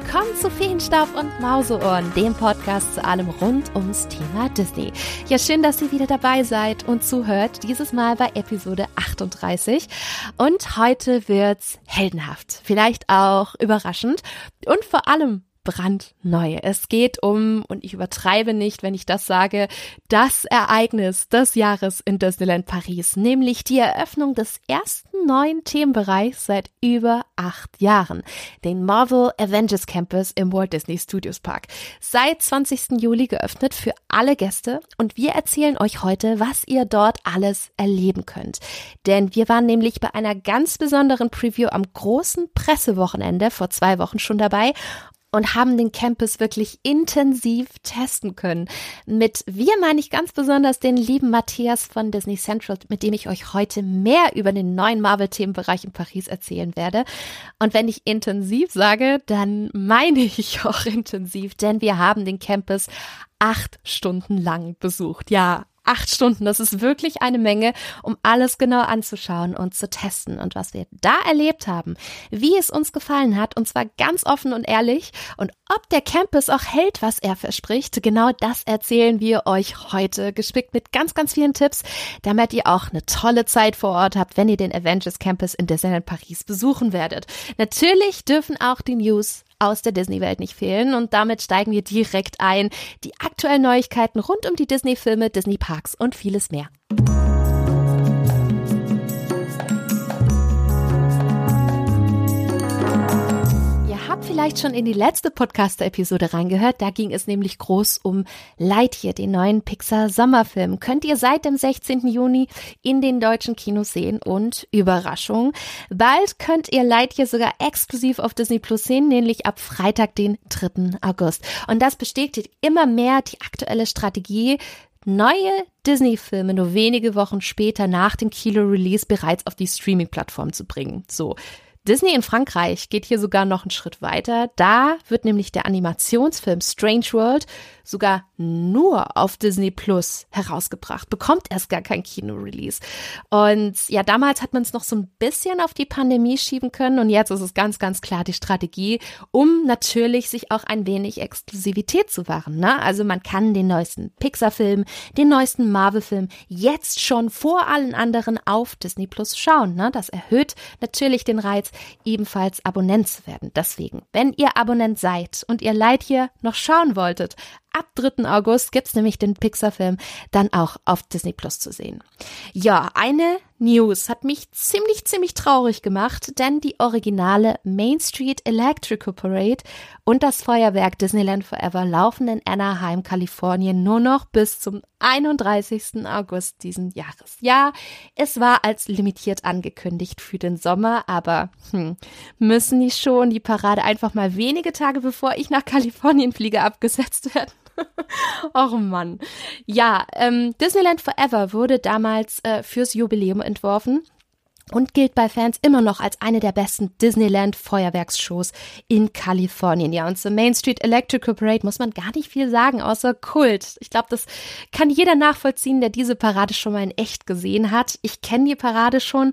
willkommen zu Feenstaub und Mauseohren, dem Podcast zu allem rund ums Thema Disney. Ja, schön, dass ihr wieder dabei seid und zuhört, dieses Mal bei Episode 38. Und heute wird's heldenhaft, vielleicht auch überraschend und vor allem brandneu. Es geht um, und ich übertreibe nicht, wenn ich das sage, das Ereignis des Jahres in Disneyland Paris, nämlich die Eröffnung des ersten neuen Themenbereichs seit über acht Jahren, den Marvel Avengers Campus im Walt Disney Studios Park. Seit 20. Juli geöffnet für alle Gäste und wir erzählen euch heute, was ihr dort alles erleben könnt. Denn wir waren nämlich bei einer ganz besonderen Preview am großen Pressewochenende vor zwei Wochen schon dabei und haben den Campus wirklich intensiv testen können. Mit wir meine ich ganz besonders den lieben Matthias von Disney Central, mit dem ich euch heute mehr über den neuen Marvel-Themenbereich in Paris erzählen werde. Und wenn ich intensiv sage, dann meine ich auch intensiv, denn wir haben den Campus acht Stunden lang besucht. Ja, acht Stunden. Das ist wirklich eine Menge, um alles genau anzuschauen und zu testen. Und was wir da erlebt haben, wie es uns gefallen hat, und zwar ganz offen und ehrlich. Und ob der Campus auch hält, was er verspricht, genau das erzählen wir euch heute, gespickt mit ganz, ganz vielen Tipps, damit ihr auch eine tolle Zeit vor Ort habt, wenn ihr den Avengers Campus in Disneyland Paris besuchen werdet. Natürlich dürfen auch die News aus der Disney-Welt nicht fehlen. Und damit steigen wir direkt ein. Die aktuellen Neuigkeiten rund um die Disney-Filme, Disney-Parks und vieles mehr. Vielleicht schon in die letzte Podcast-Episode reingehört. Da ging es nämlich groß um Lightyear, den neuen Pixar-Sommerfilm. Könnt ihr seit dem 16. Juni in den deutschen Kinos sehen und Überraschung. Bald könnt ihr Lightyear sogar exklusiv auf Disney Plus sehen, nämlich ab Freitag, den 3. August. Und das bestätigt immer mehr die aktuelle Strategie, neue Disney-Filme nur wenige Wochen später nach dem Kilo-Release bereits auf die Streaming-Plattform zu bringen. So. Disney in Frankreich geht hier sogar noch einen Schritt weiter. Da wird nämlich der Animationsfilm Strange World sogar nur auf Disney Plus herausgebracht, bekommt erst gar kein Kino-Release. Und ja, damals hat man es noch so ein bisschen auf die Pandemie schieben können und jetzt ist es ganz, ganz klar die Strategie, um natürlich sich auch ein wenig Exklusivität zu wahren. Ne? Also man kann den neuesten Pixar-Film, den neuesten Marvel-Film jetzt schon vor allen anderen auf Disney Plus schauen. Ne? Das erhöht natürlich den Reiz, ebenfalls Abonnent zu werden. Deswegen, wenn ihr Abonnent seid und ihr Leid hier noch schauen wolltet, ab 3. August gibt's nämlich den Pixar-Film dann auch auf Disney Plus zu sehen. Ja, eine News hat mich ziemlich, ziemlich traurig gemacht, denn die originale Main Street Electrical Parade und das Feuerwerk Disneyland Forever laufen in Anaheim, Kalifornien nur noch bis zum 31. August diesen Jahres. Ja, es war als limitiert angekündigt für den Sommer, aber hm, müssen die schon die Parade einfach mal wenige Tage bevor ich nach Kalifornien fliege abgesetzt werden? Och Mann. Ja, ähm, Disneyland Forever wurde damals äh, fürs Jubiläum entworfen und gilt bei Fans immer noch als eine der besten Disneyland Feuerwerksshows in Kalifornien. Ja, und zur Main Street Electrical Parade muss man gar nicht viel sagen, außer Kult. Ich glaube, das kann jeder nachvollziehen, der diese Parade schon mal in echt gesehen hat. Ich kenne die Parade schon,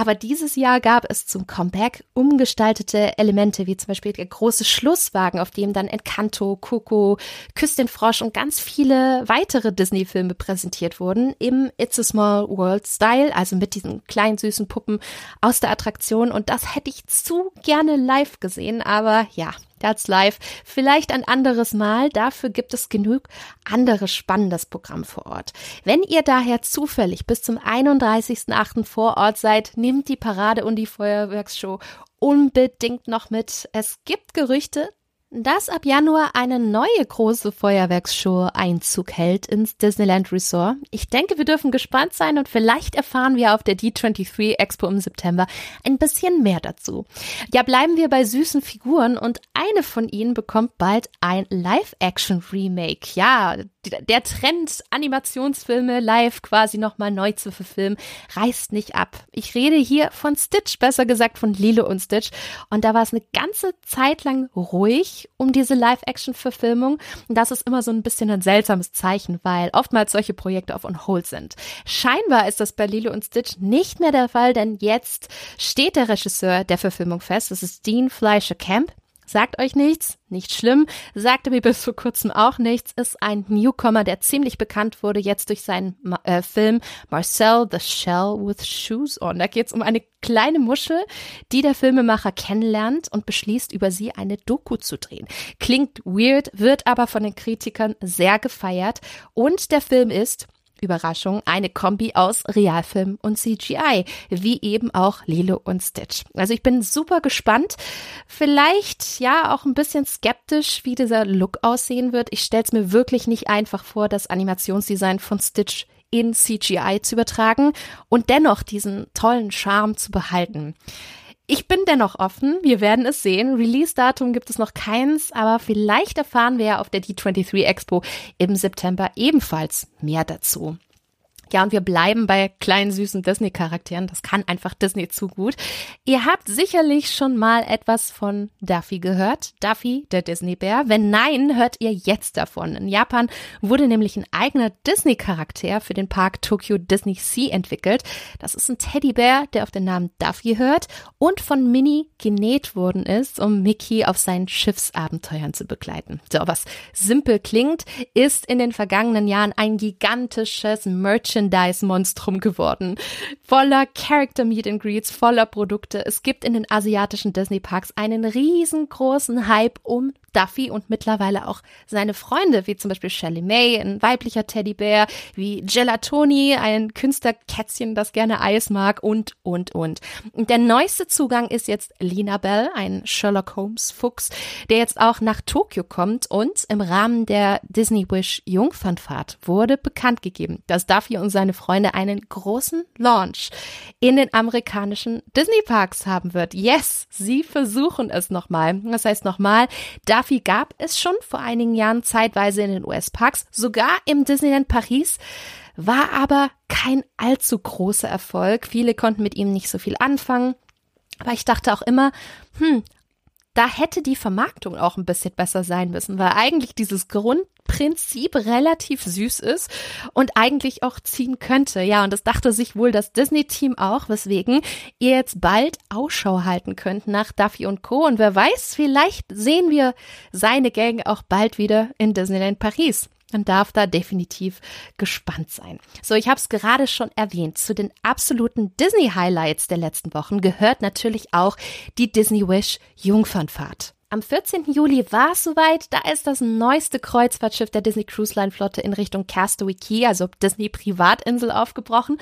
aber dieses Jahr gab es zum Comeback umgestaltete Elemente, wie zum Beispiel der große Schlusswagen, auf dem dann Encanto, Coco, Küss den Frosch und ganz viele weitere Disney-Filme präsentiert wurden im It's a Small World Style, also mit diesen kleinen süßen Puppen aus der Attraktion. Und das hätte ich zu gerne live gesehen, aber ja, That's live. Vielleicht ein anderes Mal. Dafür gibt es genug anderes spannendes Programm vor Ort. Wenn ihr daher zufällig bis zum 31.8. vor Ort seid, nehmt die Parade und die Feuerwerksshow unbedingt noch mit. Es gibt Gerüchte, dass ab Januar eine neue große Feuerwerksshow Einzug hält ins Disneyland Resort. Ich denke, wir dürfen gespannt sein und vielleicht erfahren wir auf der D23 Expo im September ein bisschen mehr dazu. Ja, bleiben wir bei süßen Figuren und eine von ihnen bekommt bald ein Live-Action-Remake. Ja, der Trend, Animationsfilme live quasi nochmal neu zu verfilmen, reißt nicht ab. Ich rede hier von Stitch, besser gesagt von Lilo und Stitch. Und da war es eine ganze Zeit lang ruhig um diese Live-Action-Verfilmung. Das ist immer so ein bisschen ein seltsames Zeichen, weil oftmals solche Projekte auf on hold sind. Scheinbar ist das bei Lilo und Stitch nicht mehr der Fall, denn jetzt steht der Regisseur der Verfilmung fest. Das ist Dean Fleischer Camp. Sagt euch nichts? Nicht schlimm. Sagte mir bis vor kurzem auch nichts. Ist ein Newcomer, der ziemlich bekannt wurde jetzt durch seinen äh, Film Marcel the Shell with Shoes on. Da geht es um eine kleine Muschel, die der Filmemacher kennenlernt und beschließt, über sie eine Doku zu drehen. Klingt weird, wird aber von den Kritikern sehr gefeiert. Und der Film ist Überraschung, eine Kombi aus Realfilm und CGI, wie eben auch Lilo und Stitch. Also ich bin super gespannt, vielleicht ja auch ein bisschen skeptisch, wie dieser Look aussehen wird. Ich stelle es mir wirklich nicht einfach vor, das Animationsdesign von Stitch in CGI zu übertragen und dennoch diesen tollen Charme zu behalten. Ich bin dennoch offen. Wir werden es sehen. Release-Datum gibt es noch keins, aber vielleicht erfahren wir ja auf der D23 Expo im September ebenfalls mehr dazu. Ja, und wir bleiben bei kleinen süßen Disney-Charakteren. Das kann einfach Disney zu gut. Ihr habt sicherlich schon mal etwas von Duffy gehört. Duffy, der Disney-Bär. Wenn nein, hört ihr jetzt davon. In Japan wurde nämlich ein eigener Disney-Charakter für den Park Tokyo Disney Sea entwickelt. Das ist ein Teddybär, der auf den Namen Duffy hört und von Minnie genäht worden ist, um Mickey auf seinen Schiffsabenteuern zu begleiten. So, was simpel klingt, ist in den vergangenen Jahren ein gigantisches Merchant Merchandise-Monstrum geworden. Voller Character Meet and Greets, voller Produkte. Es gibt in den asiatischen Disney-Parks einen riesengroßen Hype um Duffy und mittlerweile auch seine Freunde, wie zum Beispiel Shelly May, ein weiblicher Teddybär, wie Gelatoni, ein Künstlerkätzchen, das gerne Eis mag und, und, und. Und der neueste Zugang ist jetzt Lina Bell, ein Sherlock Holmes Fuchs, der jetzt auch nach Tokio kommt und im Rahmen der Disney Wish Jungfernfahrt wurde bekannt gegeben, dass Duffy und seine Freunde einen großen Launch in den amerikanischen Disney Parks haben wird. Yes, sie versuchen es nochmal. Das heißt nochmal, Duffy gab es schon vor einigen Jahren zeitweise in den US-Parks, sogar im Disneyland Paris, war aber kein allzu großer Erfolg. Viele konnten mit ihm nicht so viel anfangen. Aber ich dachte auch immer, hm, da hätte die Vermarktung auch ein bisschen besser sein müssen, weil eigentlich dieses Grundprinzip relativ süß ist und eigentlich auch ziehen könnte. Ja, und das dachte sich wohl das Disney-Team auch, weswegen ihr jetzt bald Ausschau halten könnt nach Duffy und Co. Und wer weiß, vielleicht sehen wir seine Gang auch bald wieder in Disneyland Paris. Man darf da definitiv gespannt sein. So, ich habe es gerade schon erwähnt. Zu den absoluten Disney-Highlights der letzten Wochen gehört natürlich auch die Disney Wish Jungfernfahrt. Am 14. Juli war es soweit. Da ist das neueste Kreuzfahrtschiff der Disney Cruise Line Flotte in Richtung Castaway Key, also Disney Privatinsel, aufgebrochen.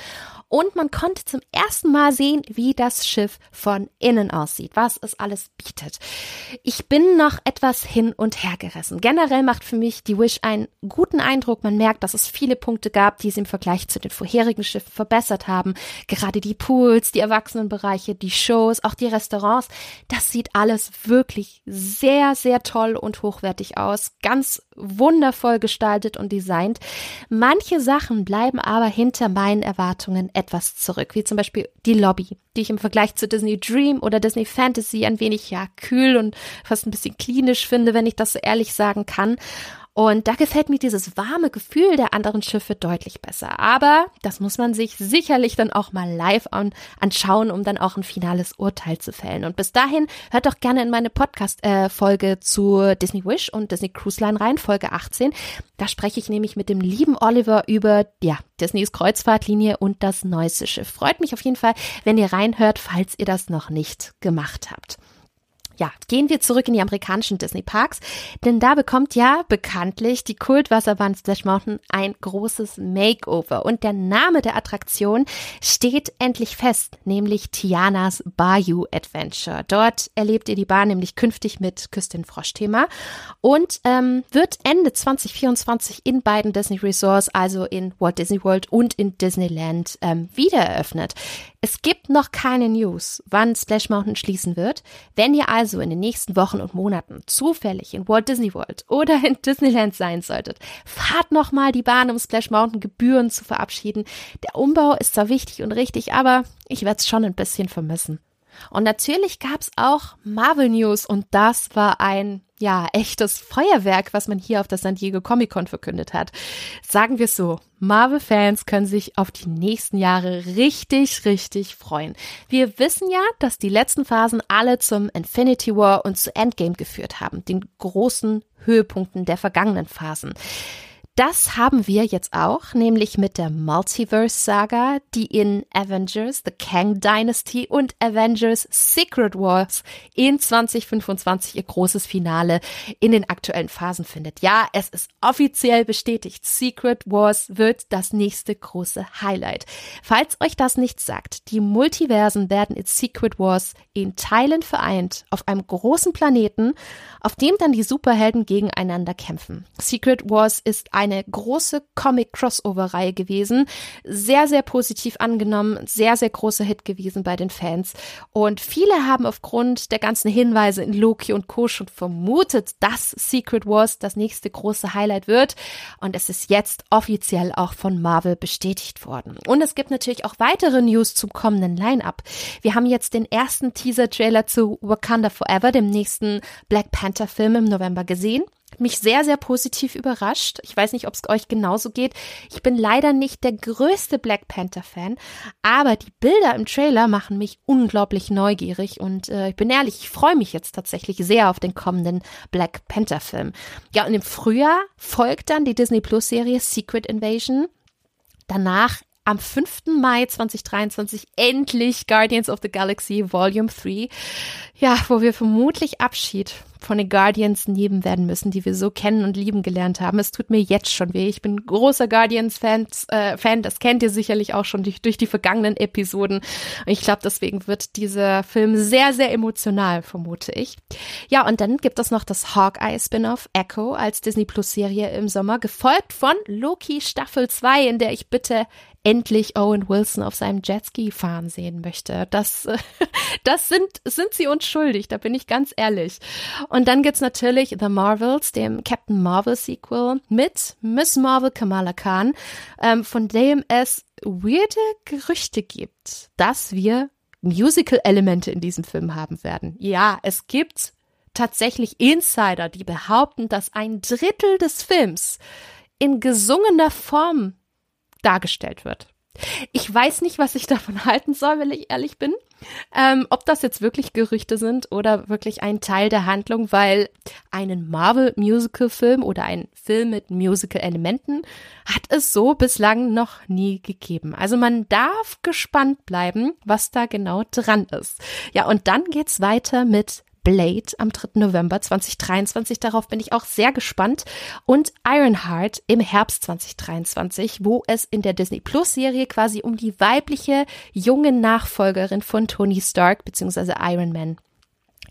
Und man konnte zum ersten Mal sehen, wie das Schiff von innen aussieht, was es alles bietet. Ich bin noch etwas hin und her gerissen. Generell macht für mich die Wish einen guten Eindruck. Man merkt, dass es viele Punkte gab, die sie im Vergleich zu den vorherigen Schiffen verbessert haben. Gerade die Pools, die Erwachsenenbereiche, die Shows, auch die Restaurants. Das sieht alles wirklich sehr, sehr toll und hochwertig aus. Ganz wundervoll gestaltet und designt. Manche Sachen bleiben aber hinter meinen Erwartungen etwas zurück, wie zum Beispiel die Lobby, die ich im Vergleich zu Disney Dream oder Disney Fantasy ein wenig ja kühl und fast ein bisschen klinisch finde, wenn ich das so ehrlich sagen kann. Und da gefällt mir dieses warme Gefühl der anderen Schiffe deutlich besser. Aber das muss man sich sicherlich dann auch mal live an, anschauen, um dann auch ein finales Urteil zu fällen. Und bis dahin hört doch gerne in meine Podcast-Folge äh, zu Disney Wish und Disney Cruise Line rein, Folge 18. Da spreche ich nämlich mit dem lieben Oliver über, ja, Disneys Kreuzfahrtlinie und das neueste Schiff. Freut mich auf jeden Fall, wenn ihr reinhört, falls ihr das noch nicht gemacht habt. Ja, gehen wir zurück in die amerikanischen Disney Parks, denn da bekommt ja bekanntlich die Kultwasserbahn Splash Mountain ein großes Makeover und der Name der Attraktion steht endlich fest, nämlich Tianas Bayou Adventure. Dort erlebt ihr die Bahn nämlich künftig mit Küstin Frosch Thema und ähm, wird Ende 2024 in beiden Disney Resorts, also in Walt Disney World und in Disneyland, ähm, wieder. Es gibt noch keine News, wann Splash Mountain schließen wird. Wenn ihr also in den nächsten Wochen und Monaten zufällig in Walt Disney World oder in Disneyland sein solltet, fahrt nochmal die Bahn, um Splash Mountain Gebühren zu verabschieden. Der Umbau ist zwar wichtig und richtig, aber ich werde es schon ein bisschen vermissen. Und natürlich gab es auch Marvel News und das war ein ja, echtes Feuerwerk, was man hier auf der San Diego Comic Con verkündet hat. Sagen wir es so, Marvel-Fans können sich auf die nächsten Jahre richtig, richtig freuen. Wir wissen ja, dass die letzten Phasen alle zum Infinity War und zu Endgame geführt haben, den großen Höhepunkten der vergangenen Phasen. Das haben wir jetzt auch, nämlich mit der Multiverse-Saga, die in Avengers, The Kang Dynasty und Avengers Secret Wars in 2025 ihr großes Finale in den aktuellen Phasen findet. Ja, es ist offiziell bestätigt. Secret Wars wird das nächste große Highlight. Falls euch das nicht sagt, die Multiversen werden in Secret Wars in Teilen vereint auf einem großen Planeten, auf dem dann die Superhelden gegeneinander kämpfen. Secret Wars ist ein eine große Comic-Crossover-Reihe gewesen. Sehr, sehr positiv angenommen, sehr, sehr großer Hit gewesen bei den Fans. Und viele haben aufgrund der ganzen Hinweise in Loki und Co. schon vermutet, dass Secret Wars das nächste große Highlight wird. Und es ist jetzt offiziell auch von Marvel bestätigt worden. Und es gibt natürlich auch weitere News zum kommenden Line-Up. Wir haben jetzt den ersten Teaser-Trailer zu Wakanda Forever, dem nächsten Black Panther-Film im November gesehen mich sehr, sehr positiv überrascht. Ich weiß nicht, ob es euch genauso geht. Ich bin leider nicht der größte Black Panther-Fan, aber die Bilder im Trailer machen mich unglaublich neugierig und äh, ich bin ehrlich, ich freue mich jetzt tatsächlich sehr auf den kommenden Black Panther-Film. Ja, und im Frühjahr folgt dann die Disney Plus-Serie Secret Invasion. Danach am 5. Mai 2023 endlich Guardians of the Galaxy Volume 3. Ja, wo wir vermutlich Abschied von den Guardians nehmen werden müssen, die wir so kennen und lieben gelernt haben. Es tut mir jetzt schon weh. Ich bin großer Guardians-Fan, äh, Fan, das kennt ihr sicherlich auch schon durch, durch die vergangenen Episoden. Und ich glaube, deswegen wird dieser Film sehr, sehr emotional, vermute ich. Ja, und dann gibt es noch das Hawkeye-Spin-off Echo als Disney Plus-Serie im Sommer, gefolgt von Loki Staffel 2, in der ich bitte endlich Owen Wilson auf seinem Jetski fahren sehen möchte. Das, das sind, sind sie uns schuldig, da bin ich ganz ehrlich. Und dann gibt's natürlich The Marvels, dem Captain Marvel Sequel mit Miss Marvel Kamala Khan, ähm, von dem es weirde Gerüchte gibt, dass wir Musical-Elemente in diesem Film haben werden. Ja, es gibt tatsächlich Insider, die behaupten, dass ein Drittel des Films in gesungener Form dargestellt wird. Ich weiß nicht, was ich davon halten soll, wenn ich ehrlich bin. Ähm, ob das jetzt wirklich Gerüchte sind oder wirklich ein Teil der Handlung, weil einen Marvel-Musical-Film oder ein Film mit Musical-Elementen hat es so bislang noch nie gegeben. Also man darf gespannt bleiben, was da genau dran ist. Ja, und dann geht's weiter mit Blade am 3. November 2023. Darauf bin ich auch sehr gespannt. Und Ironheart im Herbst 2023, wo es in der Disney Plus Serie quasi um die weibliche junge Nachfolgerin von Tony Stark bzw. Iron Man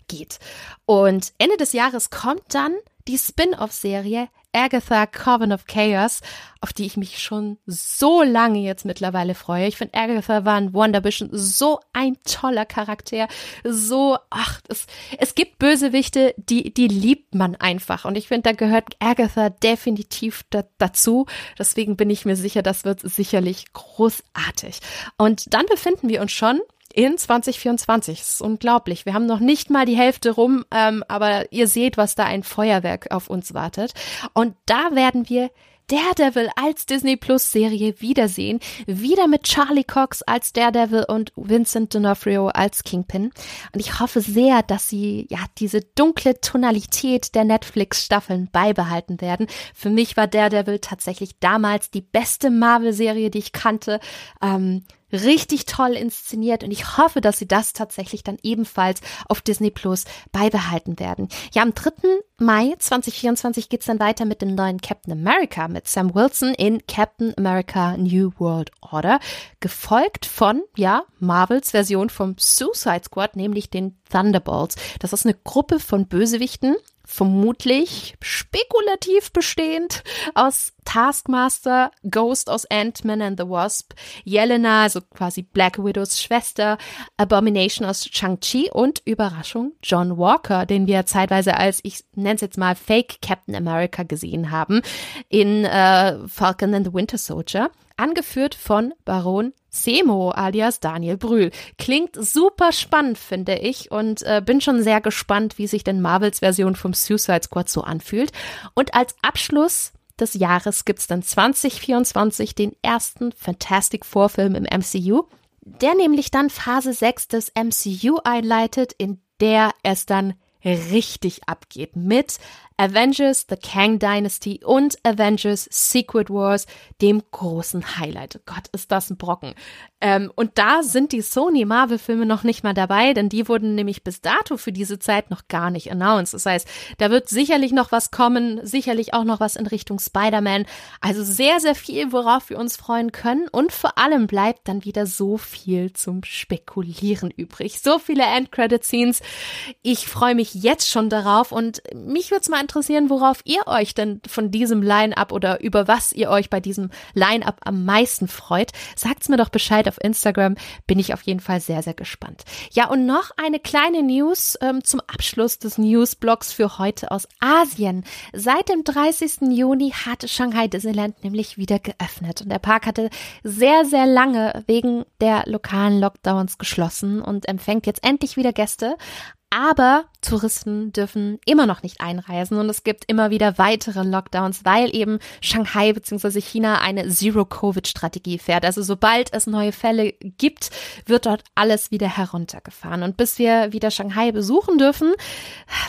geht. Und Ende des Jahres kommt dann die Spin-off-Serie Agatha Coven of Chaos, auf die ich mich schon so lange jetzt mittlerweile freue. Ich finde Agatha war in WandaVision so ein toller Charakter, so, ach, es, es gibt Bösewichte, die, die liebt man einfach. Und ich finde, da gehört Agatha definitiv da, dazu. Deswegen bin ich mir sicher, das wird sicherlich großartig. Und dann befinden wir uns schon in 2024. Das ist unglaublich. Wir haben noch nicht mal die Hälfte rum, ähm, aber ihr seht, was da ein Feuerwerk auf uns wartet. Und da werden wir Daredevil als Disney Plus Serie wiedersehen. Wieder mit Charlie Cox als Daredevil und Vincent D'Onofrio als Kingpin. Und ich hoffe sehr, dass sie ja diese dunkle Tonalität der Netflix Staffeln beibehalten werden. Für mich war Daredevil tatsächlich damals die beste Marvel Serie, die ich kannte. Ähm, richtig toll inszeniert und ich hoffe, dass sie das tatsächlich dann ebenfalls auf Disney Plus beibehalten werden. Ja, am 3. Mai 2024 geht's dann weiter mit dem neuen Captain America mit Sam Wilson in Captain America New World Order, gefolgt von, ja, Marvels Version vom Suicide Squad, nämlich den Thunderbolts. Das ist eine Gruppe von Bösewichten, vermutlich spekulativ bestehend aus Taskmaster, Ghost aus Ant-Man and the Wasp, Yelena, also quasi Black Widows Schwester, Abomination aus Shang-Chi und Überraschung John Walker, den wir zeitweise als, ich nenne es jetzt mal Fake Captain America gesehen haben in äh, Falcon and the Winter Soldier. angeführt von Baron Semo alias Daniel Brühl. Klingt super spannend, finde ich, und äh, bin schon sehr gespannt, wie sich denn Marvels Version vom Suicide Squad so anfühlt. Und als Abschluss des Jahres gibt's dann 2024 den ersten Fantastic Four Film im MCU, der nämlich dann Phase 6 des MCU einleitet, in der es dann richtig abgeht mit Avengers The Kang Dynasty und Avengers Secret Wars, dem großen Highlight. Gott, ist das ein Brocken. Ähm, und da sind die Sony Marvel-Filme noch nicht mal dabei, denn die wurden nämlich bis dato für diese Zeit noch gar nicht announced. Das heißt, da wird sicherlich noch was kommen, sicherlich auch noch was in Richtung Spider-Man. Also sehr, sehr viel, worauf wir uns freuen können. Und vor allem bleibt dann wieder so viel zum Spekulieren übrig. So viele End-Credit-Scenes. Ich freue mich jetzt schon darauf und mich würde es mal interessieren, worauf ihr euch denn von diesem Line-Up oder über was ihr euch bei diesem Line-Up am meisten freut. Sagt's mir doch Bescheid auf Instagram. Bin ich auf jeden Fall sehr, sehr gespannt. Ja, und noch eine kleine News ähm, zum Abschluss des Newsblogs für heute aus Asien. Seit dem 30. Juni hat Shanghai Disneyland nämlich wieder geöffnet und der Park hatte sehr, sehr lange wegen der lokalen Lockdowns geschlossen und empfängt jetzt endlich wieder Gäste. Aber Touristen dürfen immer noch nicht einreisen und es gibt immer wieder weitere Lockdowns, weil eben Shanghai bzw. China eine Zero-Covid-Strategie fährt. Also sobald es neue Fälle gibt, wird dort alles wieder heruntergefahren. Und bis wir wieder Shanghai besuchen dürfen,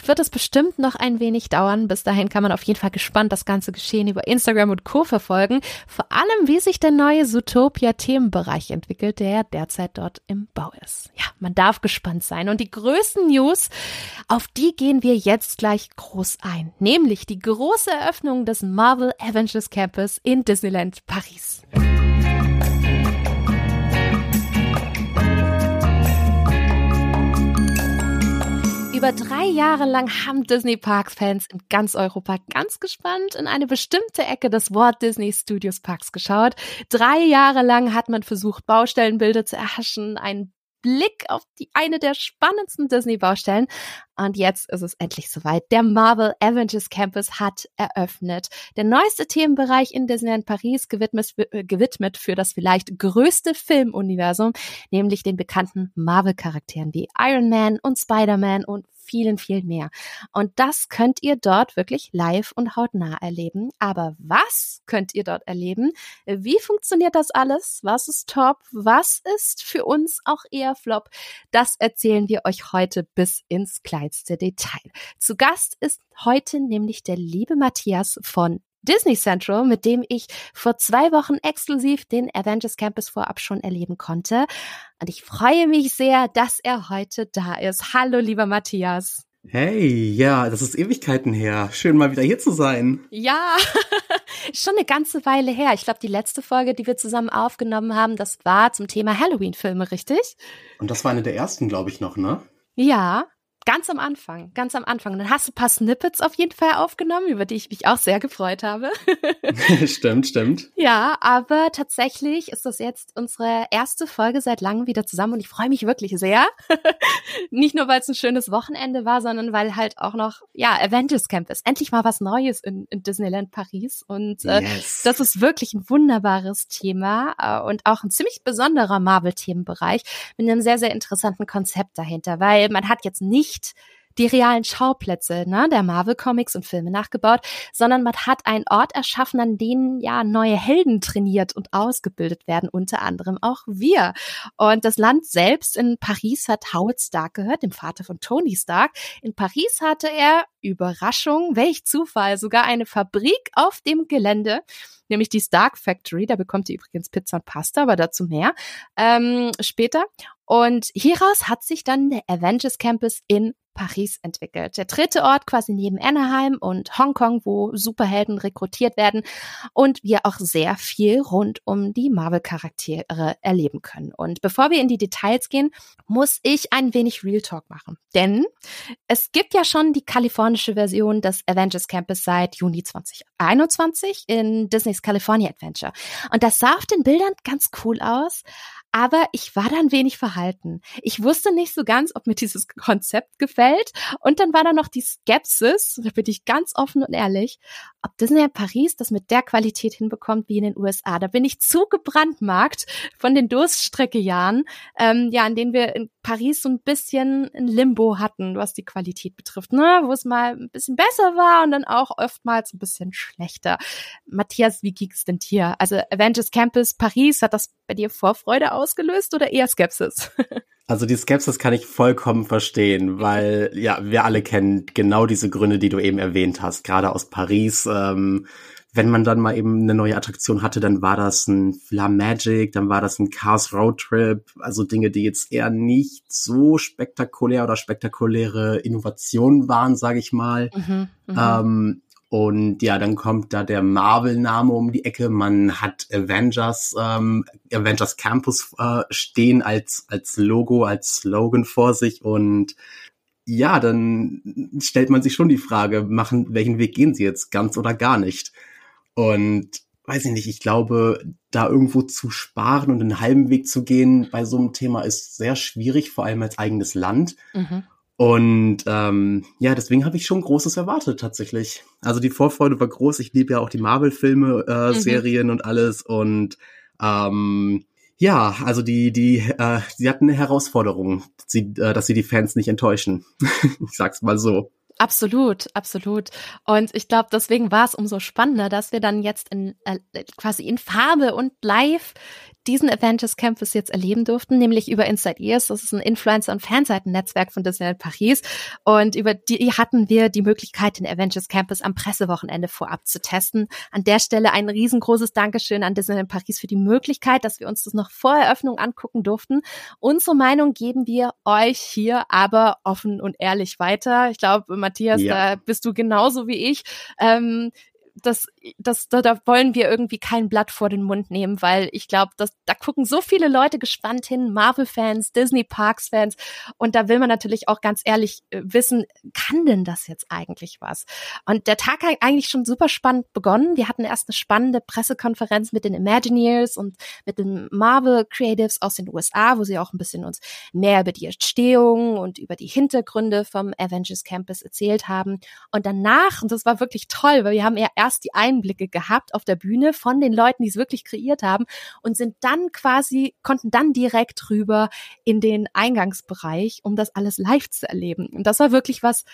wird es bestimmt noch ein wenig dauern. Bis dahin kann man auf jeden Fall gespannt das ganze Geschehen über Instagram und Co. verfolgen. Vor allem, wie sich der neue Zootopia-Themenbereich entwickelt, der derzeit dort im Bau ist. Ja, man darf gespannt sein. Und die größten News auf die gehen wir jetzt gleich groß ein, nämlich die große Eröffnung des Marvel Avengers Campus in Disneyland Paris. Über drei Jahre lang haben Disney Parks Fans in ganz Europa ganz gespannt in eine bestimmte Ecke des Walt Disney Studios Parks geschaut. Drei Jahre lang hat man versucht, Baustellenbilder zu erhaschen, einen Blick auf die eine der spannendsten Disney-Baustellen. Und jetzt ist es endlich soweit. Der Marvel Avengers Campus hat eröffnet. Der neueste Themenbereich in Disneyland Paris gewidmet, äh, gewidmet für das vielleicht größte Filmuniversum, nämlich den bekannten Marvel-Charakteren wie Iron Man und Spider-Man und vielen, viel mehr. Und das könnt ihr dort wirklich live und hautnah erleben. Aber was könnt ihr dort erleben? Wie funktioniert das alles? Was ist top? Was ist für uns auch eher flop? Das erzählen wir euch heute bis ins kleinste Detail. Zu Gast ist heute nämlich der liebe Matthias von Disney Central, mit dem ich vor zwei Wochen exklusiv den Avengers Campus vorab schon erleben konnte. Und ich freue mich sehr, dass er heute da ist. Hallo, lieber Matthias. Hey, ja, das ist Ewigkeiten her. Schön mal wieder hier zu sein. Ja, schon eine ganze Weile her. Ich glaube, die letzte Folge, die wir zusammen aufgenommen haben, das war zum Thema Halloween-Filme, richtig? Und das war eine der ersten, glaube ich, noch, ne? Ja, Ganz am Anfang, ganz am Anfang. Und dann hast du ein paar Snippets auf jeden Fall aufgenommen, über die ich mich auch sehr gefreut habe. stimmt, stimmt. Ja, aber tatsächlich ist das jetzt unsere erste Folge seit langem wieder zusammen und ich freue mich wirklich sehr. Nicht nur, weil es ein schönes Wochenende war, sondern weil halt auch noch, ja, Avengers Camp ist. Endlich mal was Neues in, in Disneyland Paris. Und äh, yes. das ist wirklich ein wunderbares Thema äh, und auch ein ziemlich besonderer Marvel-Themenbereich mit einem sehr, sehr interessanten Konzept dahinter, weil man hat jetzt nicht nicht die realen Schauplätze ne, der Marvel-Comics und Filme nachgebaut, sondern man hat einen Ort erschaffen, an dem ja neue Helden trainiert und ausgebildet werden, unter anderem auch wir. Und das Land selbst in Paris hat Howard Stark gehört, dem Vater von Tony Stark. In Paris hatte er, Überraschung, welch Zufall, sogar eine Fabrik auf dem Gelände nämlich die Stark Factory. Da bekommt ihr übrigens Pizza und Pasta, aber dazu mehr ähm, später. Und hieraus hat sich dann der Avengers Campus in Paris entwickelt. Der dritte Ort quasi neben Anaheim und Hongkong, wo Superhelden rekrutiert werden und wir auch sehr viel rund um die Marvel-Charaktere erleben können. Und bevor wir in die Details gehen, muss ich ein wenig Real Talk machen. Denn es gibt ja schon die kalifornische Version des Avengers Campus seit Juni 2021 in Disneys California Adventure. Und das sah auf den Bildern ganz cool aus. Aber ich war da ein wenig verhalten. Ich wusste nicht so ganz, ob mir dieses Konzept gefällt. Und dann war da noch die Skepsis, da bin ich ganz offen und ehrlich, ob Disney Paris das mit der Qualität hinbekommt wie in den USA. Da bin ich zu gebrandmarkt von den Durststreckejahren, ähm, ja, in denen wir in Paris so ein bisschen ein Limbo hatten, was die Qualität betrifft, ne? wo es mal ein bisschen besser war und dann auch oftmals ein bisschen schlechter. Matthias, wie ging's denn dir? Also Avengers Campus Paris, hat das bei dir Vorfreude ausgelöst oder eher Skepsis? Also die Skepsis kann ich vollkommen verstehen, weil ja, wir alle kennen genau diese Gründe, die du eben erwähnt hast, gerade aus Paris. Ähm, wenn man dann mal eben eine neue Attraktion hatte, dann war das ein Fla Magic, dann war das ein Cars Road Trip, also Dinge, die jetzt eher nicht so spektakulär oder spektakuläre Innovationen waren, sage ich mal. Mhm, mh. ähm, und ja, dann kommt da der Marvel-Name um die Ecke. Man hat Avengers, ähm, Avengers Campus äh, stehen als, als Logo, als Slogan vor sich. Und ja, dann stellt man sich schon die Frage, machen, welchen Weg gehen sie jetzt? Ganz oder gar nicht? Und weiß ich nicht, ich glaube, da irgendwo zu sparen und einen halben Weg zu gehen bei so einem Thema ist sehr schwierig, vor allem als eigenes Land. Mhm. Und ähm, ja, deswegen habe ich schon Großes erwartet tatsächlich. Also die Vorfreude war groß. Ich liebe ja auch die Marvel-Filme, äh, mhm. Serien und alles. Und ähm, ja, also die, die, äh, sie hatten eine Herausforderung, sie, äh, dass sie die Fans nicht enttäuschen. ich sag's mal so. Absolut, absolut. Und ich glaube, deswegen war es umso spannender, dass wir dann jetzt in äh, quasi in Farbe und live diesen Avengers Campus jetzt erleben durften, nämlich über Inside Ears. Das ist ein Influencer- und Fanseiten-Netzwerk von Disneyland Paris. Und über die hatten wir die Möglichkeit, den Avengers Campus am Pressewochenende vorab zu testen. An der Stelle ein riesengroßes Dankeschön an Disneyland Paris für die Möglichkeit, dass wir uns das noch vor Eröffnung angucken durften. Unsere Meinung geben wir euch hier aber offen und ehrlich weiter. Ich glaube, Matthias, ja. da bist du genauso wie ich. Ähm, das, das, da, da wollen wir irgendwie kein Blatt vor den Mund nehmen, weil ich glaube, dass da gucken so viele Leute gespannt hin, Marvel-Fans, Disney-Parks-Fans, und da will man natürlich auch ganz ehrlich äh, wissen, kann denn das jetzt eigentlich was? Und der Tag hat eigentlich schon super spannend begonnen. Wir hatten erst eine spannende Pressekonferenz mit den Imagineers und mit den Marvel Creatives aus den USA, wo sie auch ein bisschen uns mehr über die Entstehung und über die Hintergründe vom Avengers Campus erzählt haben. Und danach, und das war wirklich toll, weil wir haben ja erst erst die Einblicke gehabt auf der Bühne von den Leuten, die es wirklich kreiert haben und sind dann quasi, konnten dann direkt rüber in den Eingangsbereich, um das alles live zu erleben. Und das war wirklich was,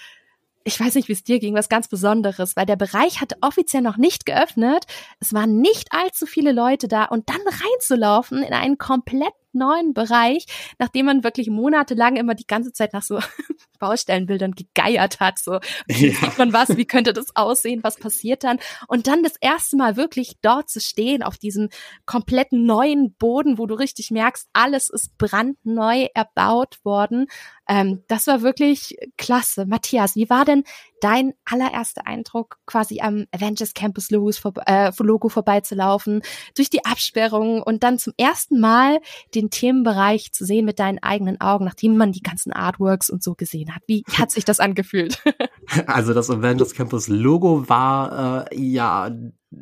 ich weiß nicht, wie es dir ging, was ganz Besonderes, weil der Bereich hatte offiziell noch nicht geöffnet. Es waren nicht allzu viele Leute da und dann reinzulaufen in einen komplett neuen Bereich, nachdem man wirklich monatelang immer die ganze Zeit nach so Baustellenbildern gegeiert hat, so wie ja. sieht man was, wie könnte das aussehen, was passiert dann und dann das erste Mal wirklich dort zu stehen auf diesem kompletten neuen Boden, wo du richtig merkst, alles ist brandneu erbaut worden. Ähm, das war wirklich klasse. Matthias, wie war denn dein allererster Eindruck, quasi am Avengers Campus Logos vor, äh, Logo vorbeizulaufen, durch die Absperrung und dann zum ersten Mal den Themenbereich zu sehen mit deinen eigenen Augen, nachdem man die ganzen Artworks und so gesehen hat? Wie hat sich das angefühlt? also das Avengers Campus Logo war äh, ja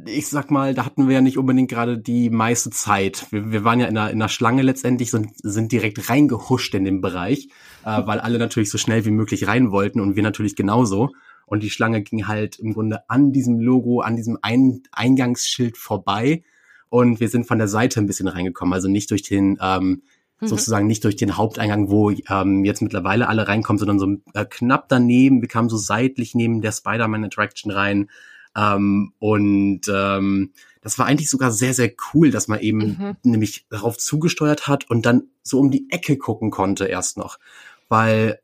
ich sag mal, da hatten wir ja nicht unbedingt gerade die meiste Zeit. Wir, wir waren ja in einer, in einer Schlange letztendlich und sind direkt reingehuscht in den Bereich, äh, weil alle natürlich so schnell wie möglich rein wollten und wir natürlich genauso. Und die Schlange ging halt im Grunde an diesem Logo, an diesem Ein Eingangsschild vorbei. Und wir sind von der Seite ein bisschen reingekommen, also nicht durch den, ähm, mhm. sozusagen nicht durch den Haupteingang, wo ähm, jetzt mittlerweile alle reinkommen, sondern so äh, knapp daneben. Wir kamen so seitlich neben der Spider-Man Attraction rein. Ähm, und ähm, das war eigentlich sogar sehr, sehr cool, dass man eben mhm. nämlich darauf zugesteuert hat und dann so um die Ecke gucken konnte erst noch. Weil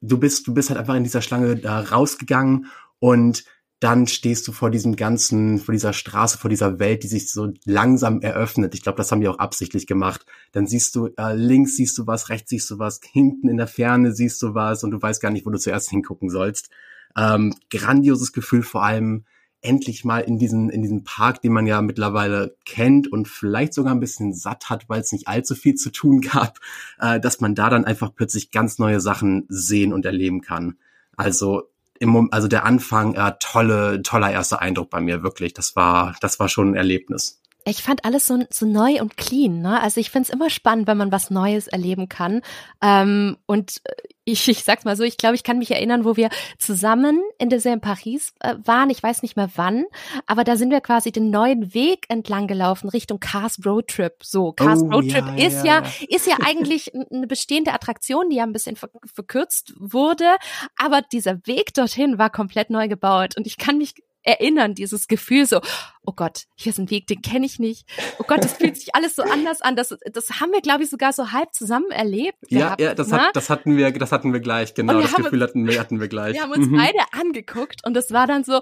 du bist, du bist halt einfach in dieser Schlange da rausgegangen und dann stehst du vor diesem ganzen, vor dieser Straße, vor dieser Welt, die sich so langsam eröffnet. Ich glaube, das haben die auch absichtlich gemacht. Dann siehst du, äh, links siehst du was, rechts siehst du was, hinten in der Ferne siehst du was und du weißt gar nicht, wo du zuerst hingucken sollst. Ähm, grandioses Gefühl, vor allem endlich mal in diesen, in diesen Park, den man ja mittlerweile kennt und vielleicht sogar ein bisschen satt hat, weil es nicht allzu viel zu tun gab, äh, dass man da dann einfach plötzlich ganz neue Sachen sehen und erleben kann. Also im, also der Anfang, äh, tolle, toller erster Eindruck bei mir, wirklich. Das war, das war schon ein Erlebnis. ich fand alles so, so neu und clean. Ne? Also ich finde es immer spannend, wenn man was Neues erleben kann. Ähm, und äh, ich, ich sag's mal so, ich glaube, ich kann mich erinnern, wo wir zusammen in der in Paris äh, waren. Ich weiß nicht mehr wann, aber da sind wir quasi den neuen Weg entlang gelaufen Richtung Cars Road Trip. So, Cars Oh, Road Trip ja, ist ja, ja, ist ja eigentlich eine bestehende Attraktion, die ja ein bisschen ver verkürzt wurde, aber dieser Weg dorthin war komplett neu gebaut und ich kann mich erinnern, dieses Gefühl so, oh Gott, hier ist ein Weg, den kenne ich nicht. Oh Gott, das fühlt sich alles so anders an. Das, das haben wir, glaube ich, sogar so halb zusammen erlebt. Ja, gehabt, ja, das, ne? hat, das hatten wir, das hatten wir gleich, genau. Das Gefühl hatten wir, hatten wir gleich. Wir haben uns Mhm. beide angeguckt und es war dann so,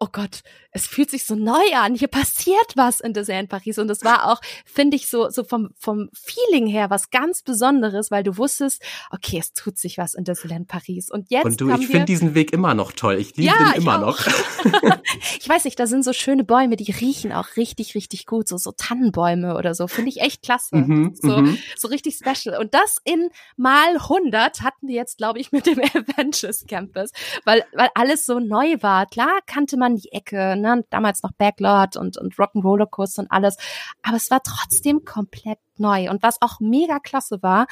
oh Gott, es fühlt sich so neu an. Hier passiert was in Disneyland Paris und es war auch, finde ich, so so vom vom Feeling her was ganz Besonderes, weil du wusstest, okay, es tut sich was in Disneyland Paris und jetzt Und du, ich finde diesen Weg immer noch toll. Ich liebe Ja, den immer noch. ich weiß nicht, da sind so schöne Bäume, die riechen auch richtig, richtig gut, so, so Tannenbäume oder so, finde ich echt klasse. Mhm, so, mhm. so richtig special. Und das in mal 100 hatten wir jetzt, glaube ich, mit dem Avengers Campus, weil, weil alles so neu war. Klar kannte man die Ecke, ne? damals noch Backlot und, und Rock'n'Roller Coaster und alles, aber es war trotzdem komplett neu. Und was auch mega klasse war,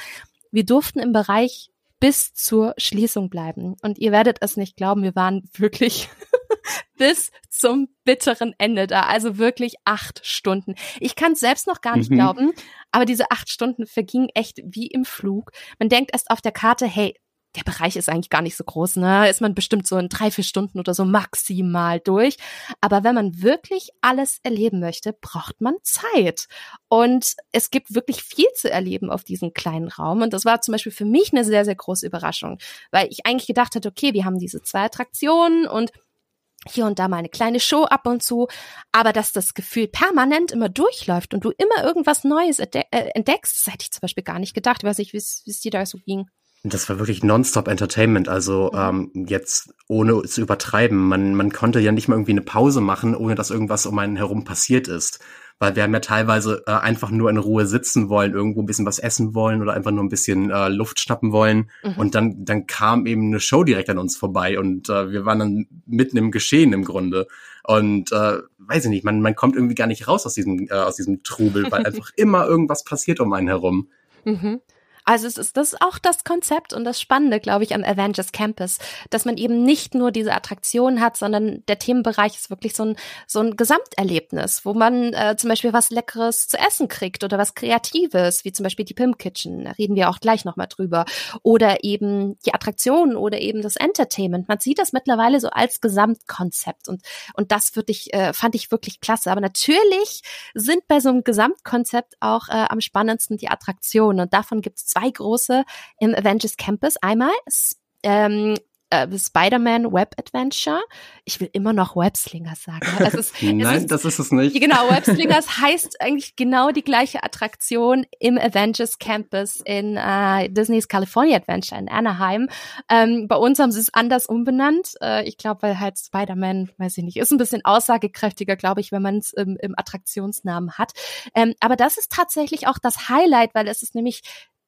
wir durften im Bereich bis zur Schließung bleiben. Und ihr werdet es nicht glauben, wir waren wirklich bis zum bitteren Ende da. Also wirklich acht Stunden. Ich kann es selbst noch gar nicht Mhm. glauben, aber diese acht Stunden vergingen echt wie im Flug. Man denkt erst auf der Karte, hey, der Bereich ist eigentlich gar nicht so groß, ne? Ist man bestimmt so in drei, vier Stunden oder so maximal durch. Aber wenn man wirklich alles erleben möchte, braucht man Zeit. Und es gibt wirklich viel zu erleben auf diesem kleinen Raum. Und das war zum Beispiel für mich eine sehr, sehr große Überraschung, weil ich eigentlich gedacht hatte, okay, wir haben diese zwei Attraktionen und hier und da mal eine kleine Show ab und zu, aber dass das Gefühl permanent immer durchläuft und du immer irgendwas Neues äh, entdeckst, das hätte ich zum Beispiel gar nicht gedacht. Ich weiß nicht, wie es dir da so ging. Das war wirklich nonstop Entertainment, also Mhm. ähm, jetzt ohne zu übertreiben. Man, man konnte ja nicht mal irgendwie eine Pause machen, ohne dass irgendwas um einen herum passiert ist. Weil wir haben ja teilweise äh, einfach nur in Ruhe sitzen wollen, irgendwo ein bisschen was essen wollen oder einfach nur ein bisschen äh, Luft schnappen wollen. Mhm. Und dann, dann kam eben eine Show direkt an uns vorbei und äh, wir waren dann mitten im Geschehen im Grunde. Und äh, weiß ich nicht, man, man kommt irgendwie gar nicht raus aus diesem, äh, aus diesem Trubel, weil einfach immer irgendwas passiert um einen herum. Mhm. Also es ist das ist auch das Konzept und das Spannende, glaube ich, am Avengers Campus, dass man eben nicht nur diese Attraktion hat, sondern der Themenbereich ist wirklich so ein so ein Gesamterlebnis, wo man äh, zum Beispiel was Leckeres zu essen kriegt oder was Kreatives, wie zum Beispiel die Pimp Kitchen, da reden wir auch gleich nochmal drüber, oder eben die Attraktionen oder eben das Entertainment. Man sieht das mittlerweile so als Gesamtkonzept und und das würde ich äh, fand ich wirklich klasse. Aber natürlich sind bei so einem Gesamtkonzept auch äh, am spannendsten die Attraktionen und davon gibt es große im Avengers Campus. Einmal ähm, äh, Spider-Man Web Adventure. Ich will immer noch Webslingers sagen. Es ist, es Nein, ist, das ist es nicht. Genau, Webslingers heißt eigentlich genau die gleiche Attraktion im Avengers Campus in äh, Disney's California Adventure in Anaheim. Ähm, bei uns haben sie es anders umbenannt. Äh, ich glaube, weil halt Spider-Man, weiß ich nicht, ist ein bisschen aussagekräftiger, glaube ich, wenn man es im, im Attraktionsnamen hat. Ähm, aber das ist tatsächlich auch das Highlight, weil es ist nämlich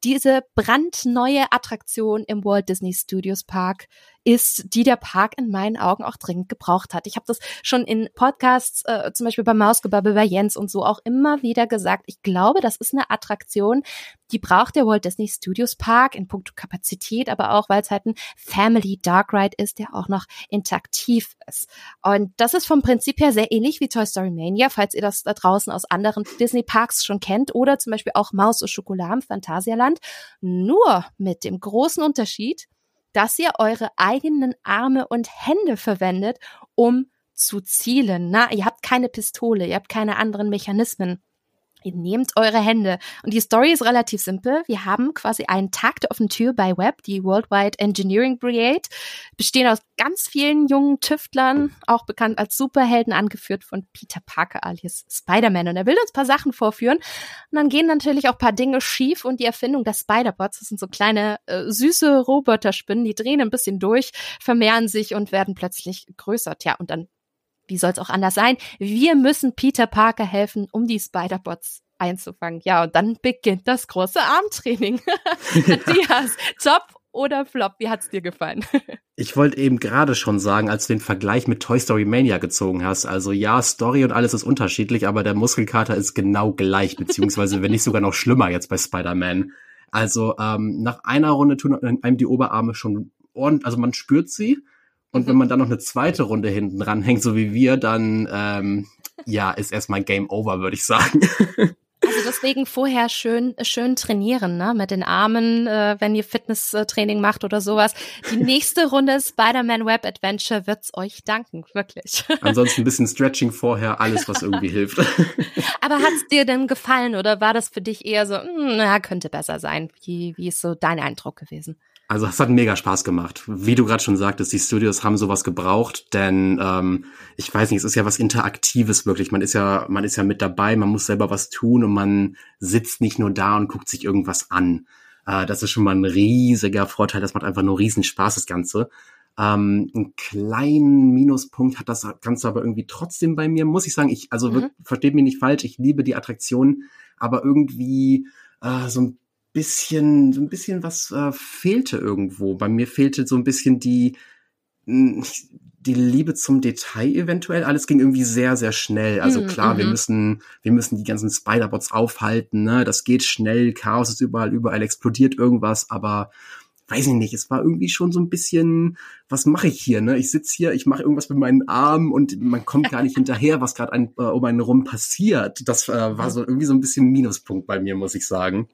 diese brandneue Attraktion im Walt Disney Studios Park ist, die der Park in meinen Augen auch dringend gebraucht hat. Ich habe das schon in Podcasts, äh, zum Beispiel bei Mausgebabbel bei Jens und so auch immer wieder gesagt. Ich glaube, das ist eine Attraktion, die braucht der Walt Disney Studios Park in puncto Kapazität, aber auch, weil es halt ein Family Dark Ride ist, der auch noch interaktiv ist. Und das ist vom Prinzip her sehr ähnlich wie Toy Story Mania, falls ihr das da draußen aus anderen Disney Parks schon kennt oder zum Beispiel auch Maus und Schokolade im Phantasialand. Nur mit dem großen Unterschied, dass ihr eure eigenen Arme und Hände verwendet, um zu zielen. Na, ihr habt keine Pistole, ihr habt keine anderen Mechanismen. Ihr nehmt eure Hände. Und die Story ist relativ simpel. Wir haben quasi einen Tag der offenen Tür bei Web, die Worldwide Engineering Brigade, bestehen aus ganz vielen jungen Tüftlern, auch bekannt als Superhelden, angeführt von Peter Parker alias Spider-Man. Und er will uns ein paar Sachen vorführen. Und dann gehen natürlich auch paar Dinge schief und die Erfindung der Spider-Bots, das sind so kleine, äh, süße Roboterspinnen, die drehen ein bisschen durch, vermehren sich und werden plötzlich größer. Tja, und dann wie soll es auch anders sein? Wir müssen Peter Parker helfen, um die Spider-Bots einzufangen. Ja, und dann beginnt das große Armtraining. Matthias, top oder Flop? Wie hat's dir gefallen? Ich wollte eben gerade schon sagen, als du den Vergleich mit Toy Story Mania gezogen hast, also ja, Story und alles ist unterschiedlich, aber der Muskelkater ist genau gleich, beziehungsweise wenn nicht sogar noch schlimmer jetzt bei Spider-Man. Also ähm, nach einer Runde tun einem die Oberarme schon ordentlich, also man spürt sie. Und mhm. wenn man dann noch eine zweite Runde hinten ranhängt, so wie wir, dann ähm, ja, ist erstmal Game Over, würde ich sagen. Also deswegen vorher schön schön trainieren, ne, mit den Armen, äh, wenn ihr Fitnesstraining macht oder sowas. Die nächste Runde Spider-Man Web Adventure wird's euch danken, wirklich. Ansonsten ein bisschen Stretching vorher, alles was irgendwie hilft. Aber hat's dir denn gefallen oder war das für dich eher so, mh, hm, na, könnte besser sein? Wie wie ist so dein Eindruck gewesen? Also es hat mega Spaß gemacht. Wie du gerade schon sagtest, die Studios haben sowas gebraucht, denn ähm, ich weiß nicht, es ist ja was Interaktives wirklich. Man ist ja, man ist ja mit dabei, man muss selber was tun und man sitzt nicht nur da und guckt sich irgendwas an. Äh, das ist schon mal ein riesiger Vorteil. Das macht einfach nur riesen Spaß, das Ganze. Ähm, einen kleinen Minuspunkt hat das Ganze aber irgendwie trotzdem bei mir, muss ich sagen. Ich, also mhm. versteht mich nicht falsch, ich liebe die Attraktion, aber irgendwie äh, so ein bisschen, so ein bisschen was äh, fehlte irgendwo. Bei mir fehlte so ein bisschen die, die Liebe zum Detail eventuell. Alles ging irgendwie sehr, sehr schnell. Also hm, klar, wir mhm. müssen, wir müssen die ganzen Spider-Bots aufhalten, ne? Das geht schnell, Chaos ist überall, überall explodiert irgendwas, aber weiß ich nicht, es war irgendwie schon so ein bisschen, was mache ich hier, ne? Ich sitz hier, ich mache irgendwas mit meinen Armen und man kommt gar nicht hinterher, was gerade äh, um einen rum passiert. Das äh, war so irgendwie so ein bisschen Minuspunkt bei mir, muss ich sagen.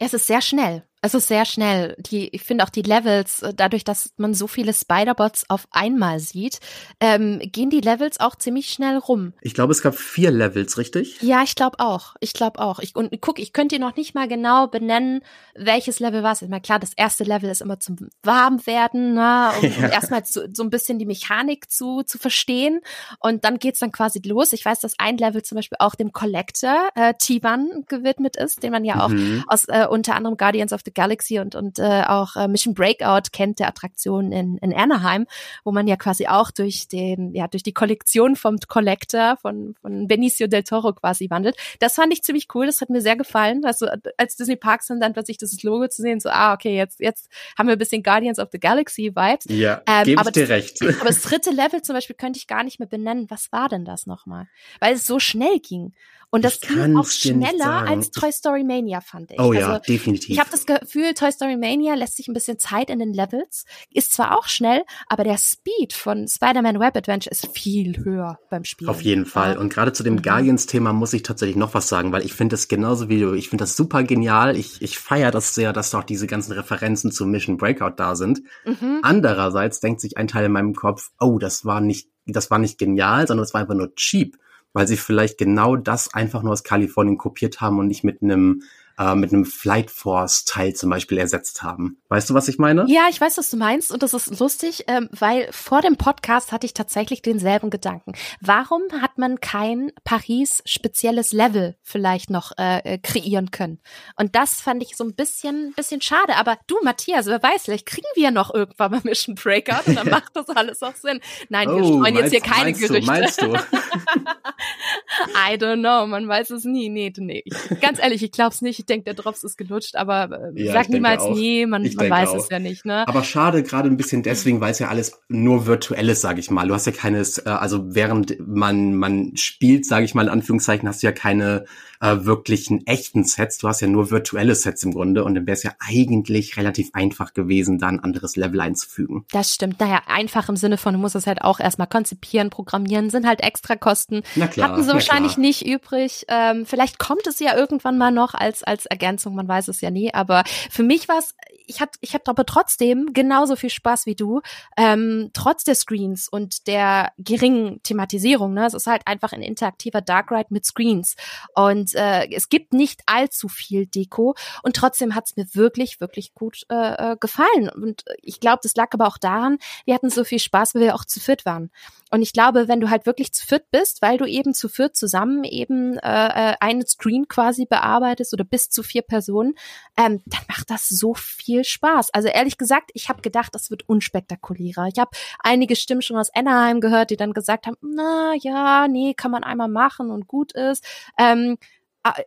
Es ist sehr schnell. Es ist sehr schnell. Die, ich finde auch die Levels, äh, dadurch, dass man so viele Spider-Bots auf einmal sieht, ähm, gehen die Levels auch ziemlich schnell rum. Ich glaube, es gab vier Levels, richtig? Ja, ich glaube auch. Ich glaube auch. Ich, und guck, ich könnte dir noch nicht mal genau benennen, welches Level war es. Ist mal klar, das erste Level ist immer zum Warmwerden, ne, um, ja. erstmal zu, so ein bisschen die Mechanik zu, zu verstehen. Und dann geht's dann quasi los. Ich weiß, dass ein Level zum Beispiel auch dem Collector äh, T-Ban gewidmet ist, den man ja auch mhm. aus äh, unter anderem Guardians of the Galaxy und, und äh, auch äh, Mission Breakout kennt, der Attraktion in, in Anaheim, wo man ja quasi auch durch den, ja, durch die Kollektion vom Collector von, von Benicio del Toro quasi wandelt. Das fand ich ziemlich cool, das hat mir sehr gefallen. Also als Disney Parks dann, dann plötzlich dieses Logo zu sehen, so, ah, okay, jetzt, jetzt haben wir ein bisschen Guardians of the Galaxy Vibes. Ja, ähm, gebe ich dir das, recht. Aber das dritte Level zum Beispiel könnte ich gar nicht mehr benennen. Was war denn das nochmal? Weil es so schnell ging. Und das ging auch schneller als Toy Story Mania, fand ich. Oh ja, also, definitiv. Ich habe das Gefühl, Toy Story Mania lässt sich ein bisschen Zeit in den Levels, ist zwar auch schnell, aber der Speed von Spider-Man Web Adventure ist viel höher beim Spielen. Auf jeden Fall. Und gerade zu dem mhm. Guardians-Thema muss ich tatsächlich noch was sagen, weil ich finde das genauso wie du. Ich finde das super genial. Ich, ich feiere das sehr, dass doch diese ganzen Referenzen zu Mission Breakout da sind. Mhm. Andererseits denkt sich ein Teil in meinem Kopf, oh, das war nicht, das war nicht genial, sondern das war einfach nur cheap weil sie vielleicht genau das einfach nur aus Kalifornien kopiert haben und nicht mit einem äh, mit einem Flight Force Teil zum Beispiel ersetzt haben. Weißt du, was ich meine? Ja, ich weiß, was du meinst und das ist lustig, ähm, weil vor dem Podcast hatte ich tatsächlich denselben Gedanken. Warum hat man kein Paris spezielles Level vielleicht noch äh, äh, kreieren können? Und das fand ich so ein bisschen bisschen schade. Aber du, Matthias, wer weiß, vielleicht kriegen wir noch irgendwann mal Mission Breakout und dann macht das alles auch Sinn. Nein, wir oh, streuen jetzt hier keine meinst Gerüchte. Du, meinst du? I don't know, man weiß es nie. Nee, nee. Ich, ganz ehrlich, ich glaub's nicht denke, der Drops ist gelutscht, aber äh, ja, sag niemals nie, man, man weiß auch. es ja nicht. Ne? Aber schade, gerade ein bisschen deswegen, weil es ja alles nur virtuell ist, sage ich mal. Du hast ja keines, äh, also während man man spielt, sage ich mal in Anführungszeichen, hast du ja keine äh, wirklichen echten Sets. Du hast ja nur virtuelle Sets im Grunde und dann wäre es ja eigentlich relativ einfach gewesen, da ein anderes Level einzufügen. Das stimmt. Naja, einfach im Sinne von, du musst es halt auch erstmal konzipieren, programmieren, sind halt extra Kosten. Na klar, Hatten sie wahrscheinlich klar. nicht übrig. Ähm, vielleicht kommt es ja irgendwann mal noch als, als Ergänzung, man weiß es ja nie. Aber für mich war es ich hatte ich hatte aber trotzdem genauso viel Spaß wie du, ähm, trotz der Screens und der geringen Thematisierung. Ne? Es ist halt einfach ein interaktiver Dark Ride mit Screens. Und äh, es gibt nicht allzu viel Deko und trotzdem hat es mir wirklich, wirklich gut äh, äh gefallen. Und ich glaube, das lag aber auch daran, wir hatten so viel Spaß, weil wir auch zu viert waren. Und ich glaube, wenn du halt wirklich zu viert bist, weil du eben zu viert zusammen eben äh, äh einen Screen quasi bearbeitest oder bis zu vier Personen, ähm, dann macht das so viel Spaß. Also ehrlich gesagt, ich habe gedacht, das wird unspektakulärer. Ich habe einige Stimmen schon aus Anaheim gehört, die dann gesagt haben, na ja, nee, kann man einmal machen und gut ist. Ähm,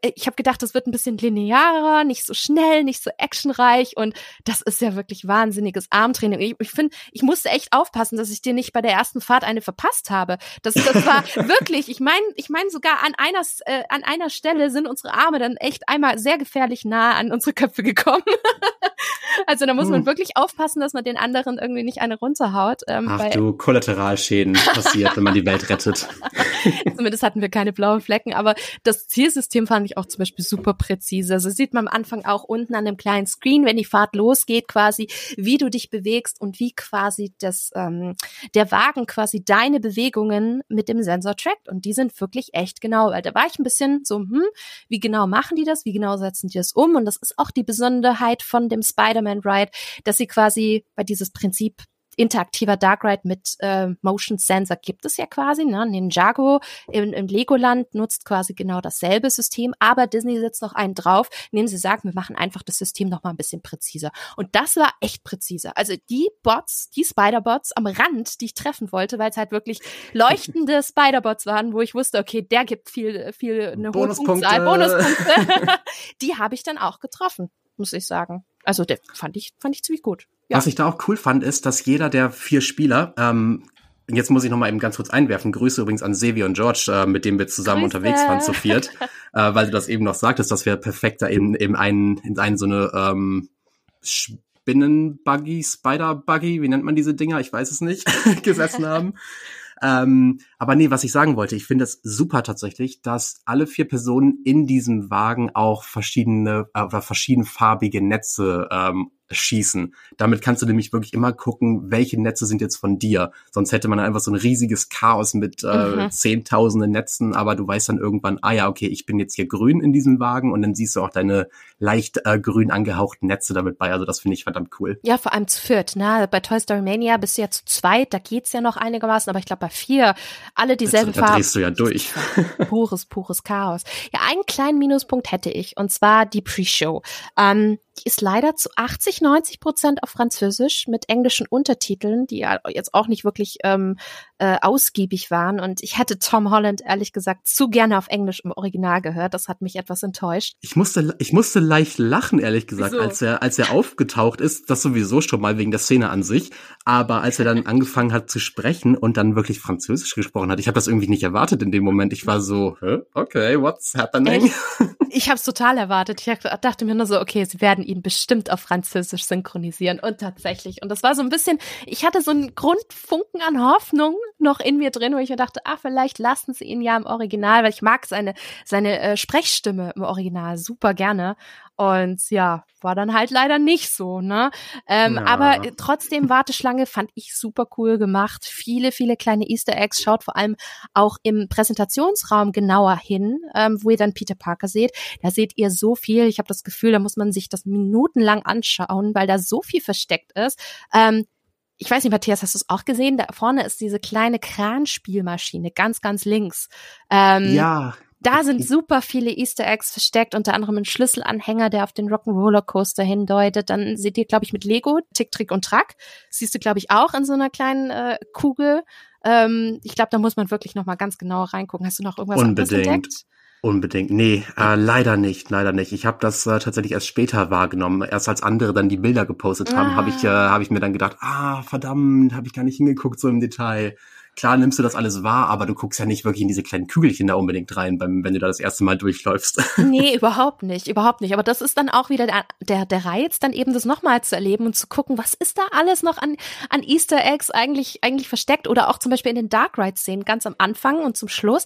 ich habe gedacht, das wird ein bisschen linearer, nicht so schnell, nicht so actionreich und das ist ja wirklich wahnsinniges Armtraining. Ich, ich finde, ich musste echt aufpassen, dass ich dir nicht bei der ersten Fahrt eine verpasst habe. Das, das war wirklich, ich meine, ich meine sogar an einer äh, an einer Stelle sind unsere Arme dann echt einmal sehr gefährlich nah an unsere Köpfe gekommen. also da muss man hm. wirklich aufpassen, dass man den anderen irgendwie nicht eine runterhaut. Ähm, Ach du, Kollateralschäden passiert, wenn man die Welt rettet. Zumindest hatten wir keine blauen Flecken, aber das Zielsystem fand ich auch zum Beispiel super präzise. Also sieht man am Anfang auch unten an dem kleinen Screen, wenn die Fahrt losgeht, quasi, wie du dich bewegst und wie quasi das, ähm, der Wagen quasi deine Bewegungen mit dem Sensor trackt. Und die sind wirklich echt genau, weil da war ich ein bisschen so, hm, wie genau machen die das? Wie genau setzen die das um? Und das ist auch die Besonderheit von dem Spider-Man Ride, dass sie quasi bei dieses Prinzip interaktiver Dark Ride mit äh, Motion Sensor gibt es ja quasi. Ne? Ninjago im, im Legoland nutzt quasi genau dasselbe System, aber Disney setzt noch einen drauf, indem sie sagen, wir machen einfach das System noch mal ein bisschen präziser. Und das war echt präzise. Also die Bots, die Spider-Bots am Rand, die ich treffen wollte, weil es halt wirklich leuchtende Spider-Bots waren, wo ich wusste, okay, der gibt viel, viel eine Bonuspunkte. hohe Punktzahl, Bonuspunkte. die habe ich dann auch getroffen, muss ich sagen. Also der fand ich, fand ich ziemlich gut. Ja. Was ich da auch cool fand, ist, dass jeder der vier Spieler, ähm, jetzt muss ich noch mal eben ganz kurz einwerfen, Grüße übrigens an Sevi und George, äh, mit denen wir zusammen Grüße. unterwegs waren zu viert, äh, weil du das eben noch sagtest, dass wir perfekt da eben, eben einen, in einen so eine ähm, Spinnenbuggy, Spider-Buggy, wie nennt man diese Dinger? Ich weiß es nicht, gesessen haben. Ähm, aber nee, was ich sagen wollte, ich finde es super tatsächlich, dass alle vier Personen in diesem Wagen auch verschiedene äh, oder verschiedenfarbige Netze ähm, schießen. Damit kannst du nämlich wirklich immer gucken, welche Netze sind jetzt von dir. Sonst hätte man einfach so ein riesiges Chaos mit äh, mhm. zehntausenden Netzen, aber du weißt dann irgendwann, ah ja, okay, ich bin jetzt hier grün in diesem Wagen und dann siehst du auch deine leicht äh, grün angehauchten Netze damit bei. Also das finde ich verdammt cool. Ja, vor allem zu viert. Ne? Bei Toy Story Mania bist du ja zu zweit, da geht's ja noch einigermaßen, aber ich glaube bei vier alle dieselbe Farbe. Da drehst du ja durch. Pures, pures Chaos. Ja, einen kleinen Minuspunkt hätte ich und zwar die Pre-Show. Ähm, die ist leider zu 80, 90 Prozent auf Französisch mit englischen Untertiteln, die ja jetzt auch nicht wirklich ähm, äh, ausgiebig waren. Und ich hätte Tom Holland ehrlich gesagt zu gerne auf Englisch im Original gehört. Das hat mich etwas enttäuscht. Ich musste, ich musste leicht lachen, ehrlich gesagt, Wieso? als er, als er aufgetaucht ist. Das sowieso schon mal wegen der Szene an sich. Aber als er dann angefangen hat zu sprechen und dann wirklich Französisch gesprochen hat, ich habe das irgendwie nicht erwartet in dem Moment. Ich war so, okay, what's happening? Ich, ich habe es total erwartet. Ich dachte mir nur so, okay, sie werden ihn bestimmt auf Französisch synchronisieren. Und tatsächlich. Und das war so ein bisschen, ich hatte so einen Grundfunken an Hoffnung noch in mir drin, wo ich mir dachte, ah, vielleicht lassen sie ihn ja im Original, weil ich mag seine, seine äh, Sprechstimme im Original super gerne. Und ja, war dann halt leider nicht so, ne? Ähm, ja. Aber trotzdem, Warteschlange fand ich super cool gemacht. Viele, viele kleine Easter Eggs. Schaut vor allem auch im Präsentationsraum genauer hin, ähm, wo ihr dann Peter Parker seht. Da seht ihr so viel. Ich habe das Gefühl, da muss man sich das minutenlang anschauen, weil da so viel versteckt ist. Ähm, ich weiß nicht, Matthias, hast du es auch gesehen? Da vorne ist diese kleine Kranspielmaschine, ganz, ganz links. Ähm, ja. Da sind super viele Easter Eggs versteckt, unter anderem ein Schlüsselanhänger, der auf den Rock'n'Roller Coaster hindeutet. Dann seht ihr, glaube ich, mit Lego, Tick, Trick und Track. Siehst du, glaube ich, auch in so einer kleinen äh, Kugel. Ähm, ich glaube, da muss man wirklich noch mal ganz genau reingucken. Hast du noch irgendwas Unbedingt. entdeckt? Unbedingt. Nee, äh, leider nicht, leider nicht. Ich habe das äh, tatsächlich erst später wahrgenommen. Erst als andere dann die Bilder gepostet haben, ah. habe ich, äh, hab ich mir dann gedacht, ah, verdammt, habe ich gar nicht hingeguckt so im Detail klar nimmst du das alles wahr, aber du guckst ja nicht wirklich in diese kleinen Kügelchen da unbedingt rein, beim, wenn du da das erste Mal durchläufst. Nee, überhaupt nicht, überhaupt nicht. Aber das ist dann auch wieder der, der, der Reiz, dann eben das nochmal zu erleben und zu gucken, was ist da alles noch an, an Easter Eggs eigentlich, eigentlich versteckt oder auch zum Beispiel in den Dark Ride-Szenen ganz am Anfang und zum Schluss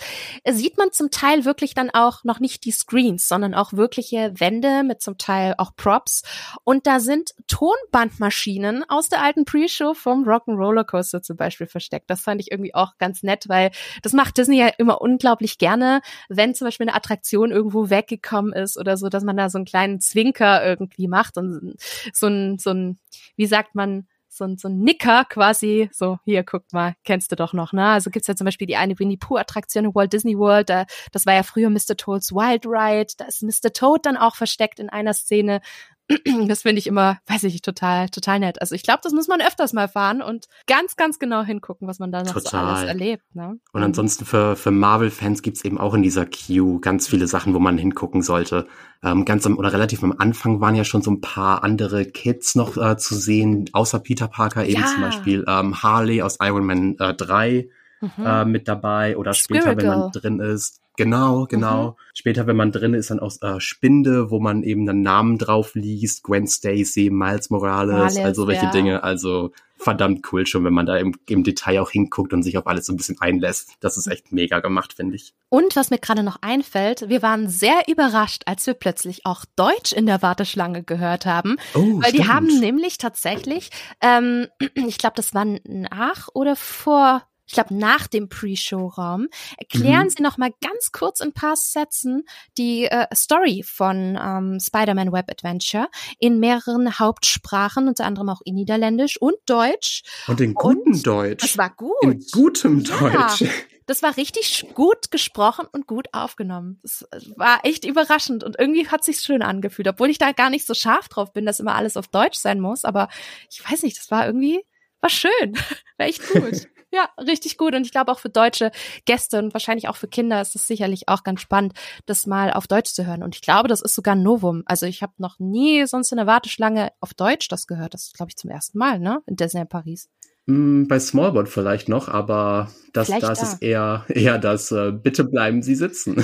sieht man zum Teil wirklich dann auch noch nicht die Screens, sondern auch wirkliche Wände mit zum Teil auch Props. Und da sind Tonbandmaschinen aus der alten Pre-Show vom Rock'n'Roller Coaster zum Beispiel versteckt. Das fand ich irgendwie auch ganz nett, weil das macht Disney ja immer unglaublich gerne, wenn zum Beispiel eine Attraktion irgendwo weggekommen ist oder so, dass man da so einen kleinen Zwinker irgendwie macht und so ein, so ein, wie sagt man, so ein, so ein Nicker quasi, so, hier, guck mal, kennst du doch noch, ne? Also gibt's ja zum Beispiel die eine Winnie Pooh-Attraktion in Walt Disney World, da, das war ja früher Mr. Toads Wild Ride, da ist Mr. Toad dann auch versteckt in einer Szene das finde ich immer, weiß ich, total, total nett. Also ich glaube, das muss man öfters mal fahren und ganz, ganz genau hingucken, was man da noch so alles erlebt. Ne? Und mhm. ansonsten für, für Marvel-Fans gibt's eben auch in dieser Queue ganz viele Sachen, wo man hingucken sollte. Ähm, ganz am, oder relativ am Anfang waren ja schon so ein paar andere Kids noch äh, zu sehen, außer Peter Parker eben ja. zum Beispiel ähm, Harley aus Iron Man äh, 3 mhm. äh, mit dabei oder später, Squirrel. wenn man drin ist. Genau, genau. Mhm. Später, wenn man drin ist, dann auch äh, Spinde, wo man eben einen Namen drauf liest, Gwen Stacy, Miles Morales, Morales also welche ja. Dinge. Also verdammt cool schon, wenn man da im, im Detail auch hinguckt und sich auf alles so ein bisschen einlässt. Das ist echt mega gemacht, finde ich. Und was mir gerade noch einfällt, wir waren sehr überrascht, als wir plötzlich auch Deutsch in der Warteschlange gehört haben. Oh, weil stimmt. die haben nämlich tatsächlich, ähm, ich glaube, das war nach oder vor ich glaube, nach dem Pre-Show-Raum, erklären mhm. Sie noch mal ganz kurz in ein paar Sätzen die äh, Story von ähm, Spider-Man Web Adventure in mehreren Hauptsprachen, unter anderem auch in Niederländisch und Deutsch. Und in gutem und Deutsch. Das war gut. In gutem Deutsch. Ja, das war richtig gut gesprochen und gut aufgenommen. Das war echt überraschend und irgendwie hat sich's schön angefühlt, obwohl ich da gar nicht so scharf drauf bin, dass immer alles auf Deutsch sein muss. Aber ich weiß nicht, das war irgendwie war schön, war echt gut. Ja, richtig gut. Und ich glaube auch für deutsche Gäste und wahrscheinlich auch für Kinder ist es sicherlich auch ganz spannend, das mal auf Deutsch zu hören. Und ich glaube, das ist sogar ein Novum. Also ich habe noch nie sonst in der Warteschlange auf Deutsch das gehört. Das ist, glaube ich, zum ersten Mal, ne? In Disney Paris. Hm, bei Smallbot vielleicht noch, aber das, das da. ist eher, eher das, äh, bitte bleiben Sie sitzen.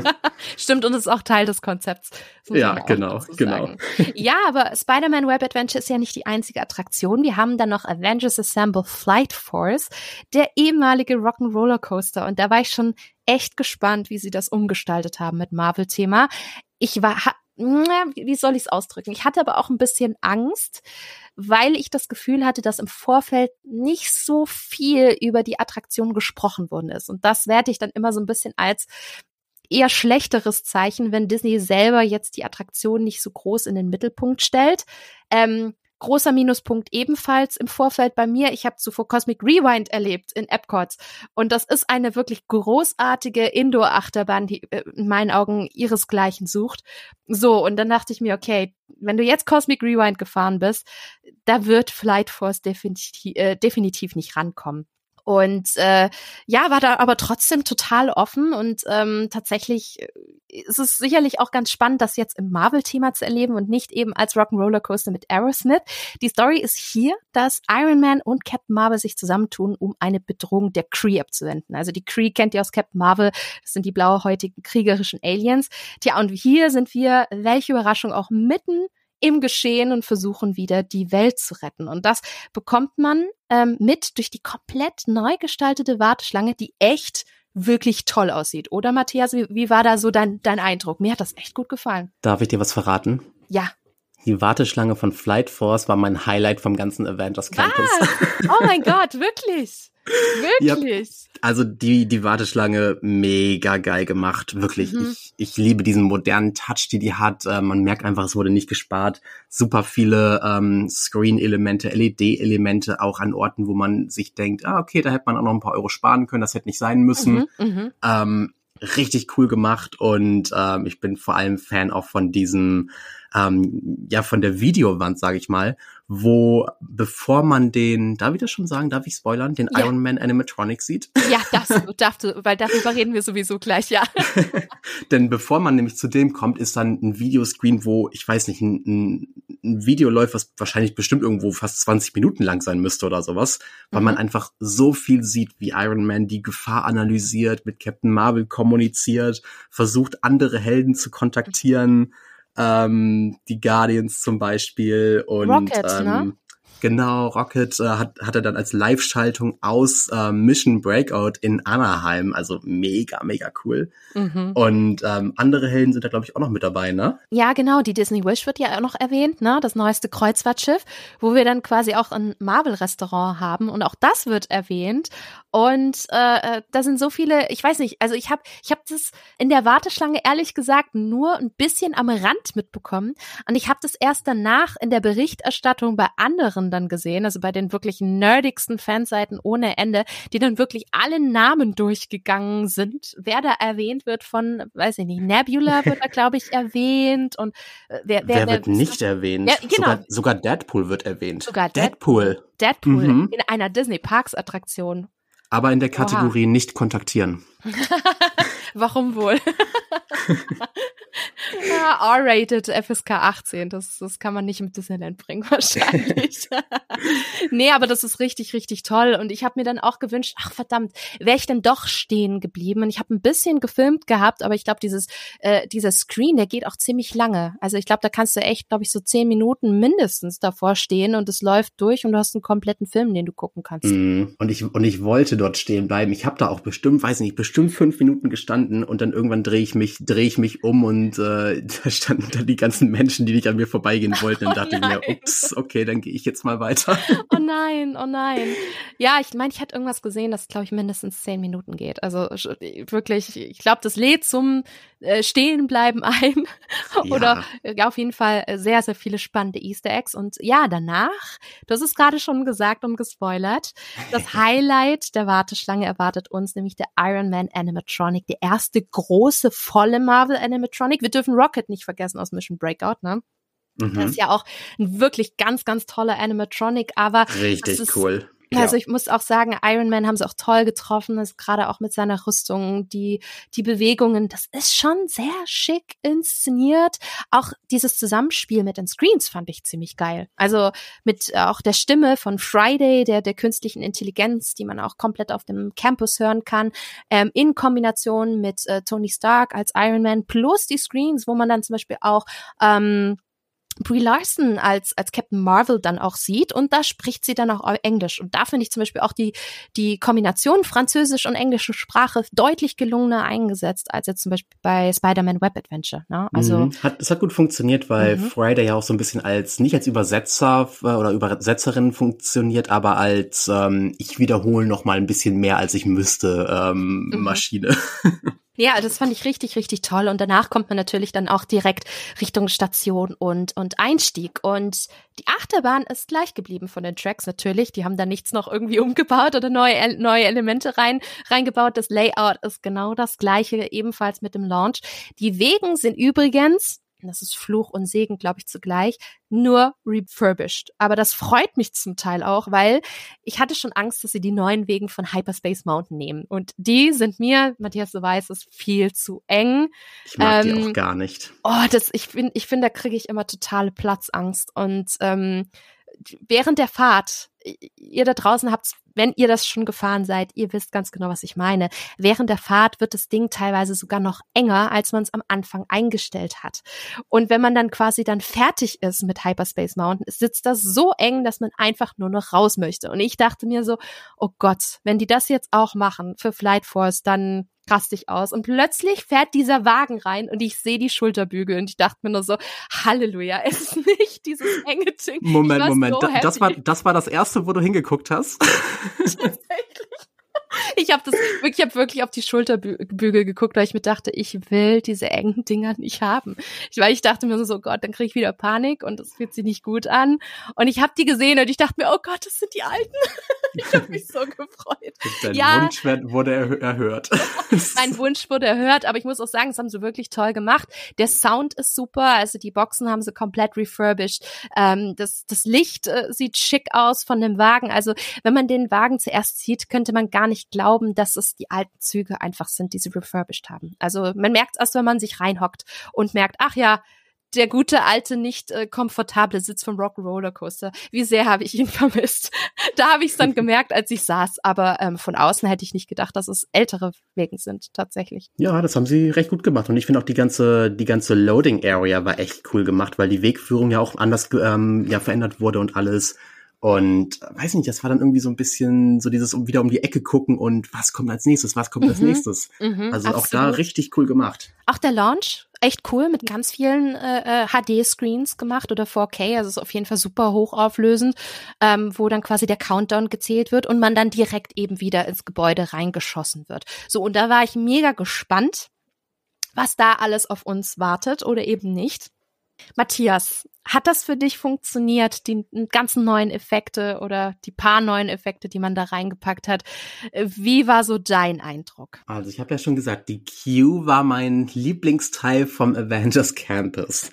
Stimmt, und das ist auch Teil des Konzepts. Ja, genau, genau. Ja, aber Spider-Man Web Adventure ist ja nicht die einzige Attraktion. Wir haben dann noch Avengers Assemble Flight Force, der ehemalige Rock'n'Roller Coaster. Und da war ich schon echt gespannt, wie sie das umgestaltet haben mit Marvel-Thema. Ich war, wie soll ich es ausdrücken? Ich hatte aber auch ein bisschen Angst, weil ich das Gefühl hatte, dass im Vorfeld nicht so viel über die Attraktion gesprochen worden ist. Und das werde ich dann immer so ein bisschen als eher schlechteres Zeichen, wenn Disney selber jetzt die Attraktion nicht so groß in den Mittelpunkt stellt. Ähm, Großer Minuspunkt ebenfalls im Vorfeld bei mir. Ich habe zuvor Cosmic Rewind erlebt in Epcot. Und das ist eine wirklich großartige Indoor-Achterbahn, die äh, in meinen Augen ihresgleichen sucht. So, und dann dachte ich mir, okay, wenn du jetzt Cosmic Rewind gefahren bist, da wird Flight Force definitiv, äh, definitiv nicht rankommen. Und äh, ja, war da aber trotzdem total offen und ähm, tatsächlich äh, ist es sicherlich auch ganz spannend, das jetzt im Marvel-Thema zu erleben und nicht eben als Rock'n'Roller Coaster mit Aerosmith. Die Story ist hier, dass Iron Man und Captain Marvel sich zusammentun, um eine Bedrohung der Kree abzuwenden. Also die Kree kennt ihr aus Captain Marvel, das sind die blauhäutigen kriegerischen Aliens. Tja, und hier sind wir, welche Überraschung, auch mitten im Geschehen und versuchen wieder die Welt zu retten. Und das bekommt man ähm, mit durch die komplett neu gestaltete Warteschlange, die echt wirklich toll aussieht. Oder Matthias, wie, wie war da so dein, dein Eindruck? Mir hat das echt gut gefallen. Darf ich dir was verraten? Ja. Die Warteschlange von Flight Force war mein Highlight vom ganzen Avengers Campus. Was? Oh mein Gott, wirklich? Wirklich? Ja, also die, die Warteschlange mega geil gemacht. Wirklich. Mhm. Ich, ich liebe diesen modernen Touch, die die hat. Äh, man merkt einfach, es wurde nicht gespart. Super viele ähm, Screen-Elemente, LED-Elemente auch an Orten, wo man sich denkt, ah, okay, da hätte man auch noch ein paar Euro sparen können. Das hätte nicht sein müssen. Mhm, mhm. ähm, richtig cool gemacht und ähm, ich bin vor allem Fan auch von diesem ähm, ja von der Videowand, sage ich mal, wo bevor man den, darf ich das schon sagen, darf ich spoilern, den ja. Iron Man Animatronic sieht? Ja, das darfst du, weil darüber reden wir sowieso gleich, ja. Denn bevor man nämlich zu dem kommt, ist dann ein Videoscreen, wo, ich weiß nicht, ein, ein Video läuft, was wahrscheinlich bestimmt irgendwo fast 20 Minuten lang sein müsste oder sowas, weil mhm. man einfach so viel sieht, wie Iron Man die Gefahr analysiert, mit Captain Marvel kommuniziert, versucht, andere Helden zu kontaktieren. Mhm ähm, die Guardians zum Beispiel und Rocket, ne? ähm, ne? Genau, Rocket äh, hat, hat er dann als Live-Schaltung aus äh, Mission Breakout in Anaheim. Also mega, mega cool. Mhm. Und ähm, andere Helden sind da, glaube ich, auch noch mit dabei, ne? Ja, genau. Die Disney Wish wird ja auch noch erwähnt, ne? Das neueste Kreuzfahrtschiff, wo wir dann quasi auch ein Marvel-Restaurant haben. Und auch das wird erwähnt. Und äh, äh da sind so viele, ich weiß nicht, also ich habe ich hab das in der Warteschlange ehrlich gesagt nur ein bisschen am Rand mitbekommen. Und ich habe das erst danach in der Berichterstattung bei anderen Fanseiten dann gesehen, also bei den wirklich nerdigsten Fanseiten ohne Ende, die dann wirklich alle Namen durchgegangen sind, wer da erwähnt wird von, weiß ich nicht, Nebula wird da, glaube ich, erwähnt und äh, wer, wer, wer wird wer, nicht erwähnt? Ja, genau. sogar, sogar Deadpool wird erwähnt. Sogar Deadpool. Deadpool mhm. in einer Disney Parks Attraktion. Aber in der Kategorie Oha. nicht kontaktieren. Warum wohl? ja, R-rated FSK 18, das, das kann man nicht mit Disneyland bringen wahrscheinlich. nee, aber das ist richtig, richtig toll. Und ich habe mir dann auch gewünscht, ach verdammt, wäre ich denn doch stehen geblieben? Und ich habe ein bisschen gefilmt gehabt, aber ich glaube, dieses äh, dieser Screen, der geht auch ziemlich lange. Also ich glaube, da kannst du echt, glaube ich, so zehn Minuten mindestens davor stehen und es läuft durch und du hast einen kompletten Film, den du gucken kannst. Mm, und ich und ich wollte dort stehen bleiben. Ich habe da auch bestimmt, weiß nicht, bestimmt fünf Minuten gestanden und dann irgendwann drehe ich mich, drehe ich mich um und äh, da standen dann die ganzen Menschen, die nicht an mir vorbeigehen wollten und oh dachte nein. ich mir, ups, okay, dann gehe ich jetzt mal weiter. Oh nein, oh nein. Ja, ich meine, ich hatte irgendwas gesehen, das glaube ich mindestens zehn Minuten geht. Also wirklich, ich glaube, das lädt zum äh, Stehenbleiben ein. Ja. Oder ja, auf jeden Fall sehr, sehr viele spannende Easter Eggs. Und ja, danach, hast es gerade schon gesagt und gespoilert, das Highlight der Warteschlange erwartet uns, nämlich der Iron Man Animatronic, der erste große, volle Marvel Animatronic. Wir dürfen Rocket nicht vergessen aus Mission Breakout, ne? Mhm. Das ist ja auch ein wirklich ganz, ganz toller Animatronic, aber richtig cool. Also ich muss auch sagen, Iron Man haben sie auch toll getroffen, also gerade auch mit seiner Rüstung, die, die Bewegungen, das ist schon sehr schick inszeniert. Auch dieses Zusammenspiel mit den Screens fand ich ziemlich geil. Also mit äh, auch der Stimme von Friday, der, der künstlichen Intelligenz, die man auch komplett auf dem Campus hören kann, ähm, in Kombination mit äh, Tony Stark als Iron Man plus die Screens, wo man dann zum Beispiel auch ähm, Brie Larson als, als Captain Marvel dann auch sieht und da spricht sie dann auch Englisch. Und da finde ich zum Beispiel auch die, die Kombination Französisch und englische Sprache deutlich gelungener eingesetzt, als jetzt zum Beispiel bei Spider-Man Web Adventure. Ne? Also mhm. hat, es hat gut funktioniert, weil mhm. Friday ja auch so ein bisschen als, nicht als Übersetzer äh, oder Übersetzerin funktioniert, aber als ähm, ich wiederhole noch mal ein bisschen mehr, als ich müsste, ähm, mhm. Maschine. Ja, das fand ich richtig, richtig toll. Und danach kommt man natürlich dann auch direkt Richtung Station und, und Einstieg. Und die Achterbahn ist gleich geblieben von den Tracks natürlich. Die haben da nichts noch irgendwie umgebaut oder neue, neue Elemente rein, reingebaut. Das Layout ist genau das gleiche, ebenfalls mit dem Launch. Die Wegen sind übrigens das ist Fluch und Segen, glaube ich, zugleich, nur refurbished. Aber das freut mich zum Teil auch, weil ich hatte schon Angst, dass sie die neuen Wegen von Hyperspace Mountain nehmen. Und die sind mir, Matthias, du weißt, ist viel zu eng. Ich mag ähm, die auch gar nicht. Oh, das, ich finde, ich finde, da kriege ich immer totale Platzangst. Und ähm, während der Fahrt, ihr da draußen habt, wenn ihr das schon gefahren seid, ihr wisst ganz genau, was ich meine. Während der Fahrt wird das Ding teilweise sogar noch enger, als man es am Anfang eingestellt hat. Und wenn man dann quasi dann fertig ist mit Hyperspace Mountain, sitzt das so eng, dass man einfach nur noch raus möchte. Und ich dachte mir so, oh Gott, wenn die das jetzt auch machen für Flight Force, dann rastig aus. Und plötzlich fährt dieser Wagen rein und ich sehe die Schulterbügel und ich dachte mir nur so, Halleluja, es ist nicht dieses enge Ding. Moment, Moment, so das war das war das erste, wo du hingeguckt hast. Ich habe das wirklich, ich habe wirklich auf die Schulterbügel geguckt, weil ich mir dachte, ich will diese engen Dinger nicht haben. Ich, weil ich dachte mir so, Gott, dann kriege ich wieder Panik und das fühlt sich nicht gut an. Und ich habe die gesehen und ich dachte mir, oh Gott, das sind die Alten. ich habe mich so gefreut. Dein ja, Wunsch wurde erhört. mein Wunsch wurde erhört, aber ich muss auch sagen, das haben sie wirklich toll gemacht. Der Sound ist super, also die Boxen haben sie komplett refurbished. Ähm, das, das Licht äh, sieht schick aus von dem Wagen. Also wenn man den Wagen zuerst sieht, könnte man gar nicht glauben, dass es die alten Züge einfach sind, die sie refurbished haben. Also man merkt es erst, wenn man sich reinhockt und merkt, ach ja, der gute alte nicht äh, komfortable Sitz vom Rock Roller Coaster. Wie sehr habe ich ihn vermisst? da habe ich es dann gemerkt, als ich saß. Aber ähm, von außen hätte ich nicht gedacht, dass es ältere Wegen sind tatsächlich. Ja, das haben sie recht gut gemacht und ich finde auch die ganze die ganze Loading Area war echt cool gemacht, weil die Wegführung ja auch anders ähm, ja verändert wurde und alles. Und weiß nicht, das war dann irgendwie so ein bisschen so dieses um wieder um die Ecke gucken und was kommt als nächstes, was kommt mhm. als nächstes. Mhm, also absolut. auch da richtig cool gemacht. Auch der Launch, echt cool, mit ganz vielen äh, HD-Screens äh, gemacht oder 4K, also ist auf jeden Fall super hochauflösend, ähm, wo dann quasi der Countdown gezählt wird und man dann direkt eben wieder ins Gebäude reingeschossen wird. So, und da war ich mega gespannt, was da alles auf uns wartet oder eben nicht. Matthias, hat das für dich funktioniert, die ganzen neuen Effekte oder die paar neuen Effekte, die man da reingepackt hat? Wie war so dein Eindruck? Also ich habe ja schon gesagt, die Q war mein Lieblingsteil vom Avengers Campus.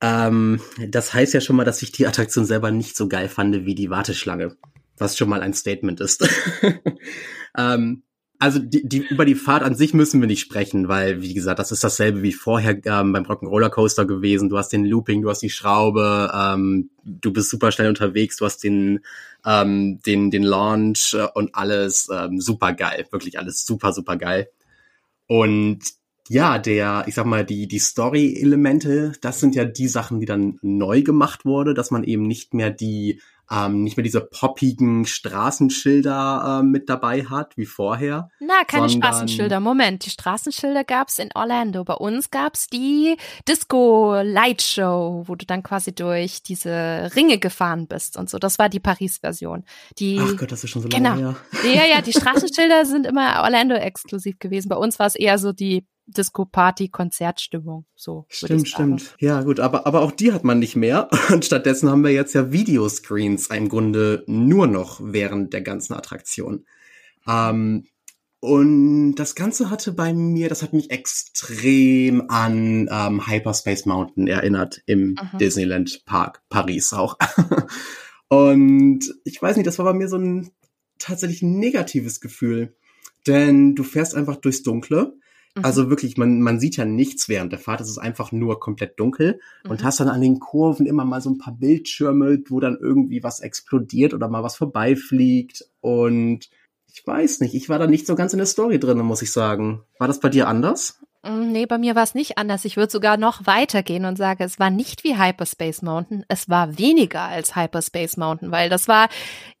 Ähm, das heißt ja schon mal, dass ich die Attraktion selber nicht so geil fand wie die Warteschlange, was schon mal ein Statement ist. ähm, also die, die, über die Fahrt an sich müssen wir nicht sprechen, weil, wie gesagt, das ist dasselbe wie vorher ähm, beim Rock'n'Roller Coaster gewesen. Du hast den Looping, du hast die Schraube, ähm, du bist super schnell unterwegs, du hast den, ähm, den, den Launch und alles ähm, super geil. Wirklich alles super, super geil. Und ja, der, ich sag mal, die, die Story-Elemente, das sind ja die Sachen, die dann neu gemacht wurde, dass man eben nicht mehr die ähm, nicht mehr diese poppigen Straßenschilder äh, mit dabei hat wie vorher. Na, keine Straßenschilder. Moment, die Straßenschilder gab's in Orlando. Bei uns gab's die Disco Light Show, wo du dann quasi durch diese Ringe gefahren bist und so. Das war die Paris-Version. Ach Gott, das ist schon so lange genau. her. Ja, ja, die Straßenschilder sind immer Orlando exklusiv gewesen. Bei uns war es eher so die Disco-Party-Konzertstimmung. So. Stimmt, stimmt. Ja, gut, aber, aber auch die hat man nicht mehr. Und stattdessen haben wir jetzt ja Videoscreens im Grunde nur noch während der ganzen Attraktion. Ähm, und das Ganze hatte bei mir, das hat mich extrem an ähm, Hyperspace Mountain erinnert im mhm. Disneyland Park Paris auch. und ich weiß nicht, das war bei mir so ein tatsächlich negatives Gefühl. Denn du fährst einfach durchs Dunkle Mhm. Also wirklich, man, man sieht ja nichts während der Fahrt. Es ist einfach nur komplett dunkel mhm. und hast dann an den Kurven immer mal so ein paar Bildschirme, wo dann irgendwie was explodiert oder mal was vorbeifliegt. Und ich weiß nicht, ich war da nicht so ganz in der Story drin, muss ich sagen. War das bei dir anders? Mm, nee, bei mir war es nicht anders. Ich würde sogar noch weitergehen und sage, es war nicht wie Hyperspace Mountain, es war weniger als Hyperspace Mountain, weil das war,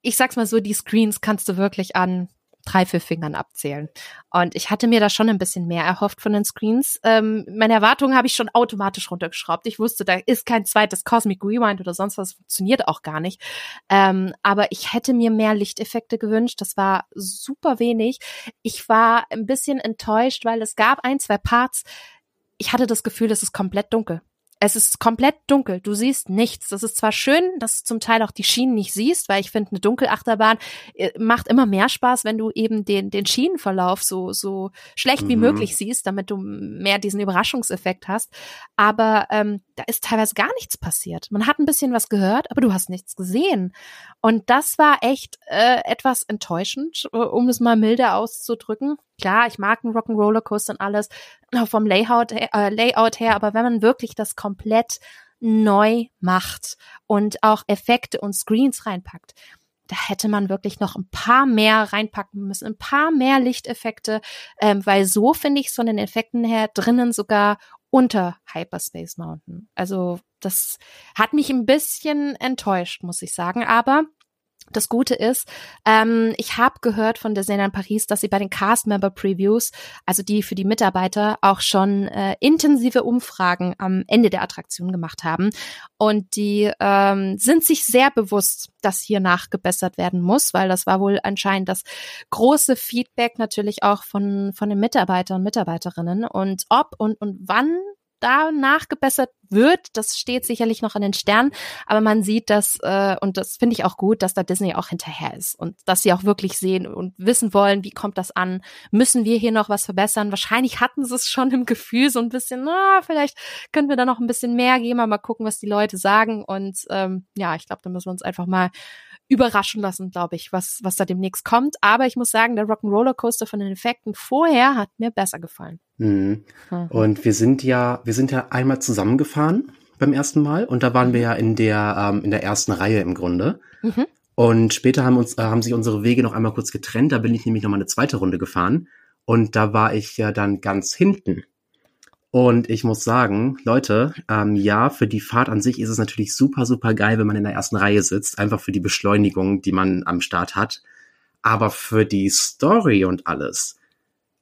ich sag's mal so, die Screens kannst du wirklich an drei, vier Fingern abzählen. Und ich hatte mir da schon ein bisschen mehr erhofft von den Screens. Ähm, meine Erwartungen habe ich schon automatisch runtergeschraubt. Ich wusste, da ist kein zweites Cosmic Rewind oder sonst was, funktioniert auch gar nicht. Ähm, aber ich hätte mir mehr Lichteffekte gewünscht. Das war super wenig. Ich war ein bisschen enttäuscht, weil es gab ein, zwei Parts. Ich hatte das Gefühl, es ist komplett dunkel. Es ist komplett dunkel. Du siehst nichts. Das ist zwar schön, dass du zum Teil auch die Schienen nicht siehst, weil ich finde, eine Dunkelachterbahn äh, macht immer mehr Spaß, wenn du eben den, den Schienenverlauf so, so schlecht mhm. wie möglich siehst, damit du mehr diesen Überraschungseffekt hast. Aber ähm, da ist teilweise gar nichts passiert. Man hat ein bisschen was gehört, aber du hast nichts gesehen. Und das war echt äh, etwas enttäuschend, äh, um es mal milder auszudrücken. Klar, ich mag einen Rock'n'Roller Coaster und alles vom Layout, äh, Layout her, aber wenn man wirklich das komplett neu macht und auch Effekte und Screens reinpackt, da hätte man wirklich noch ein paar mehr reinpacken müssen, ein paar mehr Lichteffekte, ähm, weil so finde ich von den Effekten her drinnen sogar unter Hyperspace Mountain. Also das hat mich ein bisschen enttäuscht, muss ich sagen. Aber das Gute ist, ähm, ich habe gehört von Disneyland Paris, dass sie bei den Cast-Member-Previews, also die für die Mitarbeiter, auch schon äh, intensive Umfragen am Ende der Attraktion gemacht haben. Und die ähm, sind sich sehr bewusst, dass hier nachgebessert werden muss, weil das war wohl anscheinend das große Feedback natürlich auch von, von den Mitarbeitern und Mitarbeiterinnen. Und ob und, und wann da nachgebessert wird, das steht sicherlich noch in den Sternen, aber man sieht das, äh, und das finde ich auch gut, dass da Disney auch hinterher ist und dass sie auch wirklich sehen und wissen wollen, wie kommt das an, müssen wir hier noch was verbessern. Wahrscheinlich hatten sie es schon im Gefühl, so ein bisschen, na, vielleicht können wir da noch ein bisschen mehr geben, mal gucken, was die Leute sagen. Und ähm, ja, ich glaube, da müssen wir uns einfach mal überraschen lassen, glaube ich, was, was da demnächst kommt. Aber ich muss sagen, der Rock'n'Roller Coaster von den Effekten vorher hat mir besser gefallen. Mhm. Und wir sind ja, wir sind ja einmal zusammengefahren beim ersten Mal und da waren wir ja in der, ähm, in der ersten Reihe im Grunde. Mhm. Und später haben uns, äh, haben sich unsere Wege noch einmal kurz getrennt. Da bin ich nämlich noch mal eine zweite Runde gefahren. Und da war ich ja dann ganz hinten. Und ich muss sagen, Leute, ähm, ja, für die Fahrt an sich ist es natürlich super, super geil, wenn man in der ersten Reihe sitzt, einfach für die Beschleunigung, die man am Start hat. Aber für die Story und alles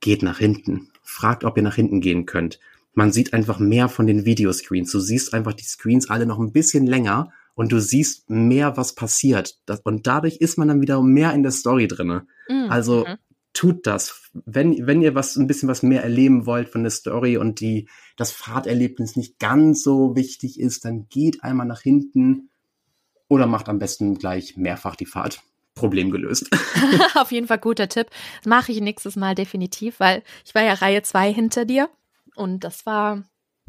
geht nach hinten. Fragt, ob ihr nach hinten gehen könnt. Man sieht einfach mehr von den Videoscreens. Du siehst einfach die Screens alle noch ein bisschen länger und du siehst mehr, was passiert. Das, und dadurch ist man dann wieder mehr in der Story drinne. Mhm. Also tut das. Wenn, wenn ihr was, ein bisschen was mehr erleben wollt von der Story und die, das Fahrterlebnis nicht ganz so wichtig ist, dann geht einmal nach hinten oder macht am besten gleich mehrfach die Fahrt. Problem gelöst. Auf jeden Fall guter Tipp. Mache ich nächstes Mal definitiv, weil ich war ja Reihe zwei hinter dir und das war,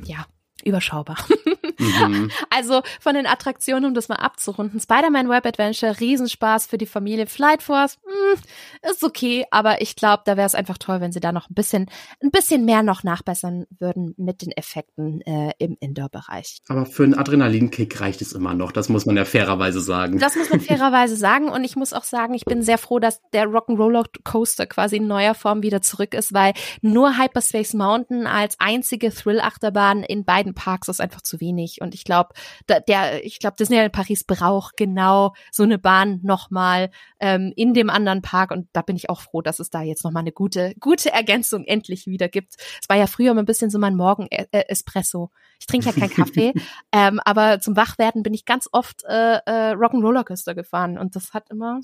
ja, überschaubar. Mhm. Also von den Attraktionen, um das mal abzurunden. Spider-Man Web Adventure, Riesenspaß für die Familie. Flight Force, mh, hm, ist okay, aber ich glaube, da wäre es einfach toll, wenn sie da noch ein bisschen, ein bisschen mehr noch nachbessern würden mit den Effekten äh, im Indoor-Bereich. Aber für einen Adrenalinkick reicht es immer noch. Das muss man ja fairerweise sagen. Das muss man fairerweise sagen. Und ich muss auch sagen, ich bin sehr froh, dass der Rock'n'Roller Coaster quasi in neuer Form wieder zurück ist, weil nur Hyperspace Mountain als einzige Thrill-Achterbahn in beiden Parks ist einfach zu wenig. Und ich glaube, der, ich glaube, Disneyland Paris braucht genau so eine Bahn nochmal ähm, in dem anderen Park. Und da bin ich auch froh, dass es da jetzt nochmal eine gute, gute Ergänzung endlich wieder gibt. Es war ja früher immer ein bisschen so mein Morgen-Espresso. Ich trinke ja keinen Kaffee, ähm, aber zum Wachwerden bin ich ganz oft äh, äh, Rock'n'Roller Coaster gefahren und das hat immer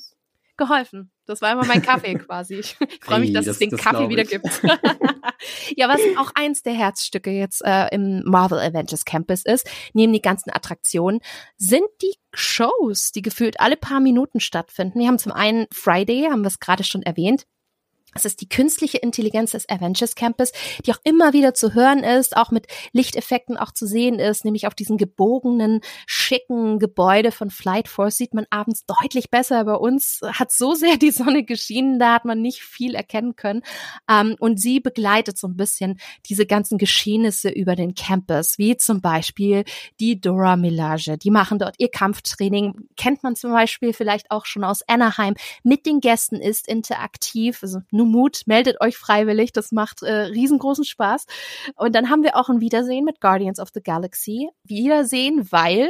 geholfen. Das war immer mein Kaffee quasi. Ich freue mich, dass das, es den Kaffee wieder gibt. ja, was auch eins der Herzstücke jetzt äh, im Marvel Avengers Campus ist, neben die ganzen Attraktionen, sind die Shows, die gefühlt alle paar Minuten stattfinden. Wir haben zum einen Friday, haben wir es gerade schon erwähnt, es ist die künstliche Intelligenz des Avengers Campus, die auch immer wieder zu hören ist, auch mit Lichteffekten auch zu sehen ist, nämlich auf diesen gebogenen, schicken Gebäude von Flight Force sieht man abends deutlich besser. Bei uns hat so sehr die Sonne geschienen, da hat man nicht viel erkennen können. Ähm, und sie begleitet so ein bisschen diese ganzen Geschehnisse über den Campus, wie zum Beispiel die Dora Milage. Die machen dort ihr Kampftraining. Kennt man zum Beispiel vielleicht auch schon aus Anaheim. Mit den Gästen ist interaktiv, also nur Mut, meldet euch freiwillig, das macht äh, riesengroßen Spaß. Und dann haben wir auch ein Wiedersehen mit Guardians of the Galaxy. Wiedersehen, weil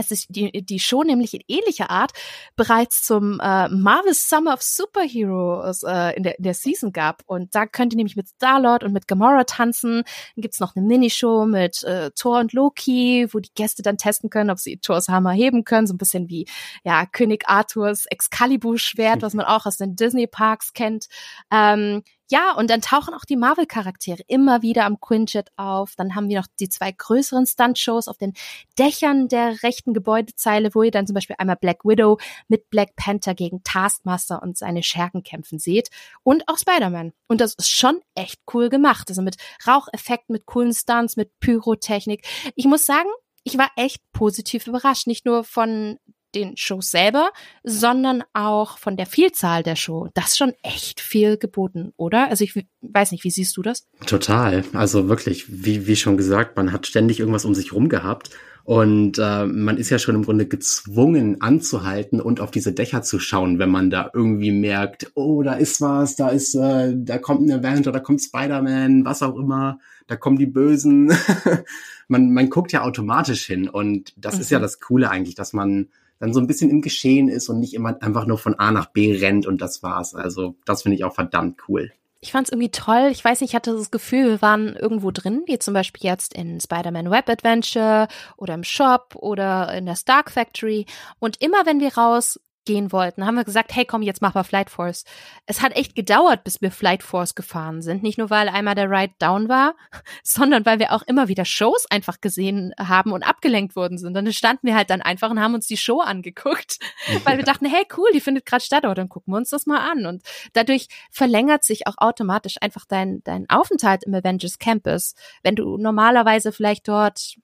es ist die, die Show nämlich in ähnlicher Art bereits zum äh, Marvel Summer of Superheroes äh, in, der, in der Season gab. Und da könnt ihr nämlich mit Star-Lord und mit Gamora tanzen. Dann gibt's noch eine Minishow mit äh, Thor und Loki, wo die Gäste dann testen können, ob sie Thors Hammer heben können. So ein bisschen wie ja König Arthurs Excalibur-Schwert, was man auch aus den Disney-Parks kennt. Ähm, ja, und dann tauchen auch die Marvel-Charaktere immer wieder am Quinjet auf. Dann haben wir noch die zwei größeren Stunt-Shows auf den Dächern der rechten Gebäudezeile, wo ihr dann zum Beispiel einmal Black Widow mit Black Panther gegen Taskmaster und seine Schergen kämpfen seht. Und auch Spider-Man. Und das ist schon echt cool gemacht. Also mit Raucheffekten, mit coolen Stunts, mit Pyrotechnik. Ich muss sagen, ich war echt positiv überrascht. Nicht nur von den Shows selber, sondern auch von der Vielzahl der Show. Das ist schon echt viel geboten, oder? Also ich weiß nicht, wie siehst du das? Total. Also wirklich, wie, wie schon gesagt, man hat ständig irgendwas um sich rum gehabt. Und äh, man ist ja schon im Grunde gezwungen anzuhalten und auf diese Dächer zu schauen, wenn man da irgendwie merkt, oh, da ist was, da ist, äh, da kommt ein Avenger, da kommt Spider-Man, was auch immer, da kommen die Bösen. man, man guckt ja automatisch hin und das mhm. ist ja mhm. das Coole eigentlich, dass man dann so ein bisschen im Geschehen ist und nicht immer einfach nur von A nach B rennt und das war's. Also das finde ich auch verdammt cool. Ich fand es irgendwie toll. Ich weiß nicht, ich hatte das Gefühl, wir waren irgendwo drin, wie zum Beispiel jetzt in Spider-Man Web Adventure oder im Shop oder in der Stark Factory. Und immer wenn wir raus gehen wollten, haben wir gesagt, hey komm, jetzt mach mal Flight Force. Es hat echt gedauert, bis wir Flight Force gefahren sind. Nicht nur, weil einmal der Ride down war, sondern weil wir auch immer wieder Shows einfach gesehen haben und abgelenkt worden sind. Und dann standen wir halt dann einfach und haben uns die Show angeguckt, weil wir dachten, hey cool, die findet gerade statt, aber dann gucken wir uns das mal an. Und dadurch verlängert sich auch automatisch einfach dein, dein Aufenthalt im Avengers Campus. Wenn du normalerweise vielleicht dort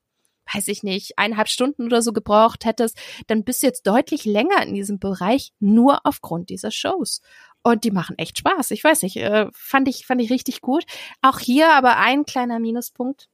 weiß ich nicht, eineinhalb Stunden oder so gebraucht hättest, dann bist du jetzt deutlich länger in diesem Bereich nur aufgrund dieser Shows. Und die machen echt Spaß. Ich weiß nicht, äh, fand ich, fand ich richtig gut. Auch hier aber ein kleiner Minuspunkt.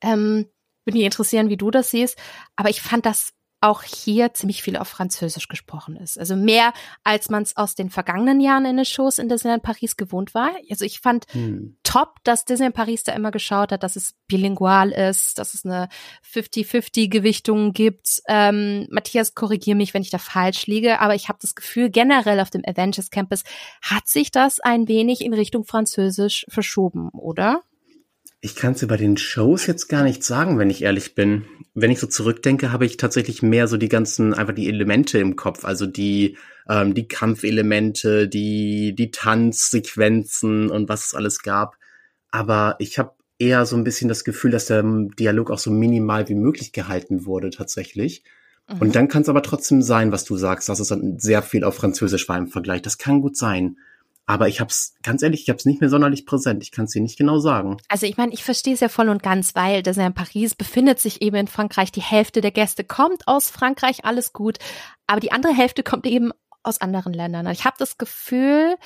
Ähm, würde mich interessieren, wie du das siehst. Aber ich fand das auch hier ziemlich viel auf Französisch gesprochen ist. Also mehr, als man es aus den vergangenen Jahren in den Shows in Disneyland Paris gewohnt war. Also ich fand hm. Top, dass Disneyland Paris da immer geschaut hat, dass es bilingual ist, dass es eine 50-50-Gewichtung gibt. Ähm, Matthias, korrigier mich, wenn ich da falsch liege, aber ich habe das Gefühl, generell auf dem Avengers Campus hat sich das ein wenig in Richtung Französisch verschoben, oder? Ich kann es über den Shows jetzt gar nicht sagen, wenn ich ehrlich bin. Wenn ich so zurückdenke, habe ich tatsächlich mehr so die ganzen, einfach die Elemente im Kopf. Also die ähm, die Kampfelemente, die, die Tanzsequenzen und was es alles gab. Aber ich habe eher so ein bisschen das Gefühl, dass der Dialog auch so minimal wie möglich gehalten wurde tatsächlich. Mhm. Und dann kann es aber trotzdem sein, was du sagst, dass es dann sehr viel auf Französisch war im Vergleich. Das kann gut sein. Aber ich habe es, ganz ehrlich, ich habe es nicht mehr sonderlich präsent. Ich kann es dir nicht genau sagen. Also ich meine, ich verstehe es ja voll und ganz, weil das ja in Paris befindet sich eben in Frankreich. Die Hälfte der Gäste kommt aus Frankreich, alles gut. Aber die andere Hälfte kommt eben aus anderen Ländern. Ich habe das Gefühl,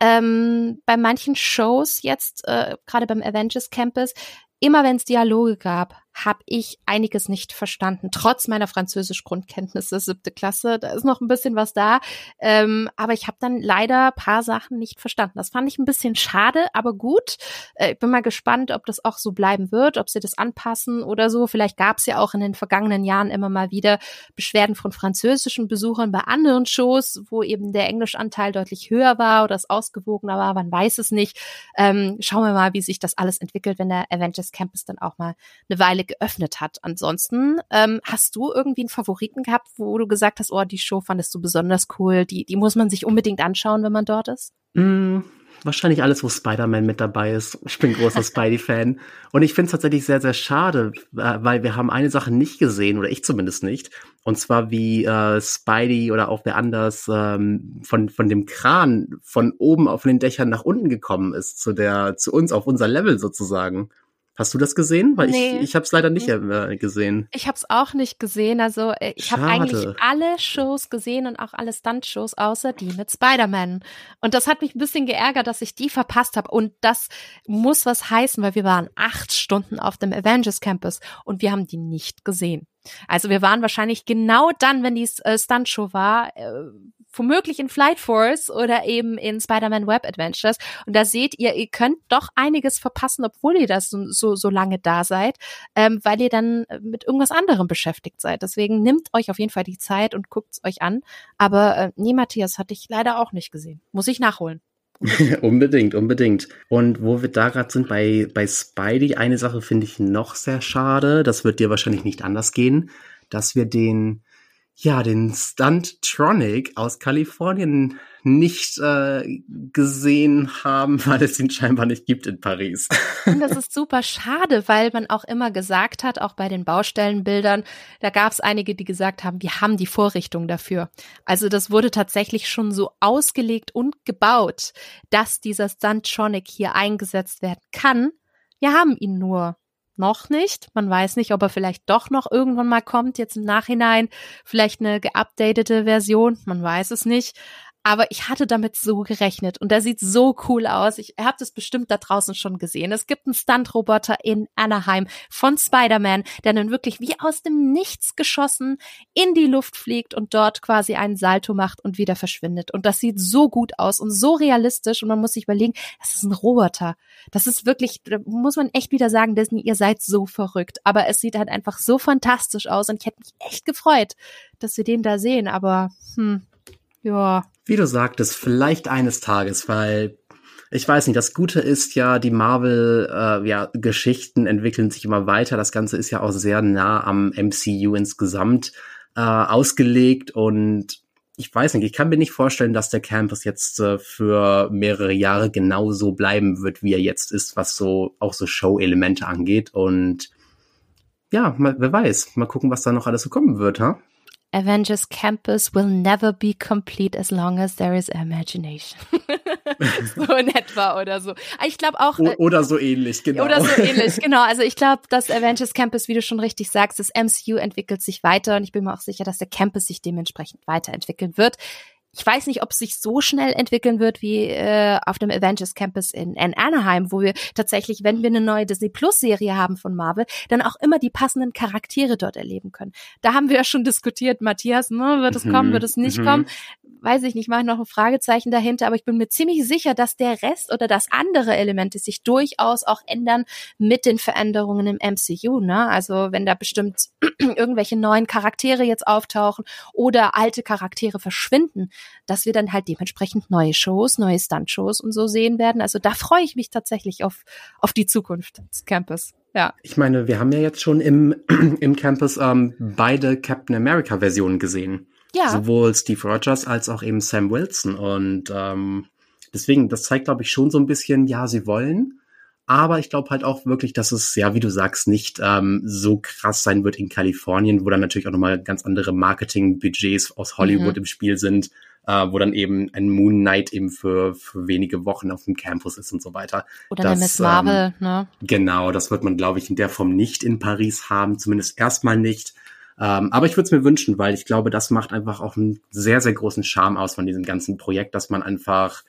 ähm, bei manchen Shows jetzt, äh, gerade beim Avengers Campus, immer wenn es Dialoge gab, habe ich einiges nicht verstanden, trotz meiner Französisch-Grundkenntnisse, siebte Klasse. Da ist noch ein bisschen was da. Ähm, aber ich habe dann leider paar Sachen nicht verstanden. Das fand ich ein bisschen schade, aber gut. Äh, ich bin mal gespannt, ob das auch so bleiben wird, ob sie das anpassen oder so. Vielleicht gab es ja auch in den vergangenen Jahren immer mal wieder Beschwerden von französischen Besuchern bei anderen Shows, wo eben der Englischanteil deutlich höher war oder es ausgewogener war. Man weiß es nicht. Ähm, schauen wir mal, wie sich das alles entwickelt, wenn der Avengers Campus dann auch mal eine Weile geöffnet hat. Ansonsten ähm, hast du irgendwie einen Favoriten gehabt, wo du gesagt hast, oh, die Show fandest du besonders cool, die, die muss man sich unbedingt anschauen, wenn man dort ist? Mm, wahrscheinlich alles, wo Spider-Man mit dabei ist. Ich bin großer Spidey-Fan. Und ich finde es tatsächlich sehr, sehr schade, weil wir haben eine Sache nicht gesehen, oder ich zumindest nicht. Und zwar wie äh, Spidey oder auch wer anders ähm, von, von dem Kran von oben auf den Dächern nach unten gekommen ist, zu der, zu uns auf unser Level sozusagen. Hast du das gesehen? Weil nee. ich, ich habe es leider nicht äh, gesehen. Ich habe es auch nicht gesehen. Also äh, ich habe eigentlich alle Shows gesehen und auch alle Stunt-Shows außer die mit Spider-Man. Und das hat mich ein bisschen geärgert, dass ich die verpasst habe. Und das muss was heißen, weil wir waren acht Stunden auf dem Avengers Campus und wir haben die nicht gesehen. Also wir waren wahrscheinlich genau dann, wenn die äh, Stunt-Show war, äh, womöglich in Flight Force oder eben in Spider-Man Web Adventures. Und da seht ihr, ihr könnt doch einiges verpassen, obwohl ihr das so, so lange da seid, ähm, weil ihr dann mit irgendwas anderem beschäftigt seid. Deswegen nimmt euch auf jeden Fall die Zeit und guckt es euch an. Aber äh, nee, Matthias hatte ich leider auch nicht gesehen. Muss ich nachholen. unbedingt, unbedingt. Und wo wir da gerade sind bei, bei Spidey, eine Sache finde ich noch sehr schade. Das wird dir wahrscheinlich nicht anders gehen, dass wir den ja, den Stunt-Tronic aus Kalifornien nicht äh, gesehen haben, weil es ihn scheinbar nicht gibt in Paris. Und das ist super schade, weil man auch immer gesagt hat, auch bei den Baustellenbildern, da gab es einige, die gesagt haben, wir haben die Vorrichtung dafür. Also das wurde tatsächlich schon so ausgelegt und gebaut, dass dieser Stunt-Tronic hier eingesetzt werden kann. Wir haben ihn nur noch nicht. Man weiß nicht, ob er vielleicht doch noch irgendwann mal kommt, jetzt im Nachhinein. Vielleicht eine geupdatete Version, man weiß es nicht. Aber ich hatte damit so gerechnet und der sieht so cool aus. Ich habe das bestimmt da draußen schon gesehen. Es gibt einen Stunt-Roboter in Anaheim von Spider-Man, der dann wirklich wie aus dem Nichts geschossen in die Luft fliegt und dort quasi einen Salto macht und wieder verschwindet. Und das sieht so gut aus und so realistisch und man muss sich überlegen, das ist ein Roboter. Das ist wirklich, da muss man echt wieder sagen, Disney, ihr seid so verrückt. Aber es sieht halt einfach so fantastisch aus und ich hätte mich echt gefreut, dass wir den da sehen. Aber hm, ja. Wie du sagtest, vielleicht eines Tages, weil ich weiß nicht, das Gute ist ja, die Marvel-Geschichten äh, ja, entwickeln sich immer weiter. Das Ganze ist ja auch sehr nah am MCU insgesamt äh, ausgelegt und ich weiß nicht, ich kann mir nicht vorstellen, dass der Campus jetzt äh, für mehrere Jahre genauso bleiben wird, wie er jetzt ist, was so auch so Show-Elemente angeht. Und ja, mal, wer weiß, mal gucken, was da noch alles so kommen wird, ha? Avengers Campus will never be complete as long as there is imagination. so in etwa oder so. Ich glaube auch. Äh, oder so ähnlich, genau. Oder so ähnlich, genau. Also ich glaube, dass Avengers Campus, wie du schon richtig sagst, das MCU entwickelt sich weiter und ich bin mir auch sicher, dass der Campus sich dementsprechend weiterentwickeln wird ich weiß nicht, ob es sich so schnell entwickeln wird wie äh, auf dem Avengers Campus in, in Anaheim, wo wir tatsächlich, wenn wir eine neue Disney Plus Serie haben von Marvel, dann auch immer die passenden Charaktere dort erleben können. Da haben wir ja schon diskutiert, Matthias, ne, wird es kommen, wird es nicht mhm. kommen? Weiß ich nicht, mache noch ein Fragezeichen dahinter, aber ich bin mir ziemlich sicher, dass der Rest oder dass andere Elemente sich durchaus auch ändern mit den Veränderungen im MCU, ne? Also wenn da bestimmt irgendwelche neuen Charaktere jetzt auftauchen oder alte Charaktere verschwinden, dass wir dann halt dementsprechend neue Shows, neue Stunt-Shows und so sehen werden. Also da freue ich mich tatsächlich auf, auf die Zukunft des Campus. Ja. Ich meine, wir haben ja jetzt schon im, im Campus ähm, beide Captain America Versionen gesehen. Ja. Sowohl Steve Rogers als auch eben Sam Wilson. Und ähm, deswegen, das zeigt, glaube ich, schon so ein bisschen, ja, sie wollen. Aber ich glaube halt auch wirklich, dass es, ja, wie du sagst, nicht ähm, so krass sein wird in Kalifornien, wo dann natürlich auch nochmal ganz andere Marketing-Budgets aus Hollywood mhm. im Spiel sind, äh, wo dann eben ein Moon Knight eben für, für wenige Wochen auf dem Campus ist und so weiter. Oder das, eine Miss Marvel, ähm, ne? Genau, das wird man, glaube ich, in der Form nicht in Paris haben, zumindest erstmal nicht. Ähm, aber ich würde es mir wünschen, weil ich glaube, das macht einfach auch einen sehr, sehr großen Charme aus von diesem ganzen Projekt, dass man einfach,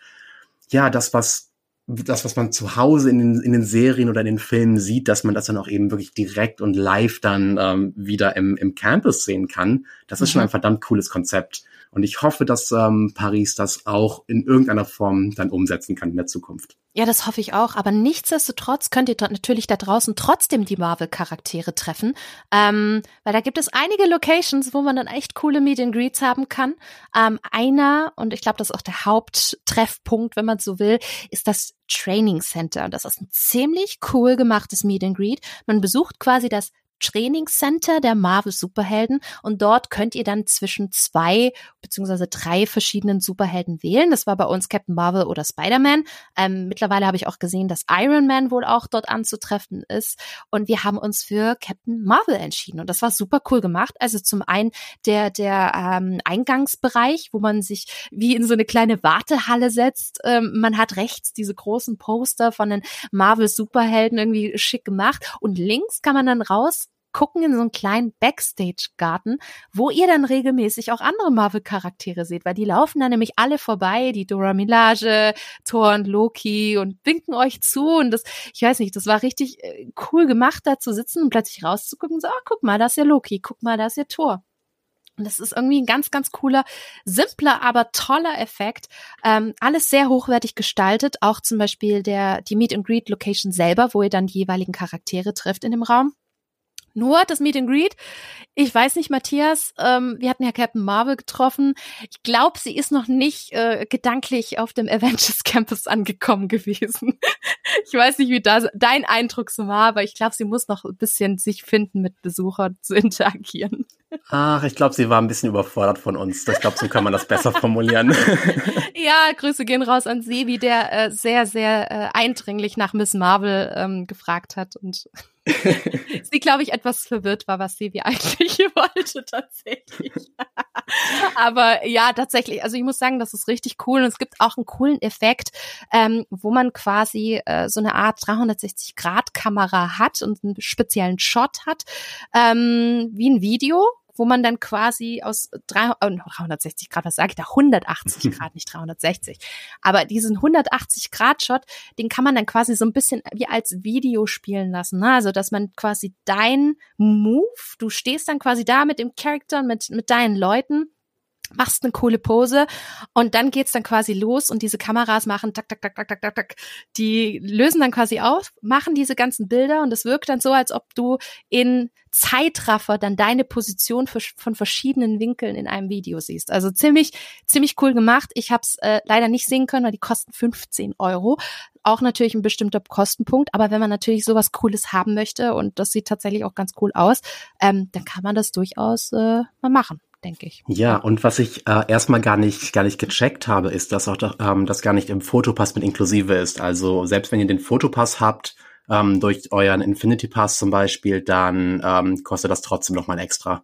ja, das, was das, was man zu Hause in den, in den Serien oder in den Filmen sieht, dass man das dann auch eben wirklich direkt und live dann ähm, wieder im, im Campus sehen kann. Das ist mhm. schon ein verdammt cooles Konzept. Und ich hoffe, dass ähm, Paris das auch in irgendeiner Form dann umsetzen kann in der Zukunft. Ja, das hoffe ich auch. Aber nichtsdestotrotz könnt ihr natürlich da draußen trotzdem die Marvel-Charaktere treffen. Ähm, weil da gibt es einige Locations, wo man dann echt coole Meet and Greets haben kann. Ähm, einer, und ich glaube, das ist auch der Haupttreffpunkt, wenn man so will, ist das Training Center. Das ist ein ziemlich cool gemachtes Meet and Greet. Man besucht quasi das Trainingscenter der Marvel Superhelden und dort könnt ihr dann zwischen zwei beziehungsweise drei verschiedenen Superhelden wählen. Das war bei uns Captain Marvel oder Spider-Man. Ähm, mittlerweile habe ich auch gesehen, dass Iron Man wohl auch dort anzutreffen ist und wir haben uns für Captain Marvel entschieden und das war super cool gemacht. Also zum einen der der ähm, Eingangsbereich, wo man sich wie in so eine kleine Wartehalle setzt. Ähm, man hat rechts diese großen Poster von den Marvel Superhelden irgendwie schick gemacht und links kann man dann raus gucken in so einen kleinen Backstage-Garten, wo ihr dann regelmäßig auch andere Marvel-Charaktere seht, weil die laufen dann nämlich alle vorbei, die Dora Milage, Thor und Loki und winken euch zu und das, ich weiß nicht, das war richtig äh, cool gemacht, da zu sitzen und plötzlich rauszugucken so, ah, guck mal, da ist ja Loki, guck mal, da ist ja Thor. Und das ist irgendwie ein ganz, ganz cooler, simpler, aber toller Effekt. Ähm, alles sehr hochwertig gestaltet. Auch zum Beispiel der, die Meet and Greet Location selber, wo ihr dann die jeweiligen Charaktere trifft in dem Raum. Nur das Meet and Greet. Ich weiß nicht, Matthias, ähm, wir hatten ja Captain Marvel getroffen. Ich glaube, sie ist noch nicht äh, gedanklich auf dem Avengers Campus angekommen gewesen. ich weiß nicht, wie da dein Eindruck so war, aber ich glaube, sie muss noch ein bisschen sich finden, mit Besuchern zu interagieren. Ach, ich glaube, sie war ein bisschen überfordert von uns. Ich glaube, so kann man das besser formulieren. ja, Grüße gehen raus an Sebi, der äh, sehr, sehr äh, eindringlich nach Miss Marvel ähm, gefragt hat und sie, glaube ich, etwas verwirrt war, was Sevi eigentlich wollte tatsächlich. Aber ja, tatsächlich, also ich muss sagen, das ist richtig cool und es gibt auch einen coolen Effekt, ähm, wo man quasi äh, so eine Art 360-Grad-Kamera hat und einen speziellen Shot hat, ähm, wie ein Video wo man dann quasi aus 360 Grad, was sage ich da, 180 Grad, nicht 360, aber diesen 180 Grad Shot, den kann man dann quasi so ein bisschen wie als Video spielen lassen, ne? also dass man quasi dein Move, du stehst dann quasi da mit dem Charakter, mit, mit deinen Leuten machst eine coole Pose und dann geht's dann quasi los und diese Kameras machen tak tak tak tak tak tak tak die lösen dann quasi auf, machen diese ganzen Bilder und es wirkt dann so, als ob du in Zeitraffer dann deine Position für, von verschiedenen Winkeln in einem Video siehst. Also ziemlich ziemlich cool gemacht. Ich habe es äh, leider nicht sehen können, weil die kosten 15 Euro. Auch natürlich ein bestimmter Kostenpunkt, aber wenn man natürlich sowas Cooles haben möchte und das sieht tatsächlich auch ganz cool aus, ähm, dann kann man das durchaus äh, mal machen denke ich. Ja, und was ich äh, erstmal gar nicht, gar nicht gecheckt habe, ist, dass auch ähm, das gar nicht im Fotopass mit inklusive ist. Also selbst wenn ihr den Fotopass habt, ähm, durch euren Infinity Pass zum Beispiel, dann ähm, kostet das trotzdem nochmal extra.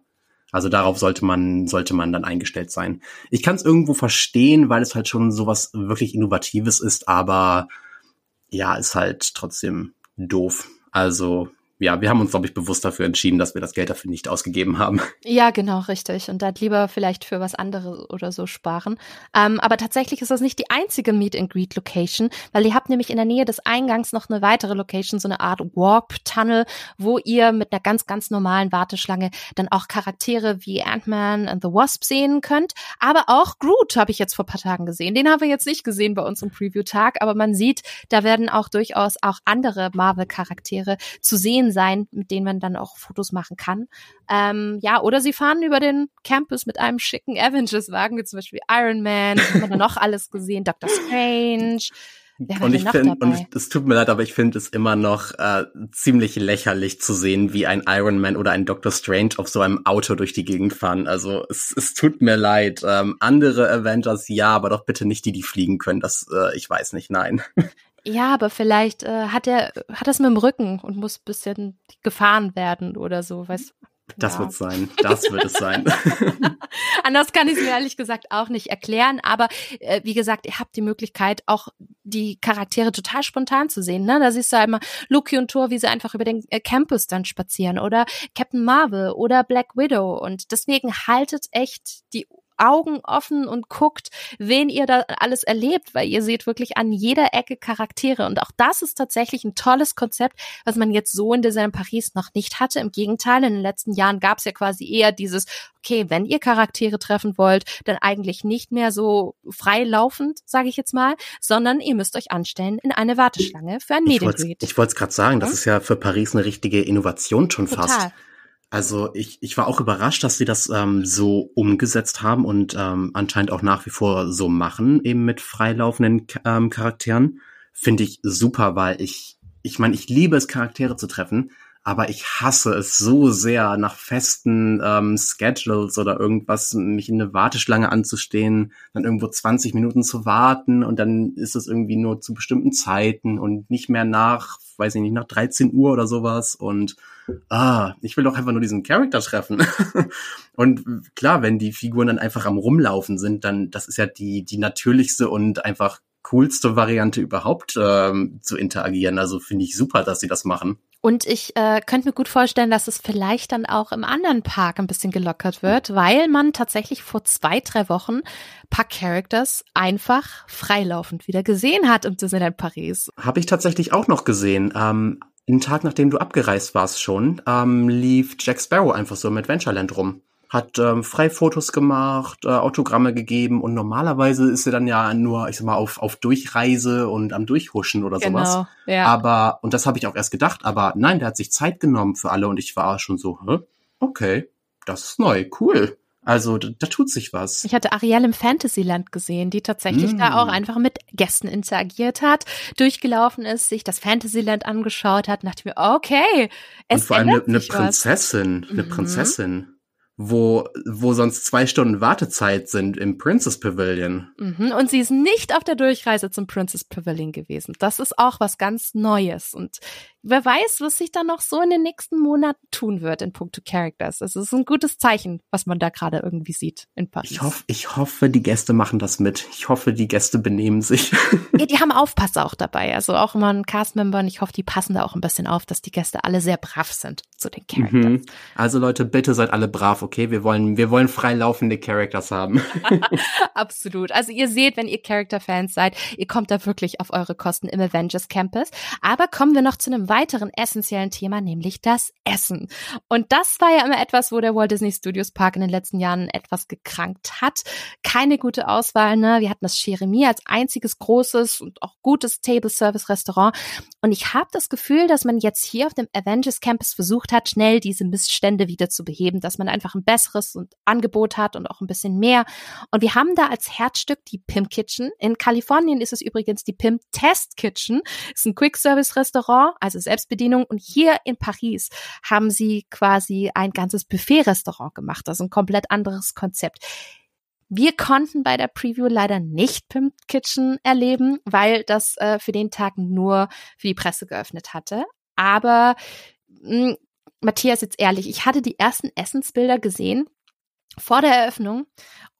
Also darauf sollte man, sollte man dann eingestellt sein. Ich kann es irgendwo verstehen, weil es halt schon sowas wirklich Innovatives ist, aber ja, ist halt trotzdem doof. Also ja, wir haben uns, glaube ich, bewusst dafür entschieden, dass wir das Geld dafür nicht ausgegeben haben. Ja, genau, richtig. Und da lieber vielleicht für was anderes oder so sparen. Ähm, aber tatsächlich ist das nicht die einzige Meet and Greet Location, weil ihr habt nämlich in der Nähe des Eingangs noch eine weitere Location, so eine Art Warp-Tunnel, wo ihr mit einer ganz, ganz normalen Warteschlange dann auch Charaktere wie Ant-Man and the Wasp sehen könnt. Aber auch Groot habe ich jetzt vor paar Tagen gesehen. Den haben wir jetzt nicht gesehen bei uns im Preview-Tag, aber man sieht, da werden auch durchaus auch andere Marvel-Charaktere zu sehen sein, mit denen man dann auch Fotos machen kann. Ähm, ja, oder sie fahren über den Campus mit einem schicken Avengers-Wagen, wie zum Beispiel Iron Man, haben wir dann noch alles gesehen, Doctor Strange. und ich finde, und es tut mir leid, aber ich finde es immer noch äh, ziemlich lächerlich zu sehen, wie ein Iron Man oder ein Doctor Strange auf so einem Auto durch die Gegend fahren. Also es, es tut mir leid. Ähm, andere Avengers ja, aber doch bitte nicht die, die fliegen können. Das, äh, ich weiß nicht, nein. Ja, aber vielleicht äh, hat er hat das mit dem Rücken und muss bisschen gefahren werden oder so, weißt das ja. wird sein. Das wird es sein. Anders kann ich es mir ehrlich gesagt auch nicht erklären. Aber äh, wie gesagt, ihr habt die Möglichkeit, auch die Charaktere total spontan zu sehen. Ne? Da siehst du einmal Loki und Thor, wie sie einfach über den äh, Campus dann spazieren. Oder Captain Marvel oder Black Widow. Und deswegen haltet echt die Augen offen und guckt, wen ihr da alles erlebt, weil ihr seht wirklich an jeder Ecke Charaktere. Und auch das ist tatsächlich ein tolles Konzept, was man jetzt so in Design Paris noch nicht hatte. Im Gegenteil, in den letzten Jahren gab es ja quasi eher dieses, okay, wenn ihr Charaktere treffen wollt, dann eigentlich nicht mehr so freilaufend, sage ich jetzt mal, sondern ihr müsst euch anstellen in eine Warteschlange für ein Medienread. Ich wollte es gerade sagen, das ist ja für Paris eine richtige Innovation schon Total. fast. Also ich, ich war auch überrascht, dass sie das ähm, so umgesetzt haben und ähm, anscheinend auch nach wie vor so machen, eben mit freilaufenden ähm, Charakteren. Finde ich super, weil ich, ich meine, ich liebe es, Charaktere zu treffen, aber ich hasse es so sehr, nach festen ähm, Schedules oder irgendwas, mich in eine Warteschlange anzustehen, dann irgendwo 20 Minuten zu warten und dann ist es irgendwie nur zu bestimmten Zeiten und nicht mehr nach, weiß ich nicht, nach 13 Uhr oder sowas und ah, ich will doch einfach nur diesen Charakter treffen. und klar, wenn die Figuren dann einfach am rumlaufen sind, dann das ist ja die die natürlichste und einfach coolste Variante überhaupt ähm, zu interagieren. Also finde ich super, dass sie das machen. Und ich äh, könnte mir gut vorstellen, dass es vielleicht dann auch im anderen Park ein bisschen gelockert wird, weil man tatsächlich vor zwei, drei Wochen paar Characters einfach freilaufend wieder gesehen hat im Disneyland Paris. Habe ich tatsächlich auch noch gesehen. Ähm, einen Tag nachdem du abgereist warst schon, ähm, lief Jack Sparrow einfach so im Adventureland rum hat ähm, frei Fotos gemacht, äh, Autogramme gegeben und normalerweise ist er dann ja nur, ich sag mal, auf, auf Durchreise und am Durchhuschen oder genau, sowas. Ja. Aber, und das habe ich auch erst gedacht, aber nein, der hat sich Zeit genommen für alle und ich war schon so, Hä? okay, das ist neu, cool. Also da, da tut sich was. Ich hatte Ariel im Fantasyland gesehen, die tatsächlich mm. da auch einfach mit Gästen interagiert hat, durchgelaufen ist, sich das Fantasyland angeschaut hat, dachte mir, okay, es Und vor allem eine, eine Prinzessin, eine mhm. Prinzessin wo, wo sonst zwei Stunden Wartezeit sind im Princess Pavilion. Mhm, und sie ist nicht auf der Durchreise zum Princess Pavilion gewesen. Das ist auch was ganz Neues. Und wer weiß, was sich da noch so in den nächsten Monaten tun wird in puncto Characters. Es ist ein gutes Zeichen, was man da gerade irgendwie sieht in Paris. Ich hoffe, ich hoffe, die Gäste machen das mit. Ich hoffe, die Gäste benehmen sich. ja, die haben Aufpasser auch dabei. Also auch immer ein Castmember und ich hoffe, die passen da auch ein bisschen auf, dass die Gäste alle sehr brav sind zu den Characters. Mhm. Also Leute, bitte seid alle brav, okay? Wir wollen, wir wollen frei laufende Characters haben. Absolut. Also ihr seht, wenn ihr Character-Fans seid, ihr kommt da wirklich auf eure Kosten im Avengers Campus. Aber kommen wir noch zu einem weiteren essentiellen Thema, nämlich das Essen. Und das war ja immer etwas, wo der Walt Disney Studios Park in den letzten Jahren etwas gekrankt hat. Keine gute Auswahl, ne? Wir hatten das Jeremie als einziges großes und auch gutes Table Service Restaurant. Und ich habe das Gefühl, dass man jetzt hier auf dem Avengers Campus versucht hat, schnell diese Missstände wieder zu beheben, dass man einfach ein besseres und Angebot hat und auch ein bisschen mehr. Und wir haben da als Herzstück die Pim Kitchen. In Kalifornien ist es übrigens die Pim Test Kitchen. Ist ein Quick Service Restaurant, also Selbstbedienung. Und hier in Paris haben sie quasi ein ganzes Buffet-Restaurant gemacht. Also ein komplett anderes Konzept. Wir konnten bei der Preview leider nicht Pimp Kitchen erleben, weil das äh, für den Tag nur für die Presse geöffnet hatte. Aber mh, hm, Matthias, jetzt ehrlich, ich hatte die ersten Essensbilder gesehen vor der Eröffnung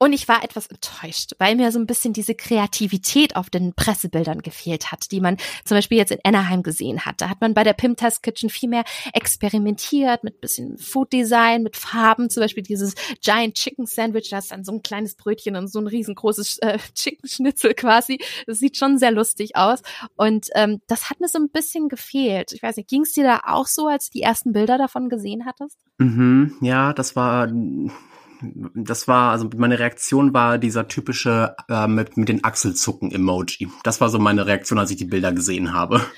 und ich war etwas enttäuscht, weil mir so ein bisschen diese Kreativität auf den Pressebildern gefehlt hat, die man zum Beispiel jetzt in Anaheim gesehen hat. Da hat man bei der Pim Test Kitchen viel mehr experimentiert mit bisschen Food Design, mit Farben, zum Beispiel dieses Giant Chicken Sandwich, da ist dann so ein kleines Brötchen und so ein riesengroßes äh, Chicken Schnitzel quasi. Das sieht schon sehr lustig aus und ähm, das hat mir so ein bisschen gefehlt. Ich weiß nicht, ging es dir da auch so, als du die ersten Bilder davon gesehen hattest? Mhm, ja, das war das war, also meine Reaktion war dieser typische äh, mit, mit den Achselzucken-Emoji. Das war so meine Reaktion, als ich die Bilder gesehen habe.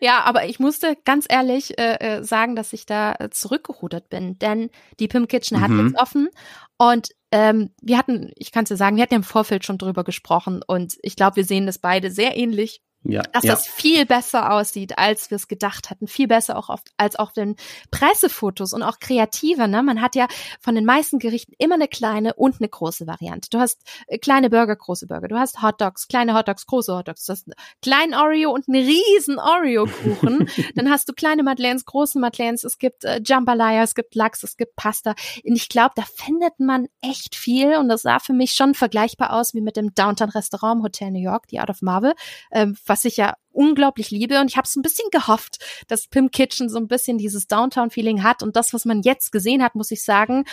Ja, aber ich musste ganz ehrlich äh, äh sagen, dass ich da äh, zurückgerudert bin, denn die Pim Kitchen mhm. hat jetzt offen und ähm, wir hatten, ich kann es dir sagen, wir hatten ja im Vorfeld schon drüber gesprochen und ich glaube, wir sehen das beide sehr ähnlich Ja, dass ja. das viel besser aussieht, als wir es gedacht hatten. Viel besser auch oft als auf den Pressefotos und auch kreativer. Ne? Man hat ja von den meisten Gerichten immer eine kleine und eine große Variante. Du hast äh, kleine Burger, große Burger. Du hast Hot Dogs, kleine Hot Dogs, große Hot Dogs. Du hast einen kleinen Oreo und einen riesen Oreo-Kuchen. Dann hast du kleine Madeleines, große Madeleines. Es gibt äh, Jambalaya, es gibt Lachs, es gibt Pasta. Und ich glaube, da findet man echt viel. Und das sah für mich schon vergleichbar aus wie mit dem Downtown Restaurant im Hotel New York, die Art of Marvel. Ähm, was ich ja unglaublich liebe. Und ich habe so ein bisschen gehofft, dass Pim Kitchen so ein bisschen dieses Downtown-Feeling hat. Und das, was man jetzt gesehen hat, muss ich sagen,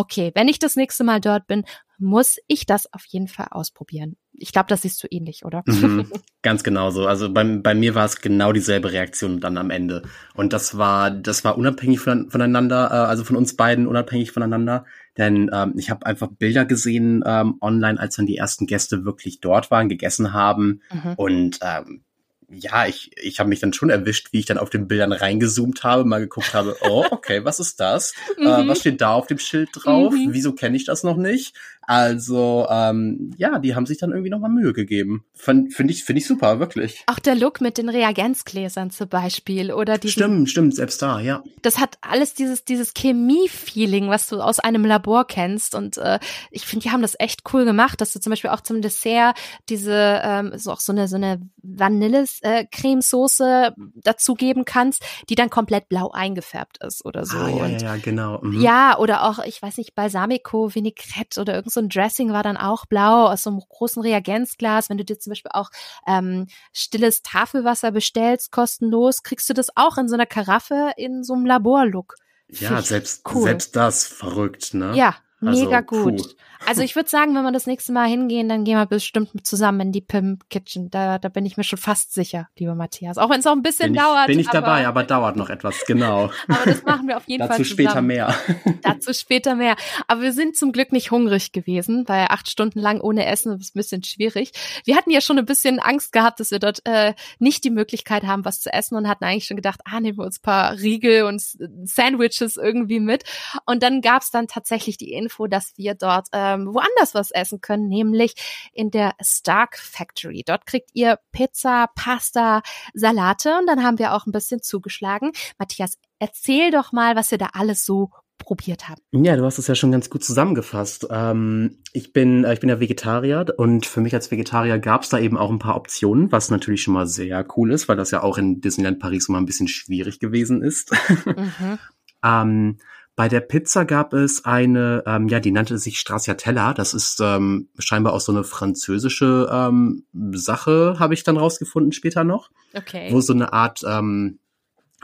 okay, wenn ich das nächste Mal dort bin, muss ich das auf jeden Fall ausprobieren. Ich glaube, das siehst du ähnlich, oder? Mhm, ganz genau so. Also bei, bei mir war es genau dieselbe Reaktion dann am Ende. Und das war, das war unabhängig von, voneinander, äh, also von uns beiden unabhängig voneinander. Denn ähm, ich habe einfach Bilder gesehen ähm, online, als dann die ersten Gäste wirklich dort waren, gegessen haben. Mhm. Und ähm, ja, ich, ich habe mich dann schon erwischt, wie ich dann auf den Bildern reingezoomt habe, mal geguckt habe, oh, okay, was ist das? äh, Mhm. was steht da auf dem Schild drauf? Mhm. Wieso kenne ich das noch nicht? Also, ähm, ja, die haben sich dann irgendwie nochmal Mühe gegeben. Finde ich, finde ich super, wirklich. Auch der Look mit den Reagenzgläsern zum Beispiel oder die Stimmt, stimmt, selbst da, ja. das hat alles dieses, dieses Chemie-Feeling, was du aus einem Labor kennst. Und äh, ich finde, die haben das echt cool gemacht, dass du zum Beispiel auch zum Dessert diese, ähm, so auch so eine, so eine Vanille-Cremesoße dazugeben kannst, die dann komplett blau eingefärbt ist oder so. ah, ja, ja, Und ja, genau. Mhm. ja, oder auch, ich weiß nicht, Balsamico, Vinaigrette oder irgend so ein Dressing war dann auch blau aus so einem großen Reagenzglas. Wenn du dir zum Beispiel auch ähm, stilles Tafelwasser bestellst, kostenlos, kriegst du das auch in so einer Karaffe in so einem Laborlook. ja selbst, cool. selbst das verrückt, ne? Ja, Also, mega gut. puh. Also ich würde sagen, wenn wir das nächste Mal hingehen, dann gehen wir bestimmt zusammen in die Pim Kitchen. Da, da bin ich mir schon fast sicher, lieber Matthias. Auch wenn es auch ein bisschen Bin ich, dauert. bin ich aber, dabei, aber dauert noch etwas, genau. aber das machen wir auf jeden Fall Dazu später mehr. Dazu später mehr. Aber wir sind zum Glück nicht hungrig gewesen, weil acht Stunden lang ohne Essen ist ein bisschen schwierig. Wir hatten ja schon ein bisschen Angst gehabt, dass wir dort äh, nicht die Möglichkeit haben, was zu essen und hatten eigentlich schon gedacht, ah, nehmen wir uns ein paar Riegel und Sandwiches irgendwie mit. Und dann gab es dann tatsächlich die Info, dass wir dort ähm, woanders was essen können, nämlich in der Stark Factory. Dort kriegt ihr Pizza, Pasta, Salate und dann haben wir auch ein bisschen zugeschlagen. Matthias, erzähl doch mal, was wir da alles so probiert haben. Ja, du hast es ja schon ganz gut zusammengefasst. Ähm, ich bin, äh, ich bin ja Vegetarier und für mich als Vegetarier gab es da eben auch ein paar Optionen, was natürlich schon mal sehr cool ist, weil das ja auch in Disneyland Paris mal ein bisschen schwierig gewesen ist. Mhm. ähm, bei der Pizza gab es eine, ähm, ja, die nannte sich Stracciatella. Das ist ähm, scheinbar auch so eine französische ähm, Sache, habe ich dann rausgefunden später noch Okay. wo so eine Art, ähm,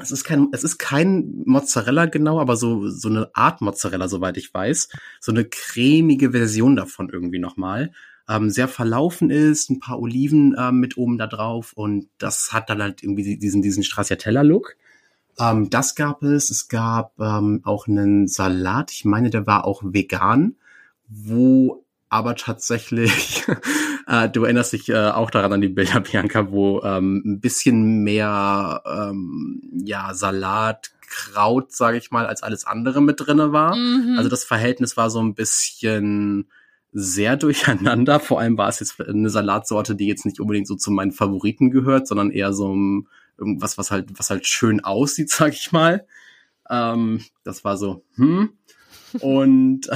es ist kein, es ist kein Mozzarella genau, aber so, so eine Art Mozzarella, soweit ich weiß. So eine cremige Version davon irgendwie nochmal. Ähm, sehr verlaufen ist, ein paar Oliven ähm, mit oben da drauf und das hat dann halt irgendwie diesen, diesen Stracciatella-Look. Ähm, das gab es. Es gab ähm, auch einen Salat. Ich meine, der war auch vegan, wo aber tatsächlich, äh, du erinnerst dich äh, auch daran an die Bilder, Bianca, wo ähm, ein bisschen mehr ähm, ja Salat, Kraut, sage ich mal, als alles andere mit drinne war. Mhm. Also das Verhältnis war so ein bisschen sehr durcheinander. Vor allem war es jetzt eine Salatsorte, die jetzt nicht unbedingt so zu meinen Favoriten gehört, sondern eher so ein, irgendwas, was halt, was halt schön aussieht, sag ich mal. Ähm, das war so, hm. Und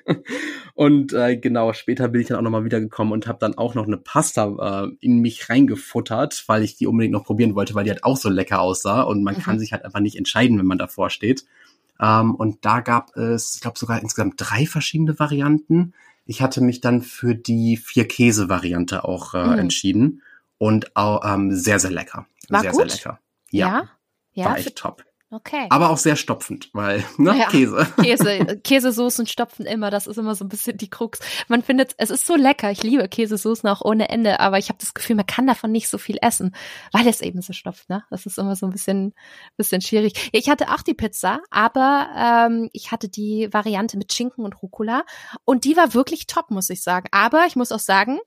und äh, genau, später bin ich dann auch nochmal wiedergekommen und habe dann auch noch eine Pasta äh, in mich reingefuttert, weil ich die unbedingt noch probieren wollte, weil die halt auch so lecker aussah und man Mhm. kann sich halt einfach nicht entscheiden, wenn man davor steht. Ähm, und da gab es, ich glaube sogar insgesamt drei verschiedene Varianten. Ich hatte mich dann für die vier Käse-Variante auch äh, Mhm. entschieden und auch ähm, sehr sehr lecker, War sehr gut? sehr lecker. Ja, ja? Ja, war echt top. okay. Aber auch sehr stopfend, weil ne, Ja. Käse. Käse, Käsesoßen stopfen immer, das ist immer so ein bisschen die Krux. Man findet, es ist so lecker, ich liebe Käsesoßen auch ohne Ende, aber ich habe das Gefühl, man kann davon nicht so viel essen, weil es eben so stopft, ne? Das ist immer so ein bisschen, bisschen schwierig. Ja, ich hatte auch die Pizza, aber ähm, ich hatte die Variante mit Schinken und Rucola und die war wirklich top, muss ich sagen. Aber ich muss auch sagen,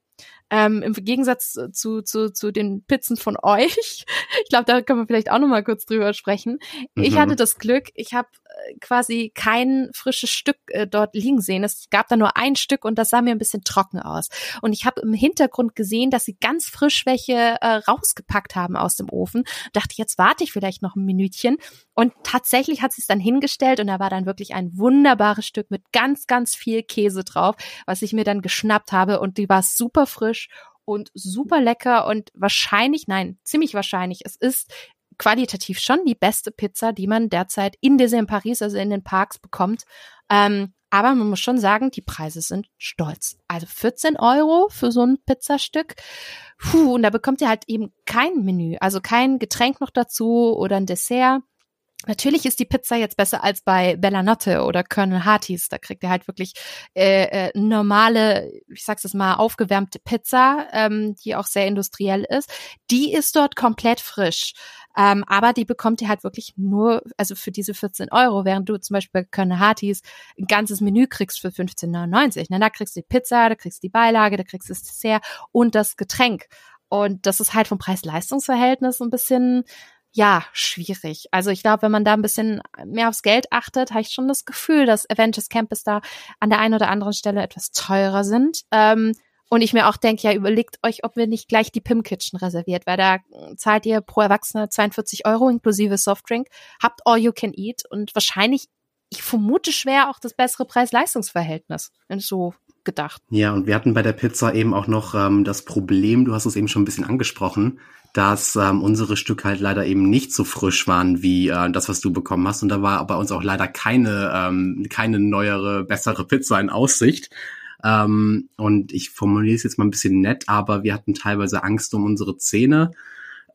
Ähm, Im Gegensatz zu, zu, zu den Pizzen von euch. Ich glaube, da können wir vielleicht auch noch mal kurz drüber sprechen. Mhm. Ich hatte das Glück, ich habe äh, quasi kein frisches Stück äh, dort liegen sehen. Es gab da nur ein Stück und das sah mir ein bisschen trocken aus. Und ich habe im Hintergrund gesehen, dass sie ganz frisch welche äh, rausgepackt haben aus dem Ofen. Dachte, jetzt warte ich vielleicht noch ein Minütchen. Und tatsächlich hat sie es dann hingestellt und da war dann wirklich ein wunderbares Stück mit ganz, ganz viel Käse drauf, was ich mir dann geschnappt habe und die war super frisch und super lecker und wahrscheinlich, nein, ziemlich wahrscheinlich, es ist qualitativ schon die beste Pizza, die man derzeit in Disney in Paris, also in den Parks bekommt. Ähm, aber man muss schon sagen, die Preise sind stolz. Also 14 Euro für so ein Pizzastück. Puh, und da bekommt ihr halt eben kein Menü, also kein Getränk noch dazu oder ein Dessert. Natürlich ist die Pizza jetzt besser als bei Bellanotte oder Colonel Hearties. Da kriegt ihr halt wirklich äh, äh, normale, ich sag's jetzt mal, aufgewärmte Pizza, ähm, die auch sehr industriell ist. Die ist dort komplett frisch. Ähm, aber die bekommt ihr halt wirklich nur, also für diese 14 Euro, während du zum Beispiel bei Colonel Hearties ein ganzes Menü kriegst für 15,99. Ne? Da kriegst du die Pizza, da kriegst du die Beilage, da kriegst du das Dessert und das Getränk. Und das ist halt vom Preis-Leistungs-Verhältnis ein bisschen ja, schwierig. Also ich glaube, wenn man da ein bisschen mehr aufs Geld achtet, habe ich schon das Gefühl, dass Avengers Campus da an der einen oder anderen Stelle etwas teurer sind. Ähm, und ich mir auch denke, ja, überlegt euch, ob wir nicht gleich die Pim Kitchen reserviert, weil da zahlt ihr pro Erwachsene 42 Euro inklusive Softdrink, habt all you can eat und wahrscheinlich, ich vermute schwer auch das bessere Preis-Leistungs-Verhältnis. So gedacht. Ja, und wir hatten bei der Pizza eben auch noch ähm, das Problem, du hast es eben schon ein bisschen angesprochen, dass ähm, unsere Stücke halt leider eben nicht so frisch waren wie äh, das, was du bekommen hast. Und da war bei uns auch leider keine, ähm, keine neuere, bessere Pizza in Aussicht. Ähm, und ich formuliere es jetzt mal ein bisschen nett, aber wir hatten teilweise Angst um unsere Zähne.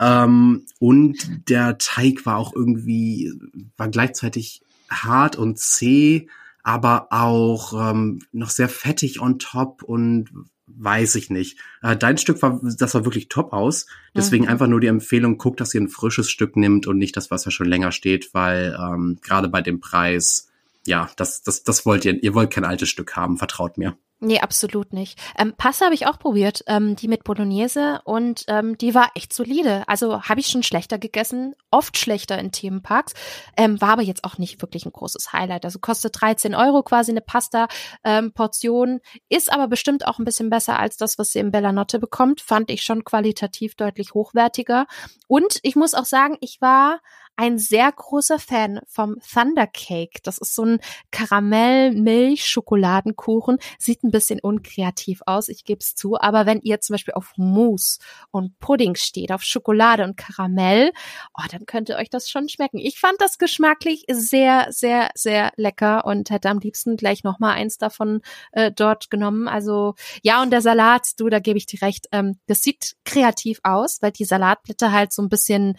Ähm, und der Teig war auch irgendwie, war gleichzeitig hart und zäh, aber auch ähm, noch sehr fettig on top und weiß ich nicht. Äh, dein Stück war, das sah wirklich top aus. Deswegen mhm. einfach nur die Empfehlung, guckt, dass ihr ein frisches Stück nimmt und nicht das, was ja schon länger steht, weil ähm, gerade bei dem Preis, ja, das, das, das wollt ihr, ihr wollt kein altes Stück haben, vertraut mir. Nee, absolut nicht. Ähm, Pasta habe ich auch probiert, ähm, die mit Bolognese und ähm, die war echt solide. Also habe ich schon schlechter gegessen, oft schlechter in Themenparks, ähm, war aber jetzt auch nicht wirklich ein großes Highlight. Also kostet 13 Euro quasi eine Pasta-Portion, ähm, ist aber bestimmt auch ein bisschen besser als das, was sie im Bellanotte bekommt. Fand ich schon qualitativ deutlich hochwertiger. Und ich muss auch sagen, ich war ein sehr großer Fan vom Thunder Cake. Das ist so ein Karamell-Milch-Schokoladenkuchen. Sieht ein bisschen unkreativ aus, ich gebe es zu. Aber wenn ihr zum Beispiel auf Mousse und Pudding steht, auf Schokolade und Karamell, oh, dann könnte euch das schon schmecken. Ich fand das geschmacklich sehr, sehr, sehr lecker und hätte am liebsten gleich noch mal eins davon äh, dort genommen. Also ja, und der Salat, du, da gebe ich dir recht. Ähm, das sieht kreativ aus, weil die Salatblätter halt so ein bisschen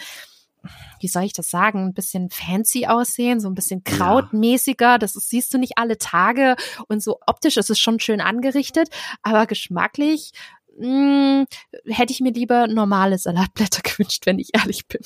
wie soll ich das sagen, ein bisschen fancy aussehen, so ein bisschen krautmäßiger. Das ist, siehst du nicht alle Tage und so optisch ist es schon schön angerichtet, aber geschmacklich mh, hm, hätte ich mir lieber normale Salatblätter gewünscht, wenn ich ehrlich bin.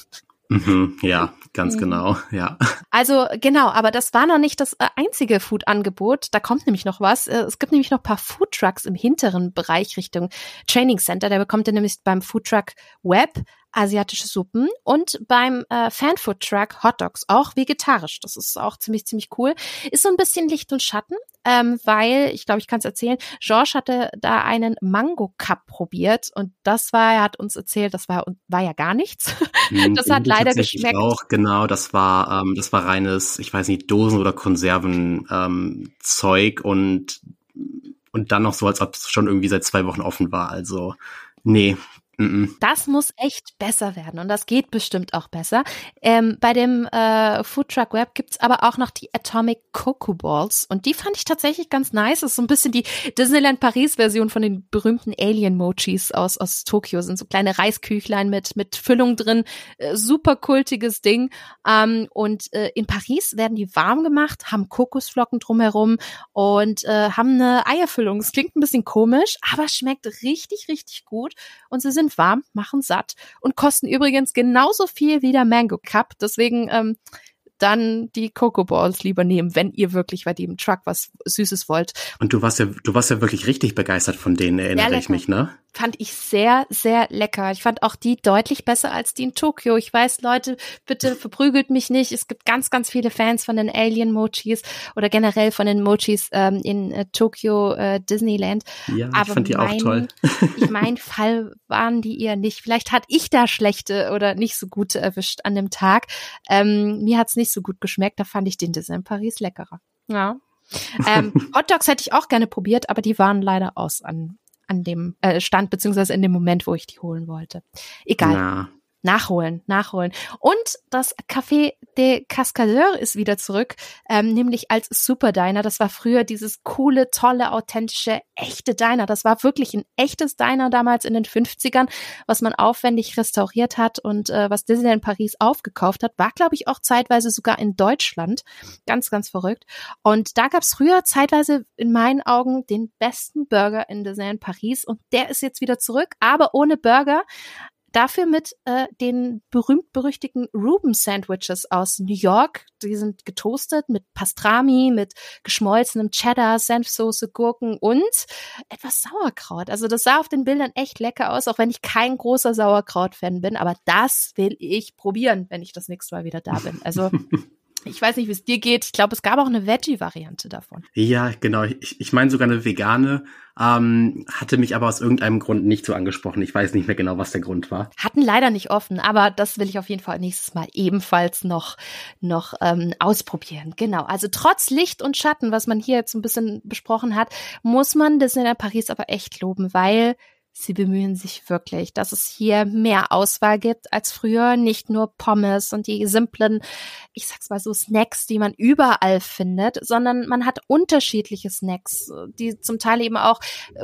Mhm, ja, ganz mhm. genau, ja. Also genau, aber das war noch nicht das äh, einzige Food-Angebot. Da kommt nämlich noch was. Äh, es gibt nämlich noch paar Food Trucks im hinteren Bereich Richtung Training Center. Da bekommt ihr nämlich beim Food Truck Web asiatische Suppen und beim äh, Fanfood Truck Hot Dogs auch vegetarisch. Das ist auch ziemlich, ziemlich cool. Ist so ein bisschen Licht und Schatten, ähm, weil, ich glaube, ich kann es erzählen, George hatte da einen Mango Cup probiert und das war, er hat uns erzählt, das war, war ja gar nichts. Hm, das hat leider geschmeckt. Auch, genau, das war, ähm, das war reines, ich weiß nicht, Dosen- oder Konservenzeug ähm, Zeug und und dann noch so, als ob es schon irgendwie seit zwei Wochen offen war. Also, nee, das muss echt besser werden und das geht bestimmt auch besser. Ähm, bei dem äh, Food Truck Web gibt's aber auch noch die Atomic Cocoa Balls und die fand ich tatsächlich ganz nice. Das ist so ein bisschen die Disneyland Paris Version von den berühmten Alien Mochis aus, aus Tokio. Sind so kleine Reisküchlein mit, mit Füllung drin. Äh, super kultiges Ding. Ähm, und äh, in Paris werden die warm gemacht, haben Kokosflocken drumherum und äh, haben eine Eierfüllung. Es klingt ein bisschen komisch, aber schmeckt richtig, richtig gut und sie sind sind warm, machen satt und kosten übrigens genauso viel wie der Mango Cup. Deswegen ähm, dann die Coco Balls lieber nehmen, wenn ihr wirklich bei dem Truck was Süßes wollt. Und du warst ja, du warst ja wirklich richtig begeistert von denen, erinnere ich mich, ne? Fand ich sehr, sehr lecker. Ich fand auch die deutlich besser als die in Tokio. Ich weiß, Leute, bitte verprügelt mich nicht. Es gibt ganz, ganz viele Fans von den Alien Mochis oder generell von den Mochis ähm, in äh, Tokio äh, Disneyland. Ja, Aber ich fand die mein, auch toll. ich mein Fall waren die eher nicht. Vielleicht hatte ich da schlechte oder nicht so gute erwischt an dem Tag. Ähm, mir hat's nicht so gut geschmeckt. Da fand ich den Disney in Paris leckerer. Ja. ähm, Hot Dogs hätte ich auch gerne probiert, aber die waren leider aus an, an dem äh, Stand, beziehungsweise in dem Moment, wo ich die holen wollte. Egal. Ja. Nachholen, nachholen. Und das Café de Cascadeur ist wieder zurück, ähm, nämlich als Super Diner. Das war früher dieses coole, tolle, authentische, echte Diner. Das war wirklich ein echtes Diner damals in den 50ern, was man aufwendig restauriert hat und äh, was Disneyland Paris aufgekauft hat. War, glaube ich, auch zeitweise sogar in Deutschland. Ganz, ganz verrückt. Und da gab es früher zeitweise in meinen Augen den besten Burger in Disneyland Paris und der ist jetzt wieder zurück, aber ohne Burger Dafür mit äh, den berühmt-berüchtigten Reuben-Sandwiches aus New York. Die sind getoastet mit Pastrami, mit geschmolzenem Cheddar, Senfsoße, Gurken und etwas Sauerkraut. Also das sah auf den Bildern echt lecker aus, auch wenn ich kein großer Sauerkraut-Fan bin. Aber das will ich probieren, wenn ich das nächste Mal wieder da bin. Also Ich weiß nicht, wie es dir geht. Ich glaube, es gab auch eine Veggie-Variante davon. Ja, genau. Ich, ich meine sogar eine vegane, ähm, hatte mich aber aus irgendeinem Grund nicht so angesprochen. Ich weiß nicht mehr genau, was der Grund war. Hatten leider nicht offen, aber das will ich auf jeden Fall nächstes Mal ebenfalls noch, noch ähm, ausprobieren. Genau. Also trotz Licht und Schatten, was man hier jetzt ein bisschen besprochen hat, muss man Disneyland Paris aber echt loben, weil Sie bemühen sich wirklich, dass es hier mehr Auswahl gibt als früher. Nicht nur Pommes und die simplen, ich sag's mal so, Snacks, die man überall findet, sondern man hat unterschiedliche Snacks, die zum Teil eben auch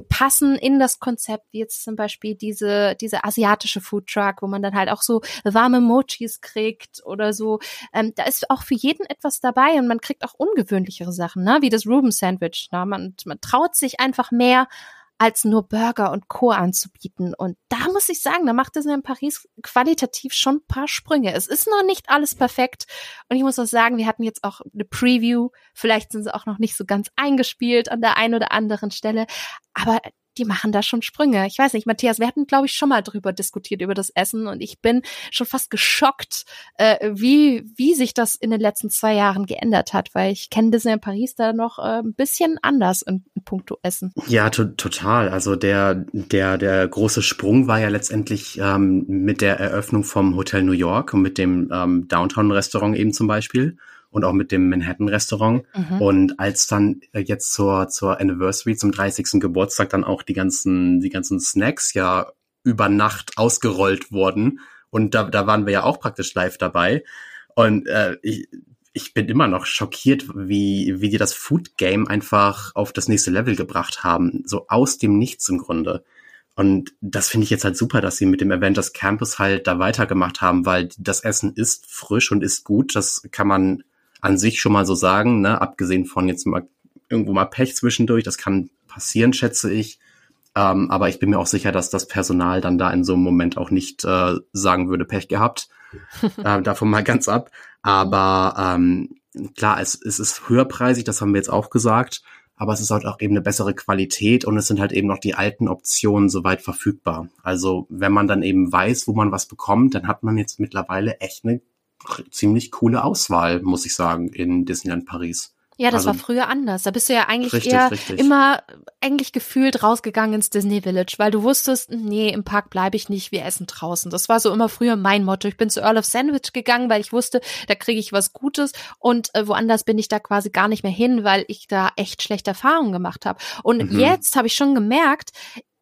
passen in das Konzept, wie jetzt zum Beispiel diese, diese asiatische Food Truck, wo man dann halt auch so warme Mochis kriegt oder so. Ähm, da ist auch für jeden etwas dabei und man kriegt auch ungewöhnlichere Sachen, ne? wie das Reuben Sandwich. Ne? Man, man traut sich einfach mehr als nur Burger und Co. anzubieten. Und da muss ich sagen, da macht Disney in Paris qualitativ schon ein paar Sprünge. Es ist noch nicht alles perfekt. Und ich muss auch sagen, wir hatten jetzt auch eine Preview. Vielleicht sind sie auch noch nicht so ganz eingespielt an der einen oder anderen Stelle. Aber die machen da schon Sprünge. Ich weiß nicht, Matthias, wir hatten, glaube ich, schon mal drüber diskutiert, über das Essen und ich bin schon fast geschockt, äh, wie, wie sich das in den letzten zwei Jahren geändert hat, weil ich kenne Disney in Paris da noch äh, ein bisschen anders in, in puncto Essen. Ja, to total. Also der, der, der große Sprung war ja letztendlich ähm, mit der Eröffnung vom Hotel New York und mit dem ähm, Downtown-Restaurant eben zum Beispiel und auch mit dem Manhattan-Restaurant. Mhm. Und als dann äh, jetzt zur, zur Anniversary, zum 30. Geburtstag, dann auch die ganzen, die ganzen Snacks ja über Nacht ausgerollt wurden. Und da, da waren wir ja auch praktisch live dabei. Und äh, ich, ich bin immer noch schockiert, wie, wie die das Food Game einfach auf das nächste Level gebracht haben. So aus dem Nichts im Grunde. Und das finde ich jetzt halt super, dass sie mit dem Avengers Campus halt da weitergemacht haben, weil das Essen ist frisch und ist gut. Das kann man an sich schon mal so sagen, ne? abgesehen von jetzt mal irgendwo mal Pech zwischendurch, das kann passieren, schätze ich. Ähm, aber ich bin mir auch sicher, dass das Personal dann da in so einem Moment auch nicht äh, sagen würde, Pech gehabt. äh, davon mal ganz ab. Aber ähm, klar, es, es ist höherpreisig, das haben wir jetzt auch gesagt. Aber es ist halt auch eben eine bessere Qualität und es sind halt eben noch die alten Optionen soweit verfügbar. Also wenn man dann eben weiß, wo man was bekommt, dann hat man jetzt mittlerweile echt eine ziemlich coole Auswahl, muss ich sagen, in Disneyland Paris. Ja, das also, war früher anders. Da bist du ja eigentlich richtig, eher richtig. immer eigentlich gefühlt rausgegangen ins Disney Village, weil du wusstest, nee, im Park bleibe ich nicht, wir essen draußen. Das war so immer früher mein Motto. Ich bin zu Earl of Sandwich gegangen, weil ich wusste, da kriege ich was Gutes und äh, woanders bin ich da quasi gar nicht mehr hin, weil ich da echt schlechte Erfahrungen gemacht habe. Und mhm. jetzt habe ich schon gemerkt,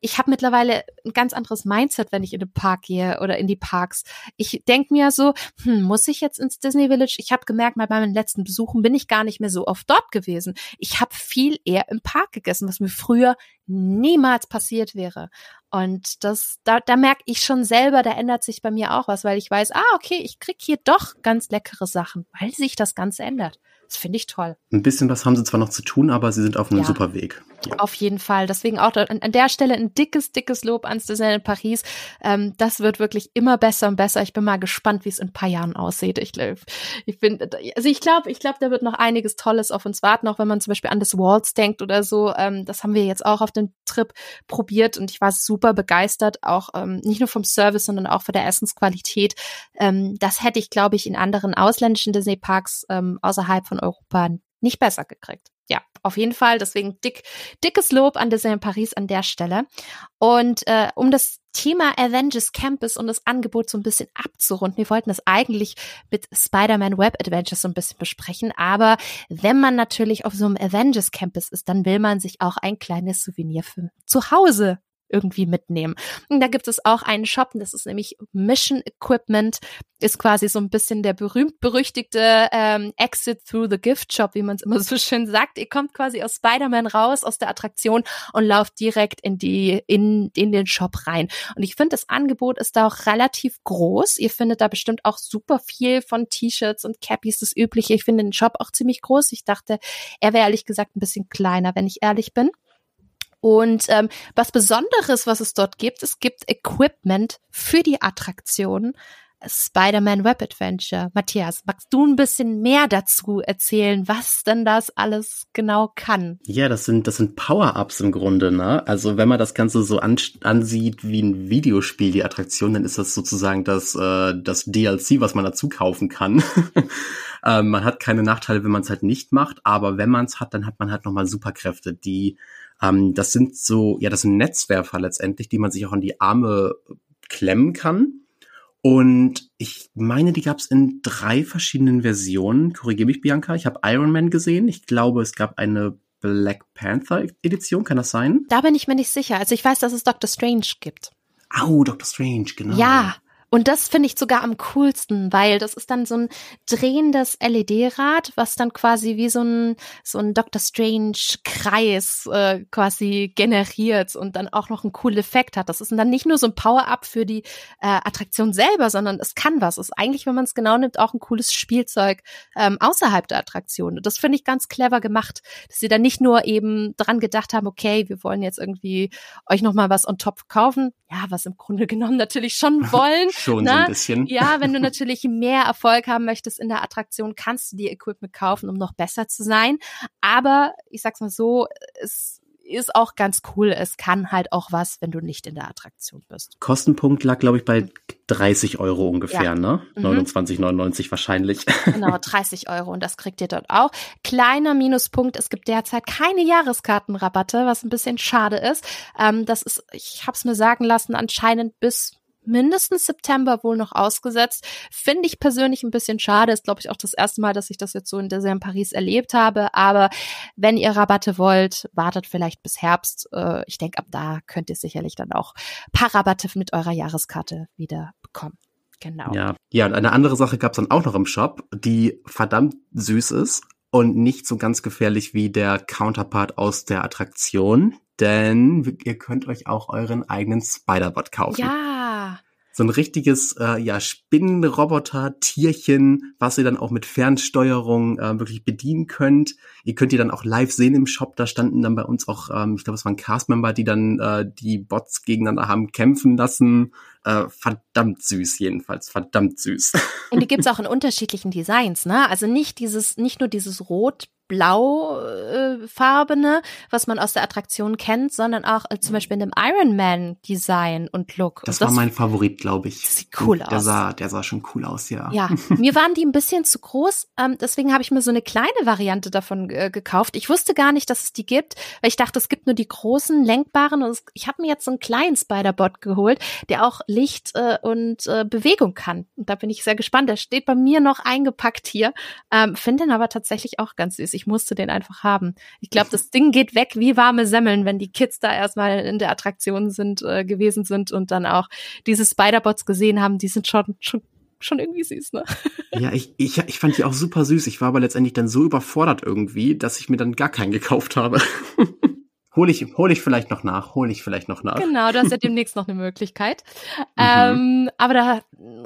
ich habe mittlerweile ein ganz anderes Mindset, wenn ich in den Park gehe oder in die Parks. Ich denke mir so, hm, muss ich jetzt ins Disney Village? Ich habe gemerkt, bei meinen letzten Besuchen bin ich gar nicht mehr so oft dort gewesen. Ich habe viel eher im Park gegessen, was mir früher niemals passiert wäre. Und das, da, da merke ich schon selber, da ändert sich bei mir auch was, weil ich weiß, ah, okay, ich krieg hier doch ganz leckere Sachen, weil sich das Ganze ändert. Das finde ich toll. Ein bisschen was haben sie zwar noch zu tun, aber sie sind auf einem Ja. super Weg. Ja. Auf jeden Fall. Deswegen auch an, der Stelle ein dickes, dickes Lob ans Design in Paris. Ähm, das wird wirklich immer besser und besser. Ich bin mal gespannt, wie es in ein paar Jahren aussieht. Ich glaube, ich bin, also ich glaube, ich glaube, da wird noch einiges Tolles auf uns warten, auch wenn man zum Beispiel an das Walls denkt oder so. Ähm, das haben wir jetzt auch auf dem Trip probiert und ich war super begeistert, auch ähm, nicht nur vom Service, sondern auch von der Essensqualität. Ähm, das hätte ich, glaube ich, in anderen ausländischen Disney-Parks ähm, außerhalb von Europa nicht besser gekriegt. Ja, auf jeden Fall. Deswegen dick, dickes Lob an Disneyland Paris an der Stelle. Und äh, um das Thema Avengers Campus und das Angebot so ein bisschen abzurunden. Wir wollten das eigentlich mit Spider-Man Web Adventures so ein bisschen besprechen, aber wenn man natürlich auf so einem Avengers Campus ist, dann will man sich auch ein kleines Souvenir für zu Hause irgendwie mitnehmen. Und da gibt es auch einen Shop, das ist nämlich Mission Equipment, ist quasi so ein bisschen der berühmt-berüchtigte ähm, Exit through the Gift Shop, wie man es immer so schön sagt. Ihr kommt quasi aus Spider-Man raus, aus der Attraktion und lauft direkt in die, in, in den Shop rein. Und ich finde, das Angebot ist da auch relativ groß. Ihr findet da bestimmt auch super viel von T-Shirts und Cappies, das Übliche. Ich finde den Shop auch ziemlich groß. Ich dachte, er wäre ehrlich gesagt ein bisschen kleiner, wenn ich ehrlich bin. Und ähm, was Besonderes, was es dort gibt, es gibt Equipment für die Attraktion Spider-Man Web Adventure. Matthias, magst du ein bisschen mehr dazu erzählen, was denn das alles genau kann? Ja, das sind, das sind Power-Ups im Grunde, ne? Also wenn man das Ganze so an, ansieht wie ein Videospiel, die Attraktion, dann ist das sozusagen das, äh, das DLC, was man dazu kaufen kann. ähm, man hat keine Nachteile, wenn man es halt nicht macht, aber wenn man es hat, dann hat man halt nochmal Superkräfte, die, ähm, das sind so, ja, das sind Netzwerfer letztendlich, die man sich auch an die Arme klemmen kann. Und ich meine, die gab es in drei verschiedenen Versionen. Korrigiere mich, Bianca. Ich habe Iron Man gesehen. Ich glaube, es gab eine Black Panther Edition. Kann das sein? Da bin ich mir nicht sicher. Also ich weiß, dass es Doctor Strange gibt. Au, Doctor Strange, genau. Ja. Und das finde ich sogar am coolsten, weil das ist dann so ein drehendes LED-Rad, was dann quasi wie so ein, so ein Doctor Strange-Kreis äh, quasi generiert und dann auch noch einen coolen Effekt hat. Das ist dann nicht nur so ein Power-Up für die äh, Attraktion selber, sondern es kann was. Es ist eigentlich, wenn man es genau nimmt, auch ein cooles Spielzeug ähm, außerhalb der Attraktion. Und das finde ich ganz clever gemacht, dass sie dann nicht nur eben dran gedacht haben, okay, wir wollen jetzt irgendwie euch noch mal was on top kaufen. Ja, was im Grunde genommen natürlich schon wollen. Schon so Na, ein bisschen. Ja, wenn du natürlich mehr Erfolg haben möchtest in der Attraktion, kannst du dir Equipment kaufen, um noch besser zu sein. Aber ich sag's mal so, es ist auch ganz cool. Es kann halt auch was, wenn du nicht in der Attraktion bist. Kostenpunkt lag, glaube ich, bei 30 Euro ungefähr, Ja. ne? Mhm. 29,99 wahrscheinlich. Genau, 30 Euro und das kriegt ihr dort auch. Kleiner Minuspunkt, es gibt derzeit keine Jahreskartenrabatte, was ein bisschen schade ist. Ähm, das ist, ich habe es mir sagen lassen, anscheinend bis mindestens September wohl noch ausgesetzt. Finde ich persönlich ein bisschen schade. Ist, glaube ich, auch das erste Mal, dass ich das jetzt so in Disneyland Paris erlebt habe. Aber wenn ihr Rabatte wollt, wartet vielleicht bis Herbst. Äh, ich denke, ab da könnt ihr sicherlich dann auch paar Rabatte mit eurer Jahreskarte wieder bekommen. Genau. Ja, ja, und eine andere Sache gab's dann auch noch im Shop, die verdammt süß ist und nicht so ganz gefährlich wie der Counterpart aus der Attraktion, denn ihr könnt euch auch euren eigenen Spider-Bot kaufen. Ja. So ein richtiges äh, ja, Spinnenroboter, Tierchen, was ihr dann auch mit Fernsteuerung äh, wirklich bedienen könnt. Ihr könnt die dann auch live sehen im Shop. Da standen dann bei uns auch, ähm, ich glaube, es waren Castmember, die dann äh, die Bots gegeneinander haben kämpfen lassen. Äh, verdammt süß jedenfalls, verdammt süß. Und die gibt's auch in unterschiedlichen Designs, ne? Also nicht dieses, nicht nur dieses Rot, blau äh, farbene, was man aus der Attraktion kennt, sondern auch äh, zum Beispiel in dem Iron Man Design und Look. Das, und war mein Favorit, glaube ich. sieht cool der aus. Sah, der sah schon cool aus, ja. Ja, mir waren die ein bisschen zu groß, ähm, deswegen habe ich mir so eine kleine Variante davon äh, gekauft. Ich wusste gar nicht, dass es die gibt, weil ich dachte, es gibt nur die großen, lenkbaren und es, ich habe mir jetzt so einen kleinen Spider-Bot geholt, der auch Licht äh, und äh, Bewegung kann. Und da bin ich sehr gespannt. Der steht bei mir noch eingepackt hier, ähm, finde den aber tatsächlich auch ganz süß. Ich musste den einfach haben. Ich glaube, das Ding geht weg wie warme Semmeln, wenn die Kids da erstmal in der Attraktion sind, äh, gewesen sind und dann auch diese Spider-Bots gesehen haben. Die sind schon, schon schon irgendwie süß, ne? Ja, ich, ich, ich fand die auch super süß. Ich war aber letztendlich dann so überfordert irgendwie, dass ich mir dann gar keinen gekauft habe. Hole ich, hol ich vielleicht noch nach, hole ich vielleicht noch nach. Genau, du hast ja demnächst noch eine Möglichkeit. Mhm. Ähm, aber da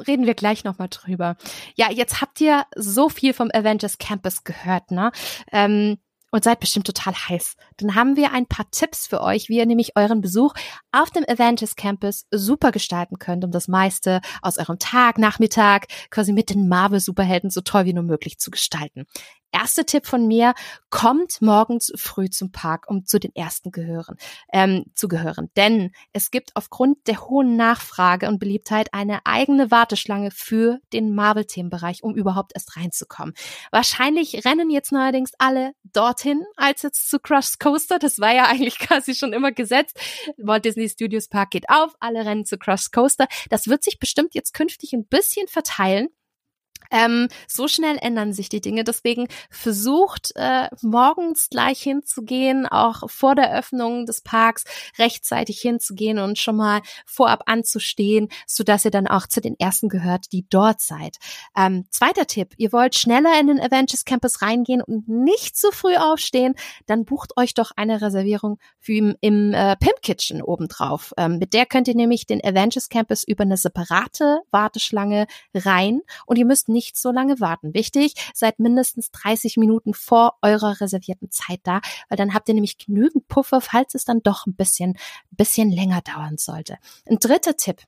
reden wir gleich nochmal drüber. Ja, jetzt habt ihr so viel vom Avengers Campus gehört, ne? Ähm, und seid bestimmt total heiß. Dann haben wir ein paar Tipps für euch, wie ihr nämlich euren Besuch auf dem Avengers Campus super gestalten könnt, um das meiste aus eurem Tag, Nachmittag quasi mit den Marvel Superhelden so toll wie nur möglich zu gestalten. Erster Tipp von mir, kommt morgens früh zum Park, um zu den ersten gehören, ähm, zu gehören. Denn es gibt aufgrund der hohen Nachfrage und Beliebtheit eine eigene Warteschlange für den Marvel-Themenbereich, um überhaupt erst reinzukommen. Wahrscheinlich rennen jetzt neuerdings alle dorthin, als jetzt zu Crush Coaster. Das war ja eigentlich quasi schon immer gesetzt. Walt Disney Studios Park geht auf, alle rennen zu Crush Coaster. Das wird sich bestimmt jetzt künftig ein bisschen verteilen. Ähm, so schnell ändern sich die Dinge. Deswegen versucht äh, morgens gleich hinzugehen, auch vor der Öffnung des Parks rechtzeitig hinzugehen und schon mal vorab anzustehen, so dass ihr dann auch zu den ersten gehört, die dort seid. Ähm, zweiter Tipp: Ihr wollt schneller in den Avengers Campus reingehen und nicht zu früh aufstehen, dann bucht euch doch eine Reservierung für im, im äh, Pimp Kitchen obendrauf. Ähm, mit der könnt ihr nämlich den Avengers Campus über eine separate Warteschlange rein und ihr müsst nicht so lange warten. Wichtig, seid mindestens 30 Minuten vor eurer reservierten Zeit da, weil dann habt ihr nämlich genügend Puffer, falls es dann doch ein bisschen, bisschen länger dauern sollte. Ein dritter Tipp.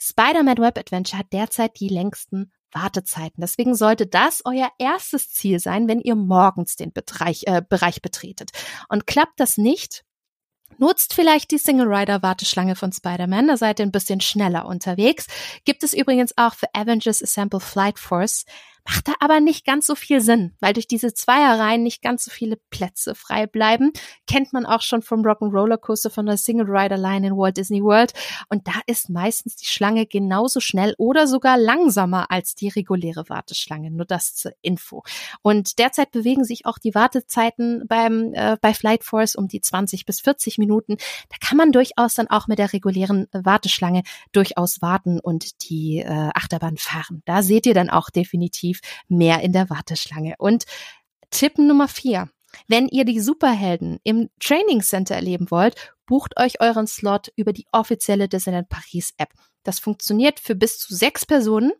Spider-Man Web Adventure hat derzeit die längsten Wartezeiten. Deswegen sollte das euer erstes Ziel sein, wenn ihr morgens den Bereich, äh, Bereich betretet. Und klappt das nicht, Nutzt vielleicht die Single Rider Warteschlange von Spider-Man, da seid ihr ein bisschen schneller unterwegs. Gibt es übrigens auch für Avengers Assemble Flight Force Macht da aber nicht ganz so viel Sinn, weil durch diese Zweierreihen nicht ganz so viele Plätze frei bleiben. Kennt man auch schon vom Rock'n'Roller Coaster von der Single Rider Line in Walt Disney World. Und da ist meistens die Schlange genauso schnell oder sogar langsamer als die reguläre Warteschlange. Nur das zur Info. Und derzeit bewegen sich auch die Wartezeiten beim, äh, bei Flight Force um die 20 bis 40 Minuten. Da kann man durchaus dann auch mit der regulären Warteschlange durchaus warten und die äh, Achterbahn fahren. Da seht ihr dann auch definitiv definitiv mehr in der Warteschlange. Und Tipp Nummer vier. Wenn ihr die Superhelden im Training Center erleben wollt, bucht euch euren Slot über die offizielle Disneyland Paris App. Das funktioniert für bis zu sechs Personen,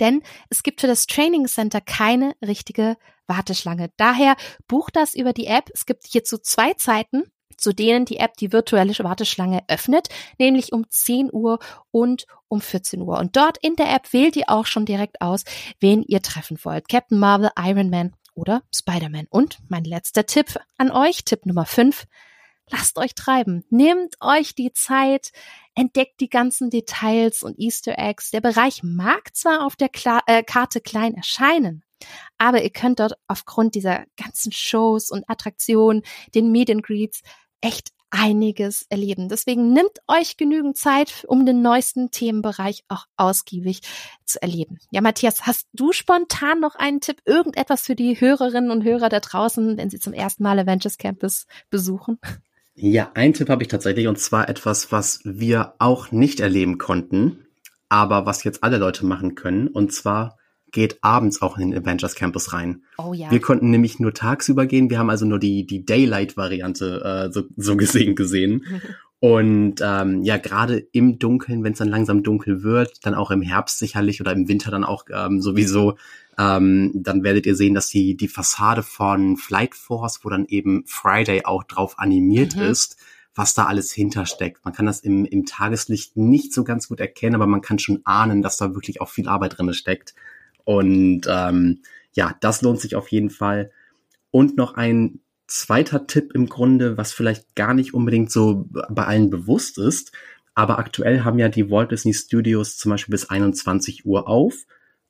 denn es gibt für das Training Center keine richtige Warteschlange. Daher bucht das über die App. Es gibt hierzu zwei Zeiten zu denen die App die virtuelle Warteschlange öffnet, nämlich um 10 Uhr und um 14 Uhr. Und dort in der App wählt ihr auch schon direkt aus, wen ihr treffen wollt. Captain Marvel, Iron Man oder Spider-Man. Und mein letzter Tipp an euch, Tipp Nummer 5. Lasst euch treiben. Nehmt euch die Zeit, entdeckt die ganzen Details und Easter Eggs. Der Bereich mag zwar auf der Kla äh, Karte klein erscheinen, aber ihr könnt dort aufgrund dieser ganzen Shows und Attraktionen, den Meet and Greets, echt einiges erleben. Deswegen nimmt euch genügend Zeit, um den neuesten Themenbereich auch ausgiebig zu erleben. Ja, Matthias, hast du spontan noch einen Tipp, irgendetwas für die Hörerinnen und Hörer da draußen, wenn sie zum ersten Mal Avengers Campus besuchen? Ja, einen Tipp habe ich tatsächlich und zwar etwas, was wir auch nicht erleben konnten, aber was jetzt alle Leute machen können und zwar geht abends auch in den Avengers Campus rein. Oh ja. Wir konnten nämlich nur tagsüber gehen. Wir haben also nur die, die Daylight-Variante äh, so, so gesehen gesehen. Und ähm, ja, gerade im Dunkeln, wenn es dann langsam dunkel wird, dann auch im Herbst sicherlich oder im Winter dann auch ähm, sowieso, ähm, dann werdet ihr sehen, dass die, die Fassade von Flight Force, wo dann eben Friday auch drauf animiert mhm. ist, was da alles hintersteckt. Man kann das im, im Tageslicht nicht so ganz gut erkennen, aber man kann schon ahnen, dass da wirklich auch viel Arbeit drinne steckt. Und ähm, ja, das lohnt sich auf jeden Fall. Und noch ein zweiter Tipp im Grunde, was vielleicht gar nicht unbedingt so bei allen bewusst ist. Aber aktuell haben ja die Walt Disney Studios zum Beispiel bis 21 Uhr auf.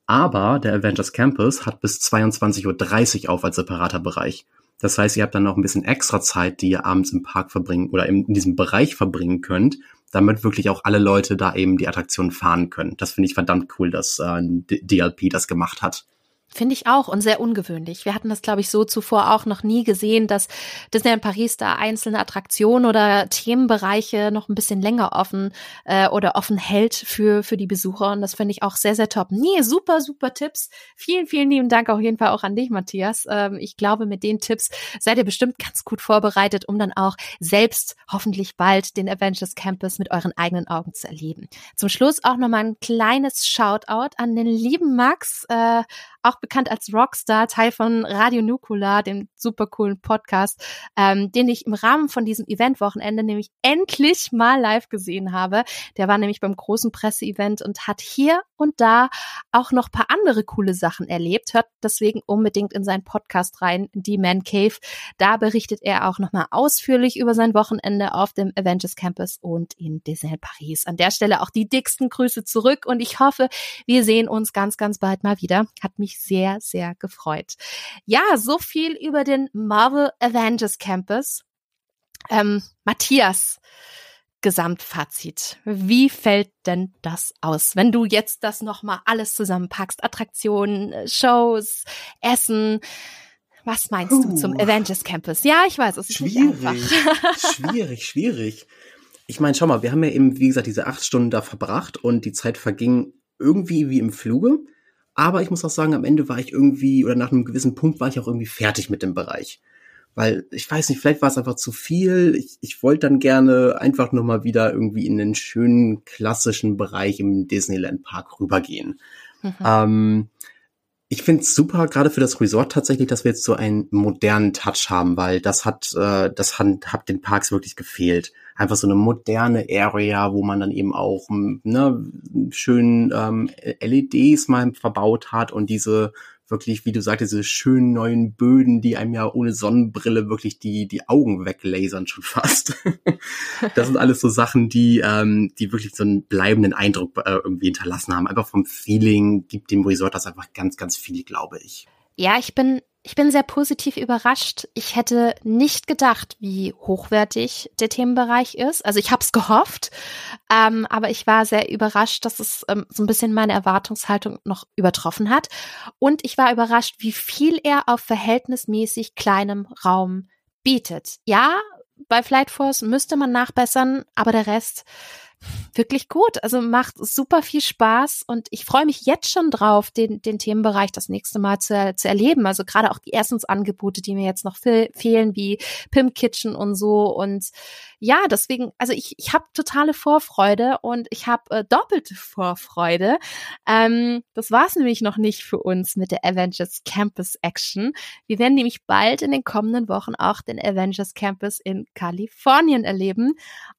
Aber der Avengers Campus hat bis 22.30 Uhr auf als separater Bereich. Das heißt, ihr habt dann noch ein bisschen extra Zeit, die ihr abends im Park verbringen oder in, in diesem Bereich verbringen könnt, damit wirklich auch alle Leute da eben die Attraktion fahren können. Das finde ich verdammt cool, dass äh, DLP das gemacht hat. Finde ich auch und sehr ungewöhnlich. Wir hatten das, glaube ich, so zuvor auch noch nie gesehen, dass Disneyland Paris da einzelne Attraktionen oder Themenbereiche noch ein bisschen länger offen äh, oder offen hält für, für die Besucher. Und das finde ich auch sehr, sehr top. Nee, super, super Tipps. Vielen, vielen lieben Dank auf jeden Fall auch an dich, Matthias. Ähm, ich glaube, mit den Tipps seid ihr bestimmt ganz gut vorbereitet, um dann auch selbst hoffentlich bald den Avengers Campus mit euren eigenen Augen zu erleben. Zum Schluss auch nochmal ein kleines Shoutout an den lieben Max. Äh, auch bekannt als Rockstar, Teil von Radio Nukular, dem super coolen Podcast, ähm, den ich im Rahmen von diesem Eventwochenende nämlich endlich mal live gesehen habe. Der war nämlich beim großen Presseevent und hat hier und da auch noch paar andere coole Sachen erlebt. Hört deswegen unbedingt in seinen Podcast rein, die Man Cave. Da berichtet er auch nochmal ausführlich über sein Wochenende auf dem Avengers Campus und in Disneyland Paris. An der Stelle auch die dicksten Grüße zurück und ich hoffe, wir sehen uns ganz, ganz bald mal wieder. Hat mich sehr, sehr gefreut. Ja, so viel über den Marvel Avengers Campus. Ähm, Matthias, Gesamtfazit. Wie fällt denn das aus, wenn du jetzt das nochmal alles zusammenpackst? Attraktionen, Shows, Essen. Was meinst uh, du zum Avengers Campus? Ja, ich weiß, es ist schwierig, nicht einfach. schwierig, schwierig. Ich meine, schau mal, wir haben ja eben, wie gesagt, diese acht Stunden da verbracht und die Zeit verging irgendwie wie im Fluge. Aber ich muss auch sagen, am Ende war ich irgendwie, oder nach einem gewissen Punkt war ich auch irgendwie fertig mit dem Bereich. Weil, ich weiß nicht, vielleicht war es einfach zu viel. Ich, ich wollte dann gerne einfach nur mal wieder irgendwie in den schönen klassischen Bereich im Disneyland Park rübergehen. Mhm. Ähm, ich finde es super, gerade für das Resort tatsächlich, dass wir jetzt so einen modernen Touch haben, weil das hat, äh, das hat, hat den Parks wirklich gefehlt einfach so eine moderne Area, wo man dann eben auch ne, schön ähm, LEDs mal verbaut hat und diese wirklich, wie du sagtest, diese schönen neuen Böden, die einem ja ohne Sonnenbrille wirklich die, die Augen weglasern schon fast. das sind alles so Sachen, die, ähm, die wirklich so einen bleibenden Eindruck äh, irgendwie hinterlassen haben. Einfach vom Feeling gibt dem Resort das einfach ganz, ganz viel, glaube ich. Ja, ich bin ich bin sehr positiv überrascht. Ich hätte nicht gedacht, wie hochwertig der Themenbereich ist. Also ich habe es gehofft, ähm, aber ich war sehr überrascht, dass es ähm, so ein bisschen meine Erwartungshaltung noch übertroffen hat. Und ich war überrascht, wie viel er auf verhältnismäßig kleinem Raum bietet. Ja, bei Flight Force müsste man nachbessern, aber der Rest wirklich gut. Also macht super viel Spaß und ich freue mich jetzt schon drauf, den, den Themenbereich das nächste Mal zu, zu erleben. Also gerade auch die Essensangebote, die mir jetzt noch fe fehlen, wie Pim Kitchen und so. Und ja, deswegen, also ich, ich habe totale Vorfreude und ich habe äh, doppelte Vorfreude. Ähm, das war es nämlich noch nicht für uns mit der Avengers Campus Action. Wir werden nämlich bald in den kommenden Wochen auch den Avengers Campus in Kalifornien erleben.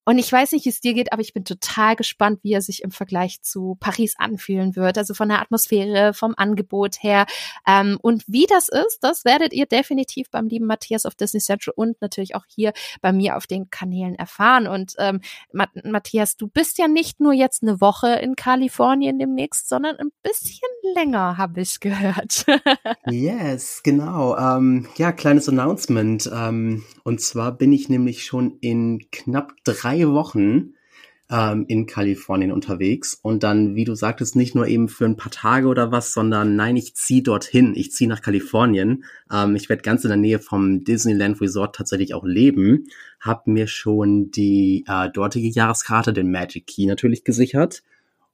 Und ich weiß nicht, wie es dir geht, aber ich bin total gespannt, wie er sich im Vergleich zu Paris anfühlen wird. Also von der Atmosphäre, vom Angebot her. Ähm, und wie das ist, das werdet ihr definitiv beim lieben Matthias auf Disney Central und natürlich auch hier bei mir auf den Kanälen erfahren. Und ähm, Matthias, du bist ja nicht nur jetzt eine Woche in Kalifornien demnächst, sondern ein bisschen länger, habe ich gehört. yes, genau. Ähm, ja, kleines Announcement. Ähm, und zwar bin ich nämlich schon in knapp drei Wochen ähm, in Kalifornien unterwegs und dann, wie du sagtest, nicht nur eben für ein paar Tage oder was, sondern nein, ich ziehe dorthin, ich ziehe nach Kalifornien. Ähm, ich werde ganz in der Nähe vom Disneyland Resort tatsächlich auch leben, habe mir schon die äh, dortige Jahreskarte, den Magic Key natürlich gesichert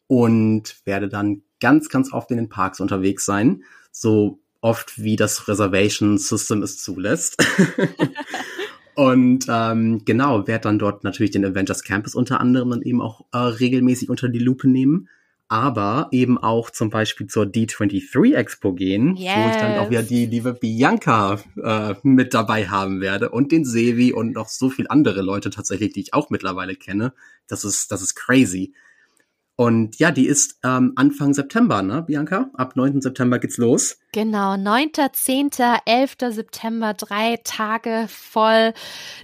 und werde dann ganz, ganz oft in den Parks unterwegs sein, so oft wie das Reservation System es zulässt. Und ähm, genau, werde dann dort natürlich den Avengers Campus unter anderem dann eben auch äh, regelmäßig unter die Lupe nehmen. Aber eben auch zum Beispiel zur D23 Expo gehen, yes. wo ich dann auch wieder die liebe Bianca äh, mit dabei haben werde und den Sevi und noch so viel andere Leute tatsächlich, die ich auch mittlerweile kenne. Das ist, das ist crazy. Und ja, die ist ähm, Anfang September, ne, Bianca? Ab 9. September geht's los. Genau, 9., 10., 11. September, drei Tage voll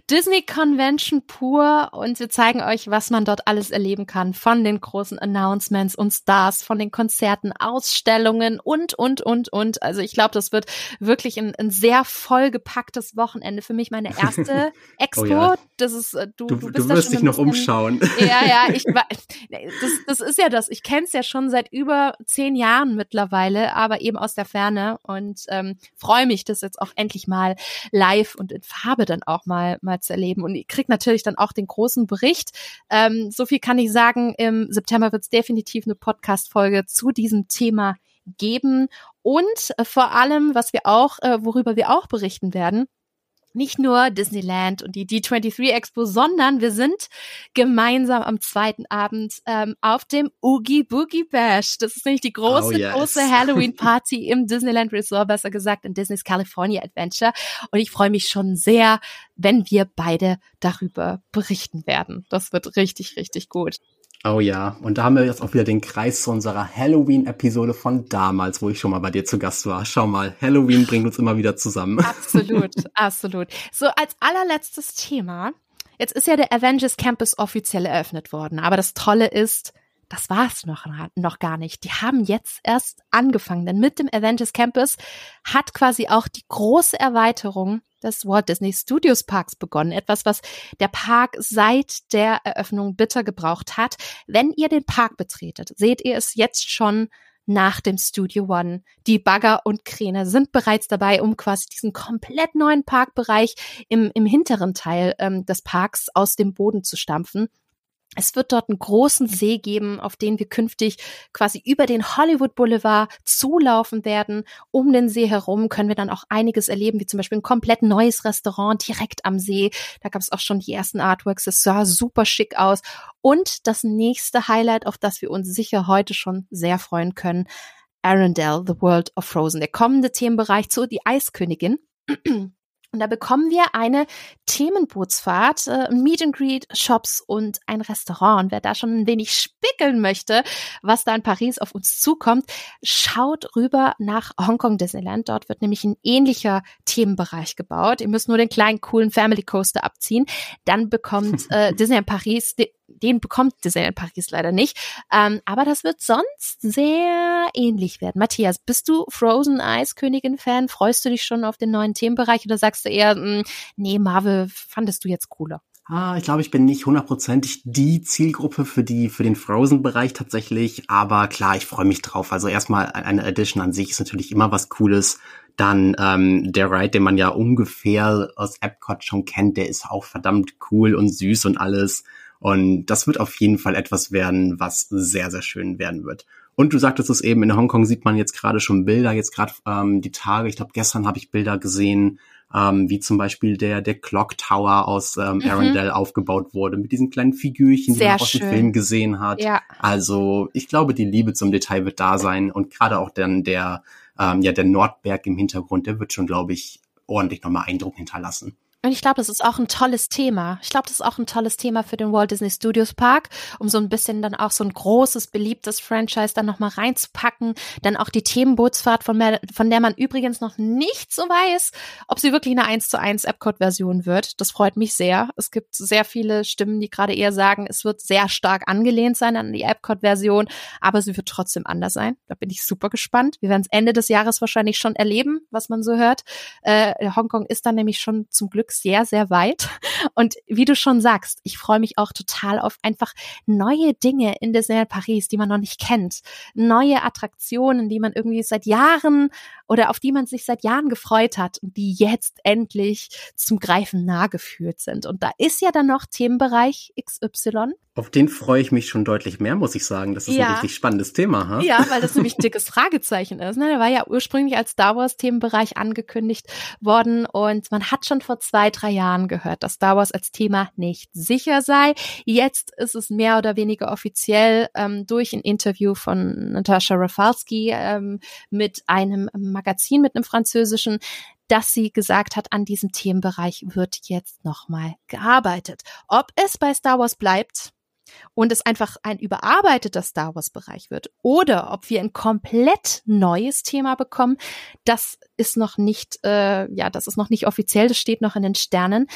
Disney Convention pur und wir zeigen euch, was man dort alles erleben kann von den großen Announcements und Stars, von den Konzerten, Ausstellungen und, und, und, und. Also ich glaube, das wird wirklich ein, ein sehr vollgepacktes Wochenende. Für mich meine erste Expo. oh ja. Das ist, äh, du, du, du, du wirst dich noch umschauen. Ja, ja, ich das, das ist ja das. Ich kenne es ja schon seit über zehn Jahren mittlerweile, aber eben aus der Ferne und ähm, freue mich, das jetzt auch endlich mal live und in Farbe dann auch mal mal zu erleben. Und ich krieg natürlich dann auch den großen Bericht. Ähm, so viel kann ich sagen. Im September wird es definitiv eine Podcast-Folge zu diesem Thema geben und äh, vor allem, was wir auch, äh, worüber wir auch berichten werden, nicht nur Disneyland und die D23 Expo, sondern wir sind gemeinsam am zweiten Abend ähm, auf dem Oogie Boogie Bash. Das ist nämlich die große, oh yes. große Halloween Party im Disneyland Resort, besser gesagt in Disney's California Adventure. Und ich freue mich schon sehr, wenn wir beide darüber berichten werden. Das wird richtig, richtig gut. Oh ja, und da haben wir jetzt auch wieder den Kreis zu unserer Halloween-Episode von damals, wo ich schon mal bei dir zu Gast war. Schau mal, Halloween bringt uns immer wieder zusammen. Absolut, absolut. So, als allerletztes Thema. Jetzt ist ja der Avengers Campus offiziell eröffnet worden, aber das Tolle ist, das war es noch, noch gar nicht. Die haben jetzt erst angefangen, denn mit dem Avengers Campus hat quasi auch die große Erweiterung des Walt Disney Studios Parks begonnen. Etwas, was der Park seit der Eröffnung bitter gebraucht hat. Wenn ihr den Park betretet, seht ihr es jetzt schon nach dem Studio One. Die Bagger und Kräne sind bereits dabei, um quasi diesen komplett neuen Parkbereich im, im hinteren Teil ähm, des Parks aus dem Boden zu stampfen. Es wird dort einen großen See geben, auf den wir künftig quasi über den Hollywood Boulevard zulaufen werden. Um den See herum können wir dann auch einiges erleben, wie zum Beispiel ein komplett neues Restaurant direkt am See. Da gab es auch schon die ersten Artworks. Es sah super schick aus. Und das nächste Highlight, auf das wir uns sicher heute schon sehr freuen können, Arendelle, The World of Frozen. Der kommende Themenbereich zu Die Eiskönigin. Und da bekommen wir eine Themenbootsfahrt, äh, Meet and Greet, Shops und ein Restaurant. Und wer da schon ein wenig spickeln möchte, was da in Paris auf uns zukommt, schaut rüber nach Hongkong Disneyland. Dort wird nämlich ein ähnlicher Themenbereich gebaut. Ihr müsst nur den kleinen coolen Family Coaster abziehen. Dann bekommt äh, Disneyland Paris den bekommt Disneyland Paris leider nicht. Ähm, aber das wird sonst sehr ähnlich werden. Matthias, bist du Frozen Eiskönigin-Fan? Freust du dich schon auf den neuen Themenbereich oder sagst du eher, mh, hm, nee, Marvel fandest du jetzt cooler? Ah, ich glaube, ich bin nicht hundertprozentig die Zielgruppe für die für den Frozen-Bereich tatsächlich, aber klar, ich freue mich drauf. Also erstmal eine Edition an sich ist natürlich immer was Cooles. Dann ähm, der Ride, den man ja ungefähr aus Epcot schon kennt, der ist auch verdammt cool und süß und alles. Und das wird auf jeden Fall etwas werden, was sehr, sehr schön werden wird. Und du sagtest es eben, in Hongkong sieht man jetzt gerade schon Bilder, jetzt gerade ähm, die Tage, ich glaube gestern habe ich Bilder gesehen, ähm, wie zum Beispiel der, der Clock Tower aus ähm, mhm. Arendelle aufgebaut wurde, mit diesen kleinen Figürchen, die man aus dem Film gesehen hat. Ja. Also ich glaube, die Liebe zum Detail wird da sein und gerade auch dann der, ähm, ja, der Nordberg im Hintergrund, der wird schon, glaube ich, ordentlich nochmal Eindruck hinterlassen. Und ich glaube, das ist auch ein tolles Thema. Ich glaube, das ist auch ein tolles Thema für den Walt Disney Studios Park, um so ein bisschen dann auch so ein großes, beliebtes Franchise dann nochmal reinzupacken. Dann auch die Themenbootsfahrt, von, mehr, von der man übrigens noch nicht so weiß, ob sie wirklich eine 1 zu 1 Epcot-Version wird. Das freut mich sehr. Es gibt sehr viele Stimmen, die gerade eher sagen, es wird sehr stark angelehnt sein an die Epcot-Version, aber sie wird trotzdem anders sein. Da bin ich super gespannt. Wir werden es Ende des Jahres wahrscheinlich schon erleben, was man so hört. Äh, Hongkong ist dann nämlich schon zum Glück sehr, sehr weit. Und wie du schon sagst, ich freue mich auch total auf einfach neue Dinge in Disneyland Paris, die man noch nicht kennt. Neue Attraktionen, die man irgendwie seit Jahren oder auf die man sich seit Jahren gefreut hat und die jetzt endlich zum Greifen nah geführt sind. Und da ist ja dann noch Themenbereich XY. Auf den freue ich mich schon deutlich mehr, muss ich sagen. Das ist ja. ein richtig spannendes Thema. Ha? Ja, weil das nämlich ein dickes Fragezeichen ist. Ne? Der war ja ursprünglich als Star Wars Themenbereich angekündigt worden und man hat schon vor zwei, drei Jahren gehört, dass Star Wars als Thema nicht sicher sei. Jetzt ist es mehr oder weniger offiziell ähm, durch ein Interview von Natascha Rafalski ähm, mit einem Magazin, mit einem französischen, dass sie gesagt hat, an diesem Themenbereich wird jetzt nochmal gearbeitet. Ob es bei Star Wars bleibt, und es einfach ein überarbeiteter Star Wars Bereich wird oder ob wir ein komplett neues Thema bekommen, das ist noch nicht, äh, ja, das ist noch nicht offiziell, das steht noch in den Sternen.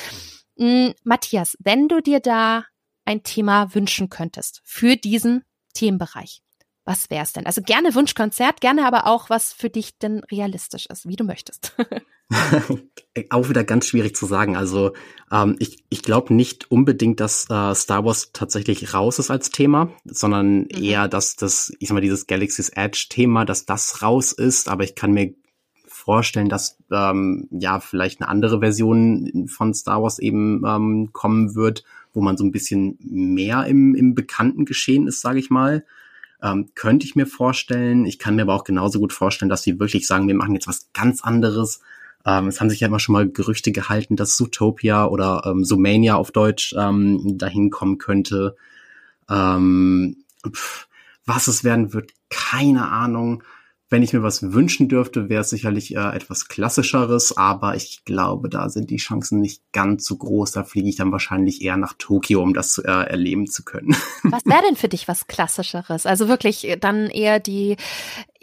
Mhm, Matthias, wenn du dir da ein Thema wünschen könntest für diesen Themenbereich, was wäre es denn? Also gerne Wunschkonzert, gerne aber auch was für dich denn realistisch ist, wie du möchtest. auch wieder ganz schwierig zu sagen. Also ähm, ich, ich glaube nicht unbedingt, dass äh, Star Wars tatsächlich raus ist als Thema, sondern mhm. eher, dass das, ich sag mal, dieses Galaxy's Edge-Thema, dass das raus ist. Aber ich kann mir vorstellen, dass ähm, ja vielleicht eine andere Version von Star Wars eben ähm, kommen wird, wo man so ein bisschen mehr im, im bekannten Geschehen ist, sage ich mal. Ähm, könnte ich mir vorstellen. Ich kann mir aber auch genauso gut vorstellen, dass sie wirklich sagen, wir machen jetzt was ganz anderes. Ähm, es haben sich ja immer schon mal Gerüchte gehalten, dass Zootopia oder ähm, Zoomania auf Deutsch ähm, dahin kommen könnte. Ähm, pff, was es werden wird, keine Ahnung. Wenn ich mir was wünschen dürfte, wäre es sicherlich äh, etwas klassischeres, aber ich glaube, da sind die Chancen nicht ganz so groß. Da fliege ich dann wahrscheinlich eher nach Tokio, um das äh, erleben zu können. Was wäre denn für dich was klassischeres? Also wirklich äh, dann eher die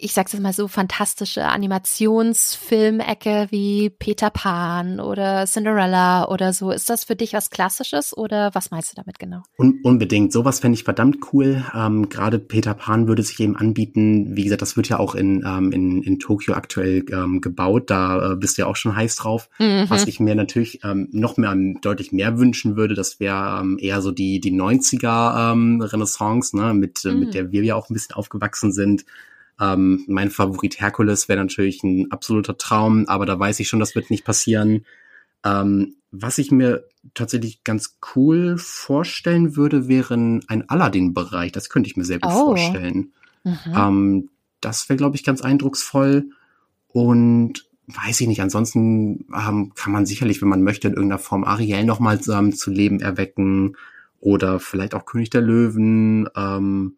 ich sag's jetzt mal so, fantastische Animationsfilmecke wie Peter Pan oder Cinderella oder so. Ist das für dich was Klassisches oder was meinst du damit genau? Un unbedingt. Sowas fände ich verdammt cool. Ähm, Gerade Peter Pan würde sich eben anbieten. Wie gesagt, das wird ja auch in, ähm, in, in Tokio aktuell ähm, gebaut. Da äh, bist du ja auch schon heiß drauf. Mhm. Was ich mir natürlich ähm, noch mehr deutlich mehr wünschen würde, das wäre ähm, eher so die, die 90er ähm, Renaissance, ne, mit, mhm. mit der wir ja auch ein bisschen aufgewachsen sind. Ähm, mein Favorit Herkules wäre natürlich ein absoluter Traum, aber da weiß ich schon, das wird nicht passieren. Ähm, was ich mir tatsächlich ganz cool vorstellen würde, wäre ein Aladdin-Bereich. Das könnte ich mir sehr gut oh. vorstellen. Mhm. Ähm, das wäre, glaube ich, ganz eindrucksvoll. Und weiß ich nicht, ansonsten ähm, kann man sicherlich, wenn man möchte, in irgendeiner Form Ariel nochmal ähm, zu Leben erwecken oder vielleicht auch König der Löwen. Ähm,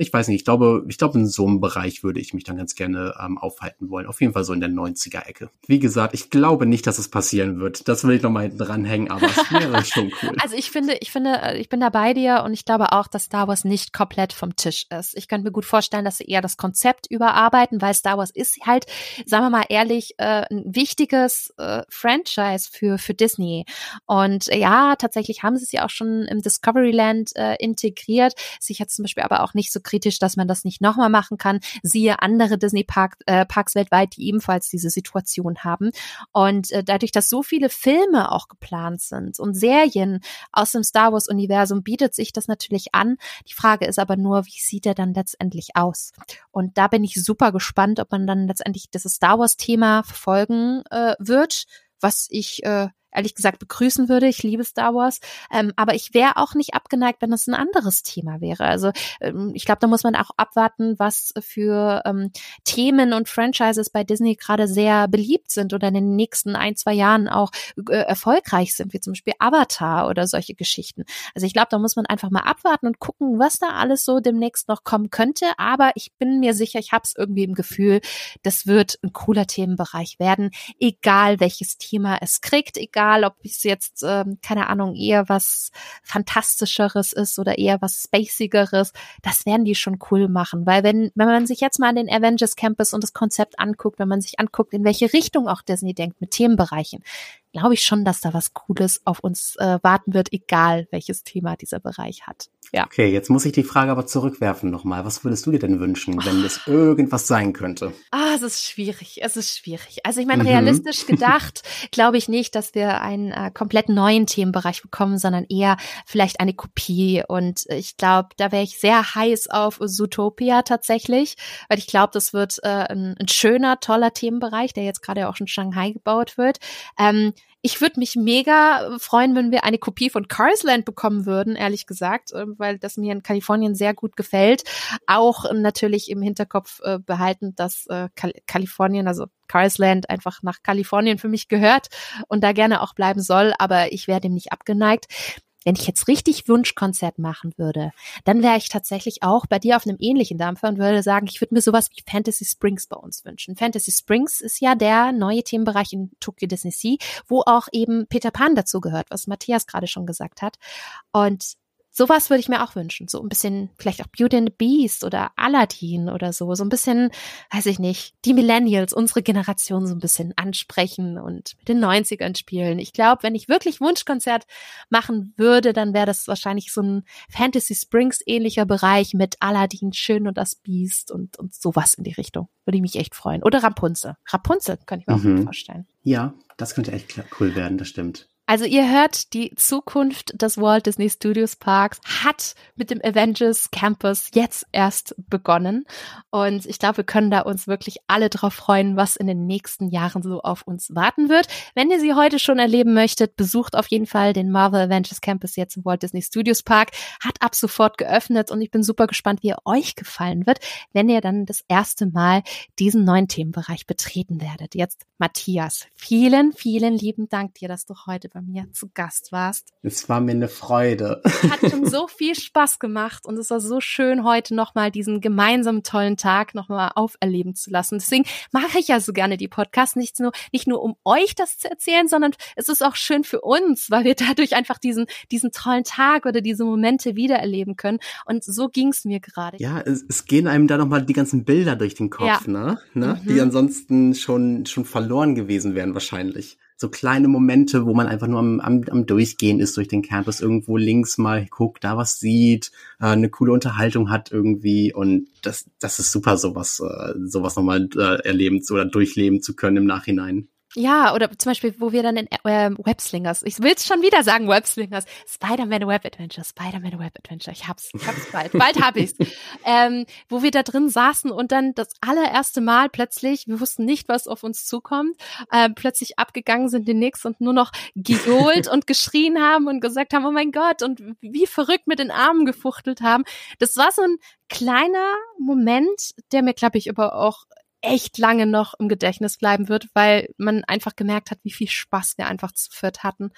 ich weiß nicht, ich glaube, ich glaube, in so einem Bereich würde ich mich dann ganz gerne ähm, aufhalten wollen. Auf jeden Fall so in der 90er-Ecke. Wie gesagt, ich glaube nicht, dass es passieren wird. Das will ich noch mal hinten dranhängen, aber es wäre schon cool. Also ich finde, ich finde, äh, ich bin da bei dir und ich glaube auch, dass Star Wars nicht komplett vom Tisch ist. Ich könnte mir gut vorstellen, dass sie eher das Konzept überarbeiten, weil Star Wars ist halt, sagen wir mal ehrlich, äh, ein wichtiges äh, Franchise für, für Disney. Und ja, tatsächlich haben sie es ja auch schon im Discoveryland äh, integriert. Sich jetzt zum Beispiel aber auch nicht so kritisch, dass man das nicht nochmal machen kann. Siehe andere Disney Park, äh, Parks weltweit, die ebenfalls diese Situation haben. Und äh, dadurch, dass so viele Filme auch geplant sind und Serien aus dem Star Wars Universum, bietet sich das natürlich an. Die Frage ist aber nur, wie sieht er dann letztendlich aus? Und da bin ich super gespannt, ob man dann letztendlich dieses Star Wars Thema verfolgen äh, wird, was ich äh, ehrlich gesagt begrüßen würde. Ich liebe Star Wars, ähm, aber ich wäre auch nicht abgeneigt, wenn es ein anderes Thema wäre. Also ähm, ich glaube, da muss man auch abwarten, was für ähm, Themen und Franchises bei Disney gerade sehr beliebt sind oder in den nächsten ein, zwei Jahren auch äh, erfolgreich sind, wie zum Beispiel Avatar oder solche Geschichten. Also ich glaube, da muss man einfach mal abwarten und gucken, was da alles so demnächst noch kommen könnte. Aber ich bin mir sicher, ich habe es irgendwie im Gefühl, das wird ein cooler Themenbereich werden, egal welches Thema es kriegt, egal egal, ob es jetzt, ähm, keine Ahnung, eher was Fantastischeres ist oder eher was Spacigeres, das werden die schon cool machen. Weil wenn, wenn man sich jetzt mal an den Avengers Campus und das Konzept anguckt, wenn man sich anguckt, in welche Richtung auch Disney denkt mit Themenbereichen, glaube ich schon, dass da was Cooles auf uns äh, warten wird, egal welches Thema dieser Bereich hat. Ja. Okay, jetzt muss ich die Frage aber zurückwerfen nochmal. Was würdest du dir denn wünschen, wenn es irgendwas sein könnte? Ah, es ist schwierig. Es ist schwierig. Also ich meine, mhm. realistisch gedacht, glaube ich nicht, dass wir einen äh, komplett neuen Themenbereich bekommen, sondern eher vielleicht eine Kopie. Und ich glaube, da wäre ich sehr heiß auf Zootopia tatsächlich, weil ich glaube, das wird äh, ein, ein, schöner, toller Themenbereich, der jetzt gerade auch schon in Shanghai gebaut wird. Ähm, ich würde mich mega freuen, wenn wir eine Kopie von Carsland bekommen würden, ehrlich gesagt, äh, weil das mir in Kalifornien sehr gut gefällt. Auch natürlich im Hinterkopf äh, behalten, dass äh, Kal Kalifornien, also Carsland einfach nach Kalifornien für mich gehört und da gerne auch bleiben soll, aber ich wäre dem nicht abgeneigt wenn ich jetzt richtig Wunschkonzert machen würde, dann wäre ich tatsächlich auch bei dir auf einem ähnlichen Dampfer und würde sagen, ich würde mir sowas wie Fantasy Springs bei uns wünschen. Fantasy Springs ist ja der neue Themenbereich in Tokyo Disney Sea, wo auch eben Peter Pan dazu gehört, was Matthias gerade schon gesagt hat. Und Sowas würde ich mir auch wünschen. So ein bisschen, vielleicht auch Beauty and the Beast oder Aladdin oder so. So ein bisschen, weiß ich nicht, die Millennials, unsere Generation so ein bisschen ansprechen und mit den 90ern spielen. Ich glaube, wenn ich wirklich Wunschkonzert machen würde, dann wäre das wahrscheinlich so ein Fantasy Springs ähnlicher Bereich mit Aladdin, Schön und das Beast und, und sowas in die Richtung. Würde ich mich echt freuen. Oder Rapunzel. Rapunzel kann ich mir mhm. auch vorstellen. Ja, das könnte echt cool werden, das stimmt. Also ihr hört, die Zukunft des Walt Disney Studios Parks hat mit dem Avengers Campus jetzt erst begonnen. Und ich glaube, wir können da uns wirklich alle drauf freuen, was in den nächsten Jahren so auf uns warten wird. Wenn ihr sie heute schon erleben möchtet, besucht auf jeden Fall den Marvel Avengers Campus jetzt im Walt Disney Studios Park. Hat ab sofort geöffnet und ich bin super gespannt, wie er euch gefallen wird, wenn ihr dann das erste Mal diesen neuen Themenbereich betreten werdet. Jetzt Matthias, vielen, vielen lieben Dank dir, dass du heute bei mir zu Gast warst. Es war mir eine Freude. Hat schon so viel Spaß gemacht und es war so schön, heute nochmal diesen gemeinsamen tollen Tag nochmal auferleben zu lassen. Deswegen mache ich ja so gerne die Podcasts, nicht nur, nicht nur um euch das zu erzählen, sondern es ist auch schön für uns, weil wir dadurch einfach diesen, diesen tollen Tag oder diese Momente wiedererleben können. Und so ging es mir gerade. Ja, es, es gehen einem da nochmal die ganzen Bilder durch den Kopf, ja. ne? ne? Mhm. Die ansonsten schon, schon verloren gewesen wären wahrscheinlich so kleine Momente, wo man einfach nur am, am, am Durchgehen ist durch den Campus, irgendwo links mal guckt, da was sieht, äh, eine coole Unterhaltung hat irgendwie und das, das ist super, sowas, äh, sowas nochmal äh, erleben oder durchleben zu können im Nachhinein. Ja, oder zum Beispiel, wo wir dann in äh, Webslingers, ich will es schon wieder sagen, Webslingers, Spider-Man Web Adventure, Spider-Man Web Adventure, ich hab's, ich hab's bald, bald hab ich's, ähm, wo wir da drin saßen und dann das allererste Mal plötzlich, wir wussten nicht, was auf uns zukommt, äh, plötzlich abgegangen sind die Nix und nur noch gejohlt und geschrien haben und gesagt haben, oh mein Gott, und wie verrückt mit den Armen gefuchtelt haben. Das war so ein kleiner Moment, der mir, glaube ich, aber auch echt lange noch im Gedächtnis bleiben wird, weil man einfach gemerkt hat, wie viel Spaß wir einfach zu viert hatten.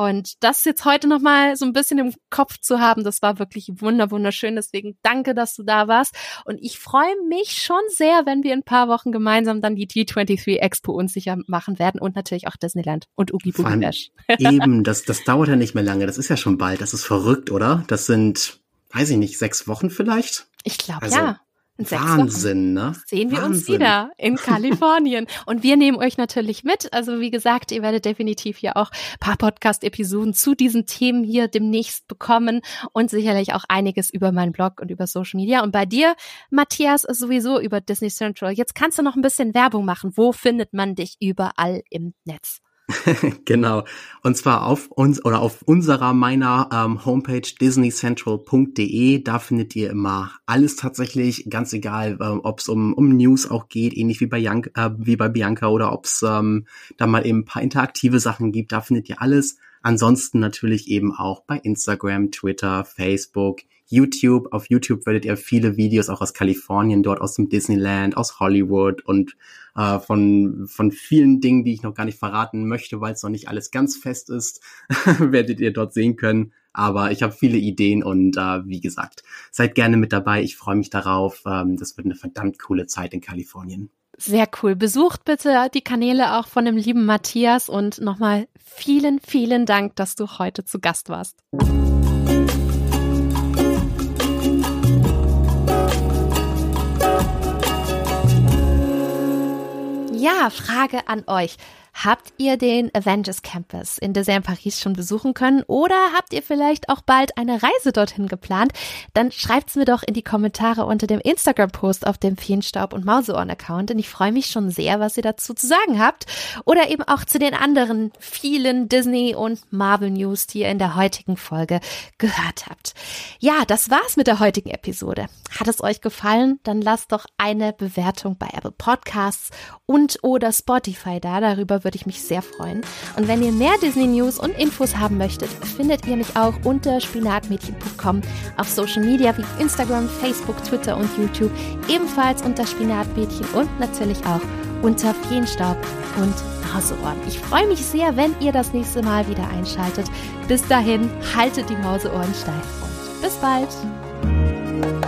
Und das jetzt heute nochmal so ein bisschen im Kopf zu haben, das war wirklich wunder wunderschön. Deswegen danke, dass du da warst. Und ich freue mich schon sehr, wenn wir in ein paar Wochen gemeinsam dann die T23 Expo unsicher machen werden und natürlich auch Disneyland und Oogie Boogie Dash. Eben, das, das dauert ja nicht mehr lange. Das ist ja schon bald. Das ist verrückt, oder? Das sind, weiß ich nicht, sechs Wochen vielleicht? Ich glaube, also, ja. Wahnsinn, ne? Sehen wir Wahnsinn. uns wieder in Kalifornien. und wir nehmen euch natürlich mit. Also wie gesagt, ihr werdet definitiv hier auch paar Podcast-Episoden zu diesen Themen hier demnächst bekommen und sicherlich auch einiges über meinen Blog und über Social Media. Und bei dir, Matthias, sowieso über Disney Central. Jetzt kannst du noch ein bisschen Werbung machen. Wo findet man dich überall im Netz? genau. Und zwar auf uns oder auf unserer meiner ähm, Homepage disneycentral.de. Da findet ihr immer alles tatsächlich, ganz egal, äh, ob es um, um News auch geht, ähnlich wie bei, Jan äh, wie bei Bianca oder ob es ähm, da mal eben ein paar interaktive Sachen gibt. Da findet ihr alles. Ansonsten natürlich eben auch bei Instagram, Twitter, Facebook, YouTube. Auf YouTube werdet ihr viele Videos auch aus Kalifornien, dort aus dem Disneyland, aus Hollywood und äh, von, von vielen Dingen, die ich noch gar nicht verraten möchte, weil es noch nicht alles ganz fest ist, werdet ihr dort sehen können. Aber ich habe viele Ideen und äh, wie gesagt, seid gerne mit dabei. Ich freue mich darauf. Ähm, das wird eine verdammt coole Zeit in Kalifornien. Sehr cool. Besucht bitte die Kanäle auch von dem lieben Matthias und nochmal vielen, vielen Dank, dass du heute zu Gast warst. Ja, Frage an euch. Habt ihr den Avengers Campus in Dessert Paris schon besuchen können oder habt ihr vielleicht auch bald eine Reise dorthin geplant? Dann schreibt's mir doch in die Kommentare unter dem Instagram-Post auf dem Feenstaub und Mauseohren-Account, denn ich freue mich schon sehr, was ihr dazu zu sagen habt. Oder eben auch zu den anderen vielen Disney- und Marvel-News, die ihr in der heutigen Folge gehört habt. Ja, das war's mit der heutigen Episode. Hat es euch gefallen? Dann lasst doch eine Bewertung bei Apple Podcasts und oder Spotify da. Darüber würde ich mich sehr freuen. Und wenn ihr mehr Disney News und Infos haben möchtet, findet ihr mich auch unter spinatmädchen.com auf Social Media wie Instagram, Facebook, Twitter und YouTube, ebenfalls unter Spinatmädchen und natürlich auch unter Feenstaub und Mauseohren. Ich freue mich sehr, wenn ihr das nächste Mal wieder einschaltet. Bis dahin, haltet die Mauseohren steif und bis bald!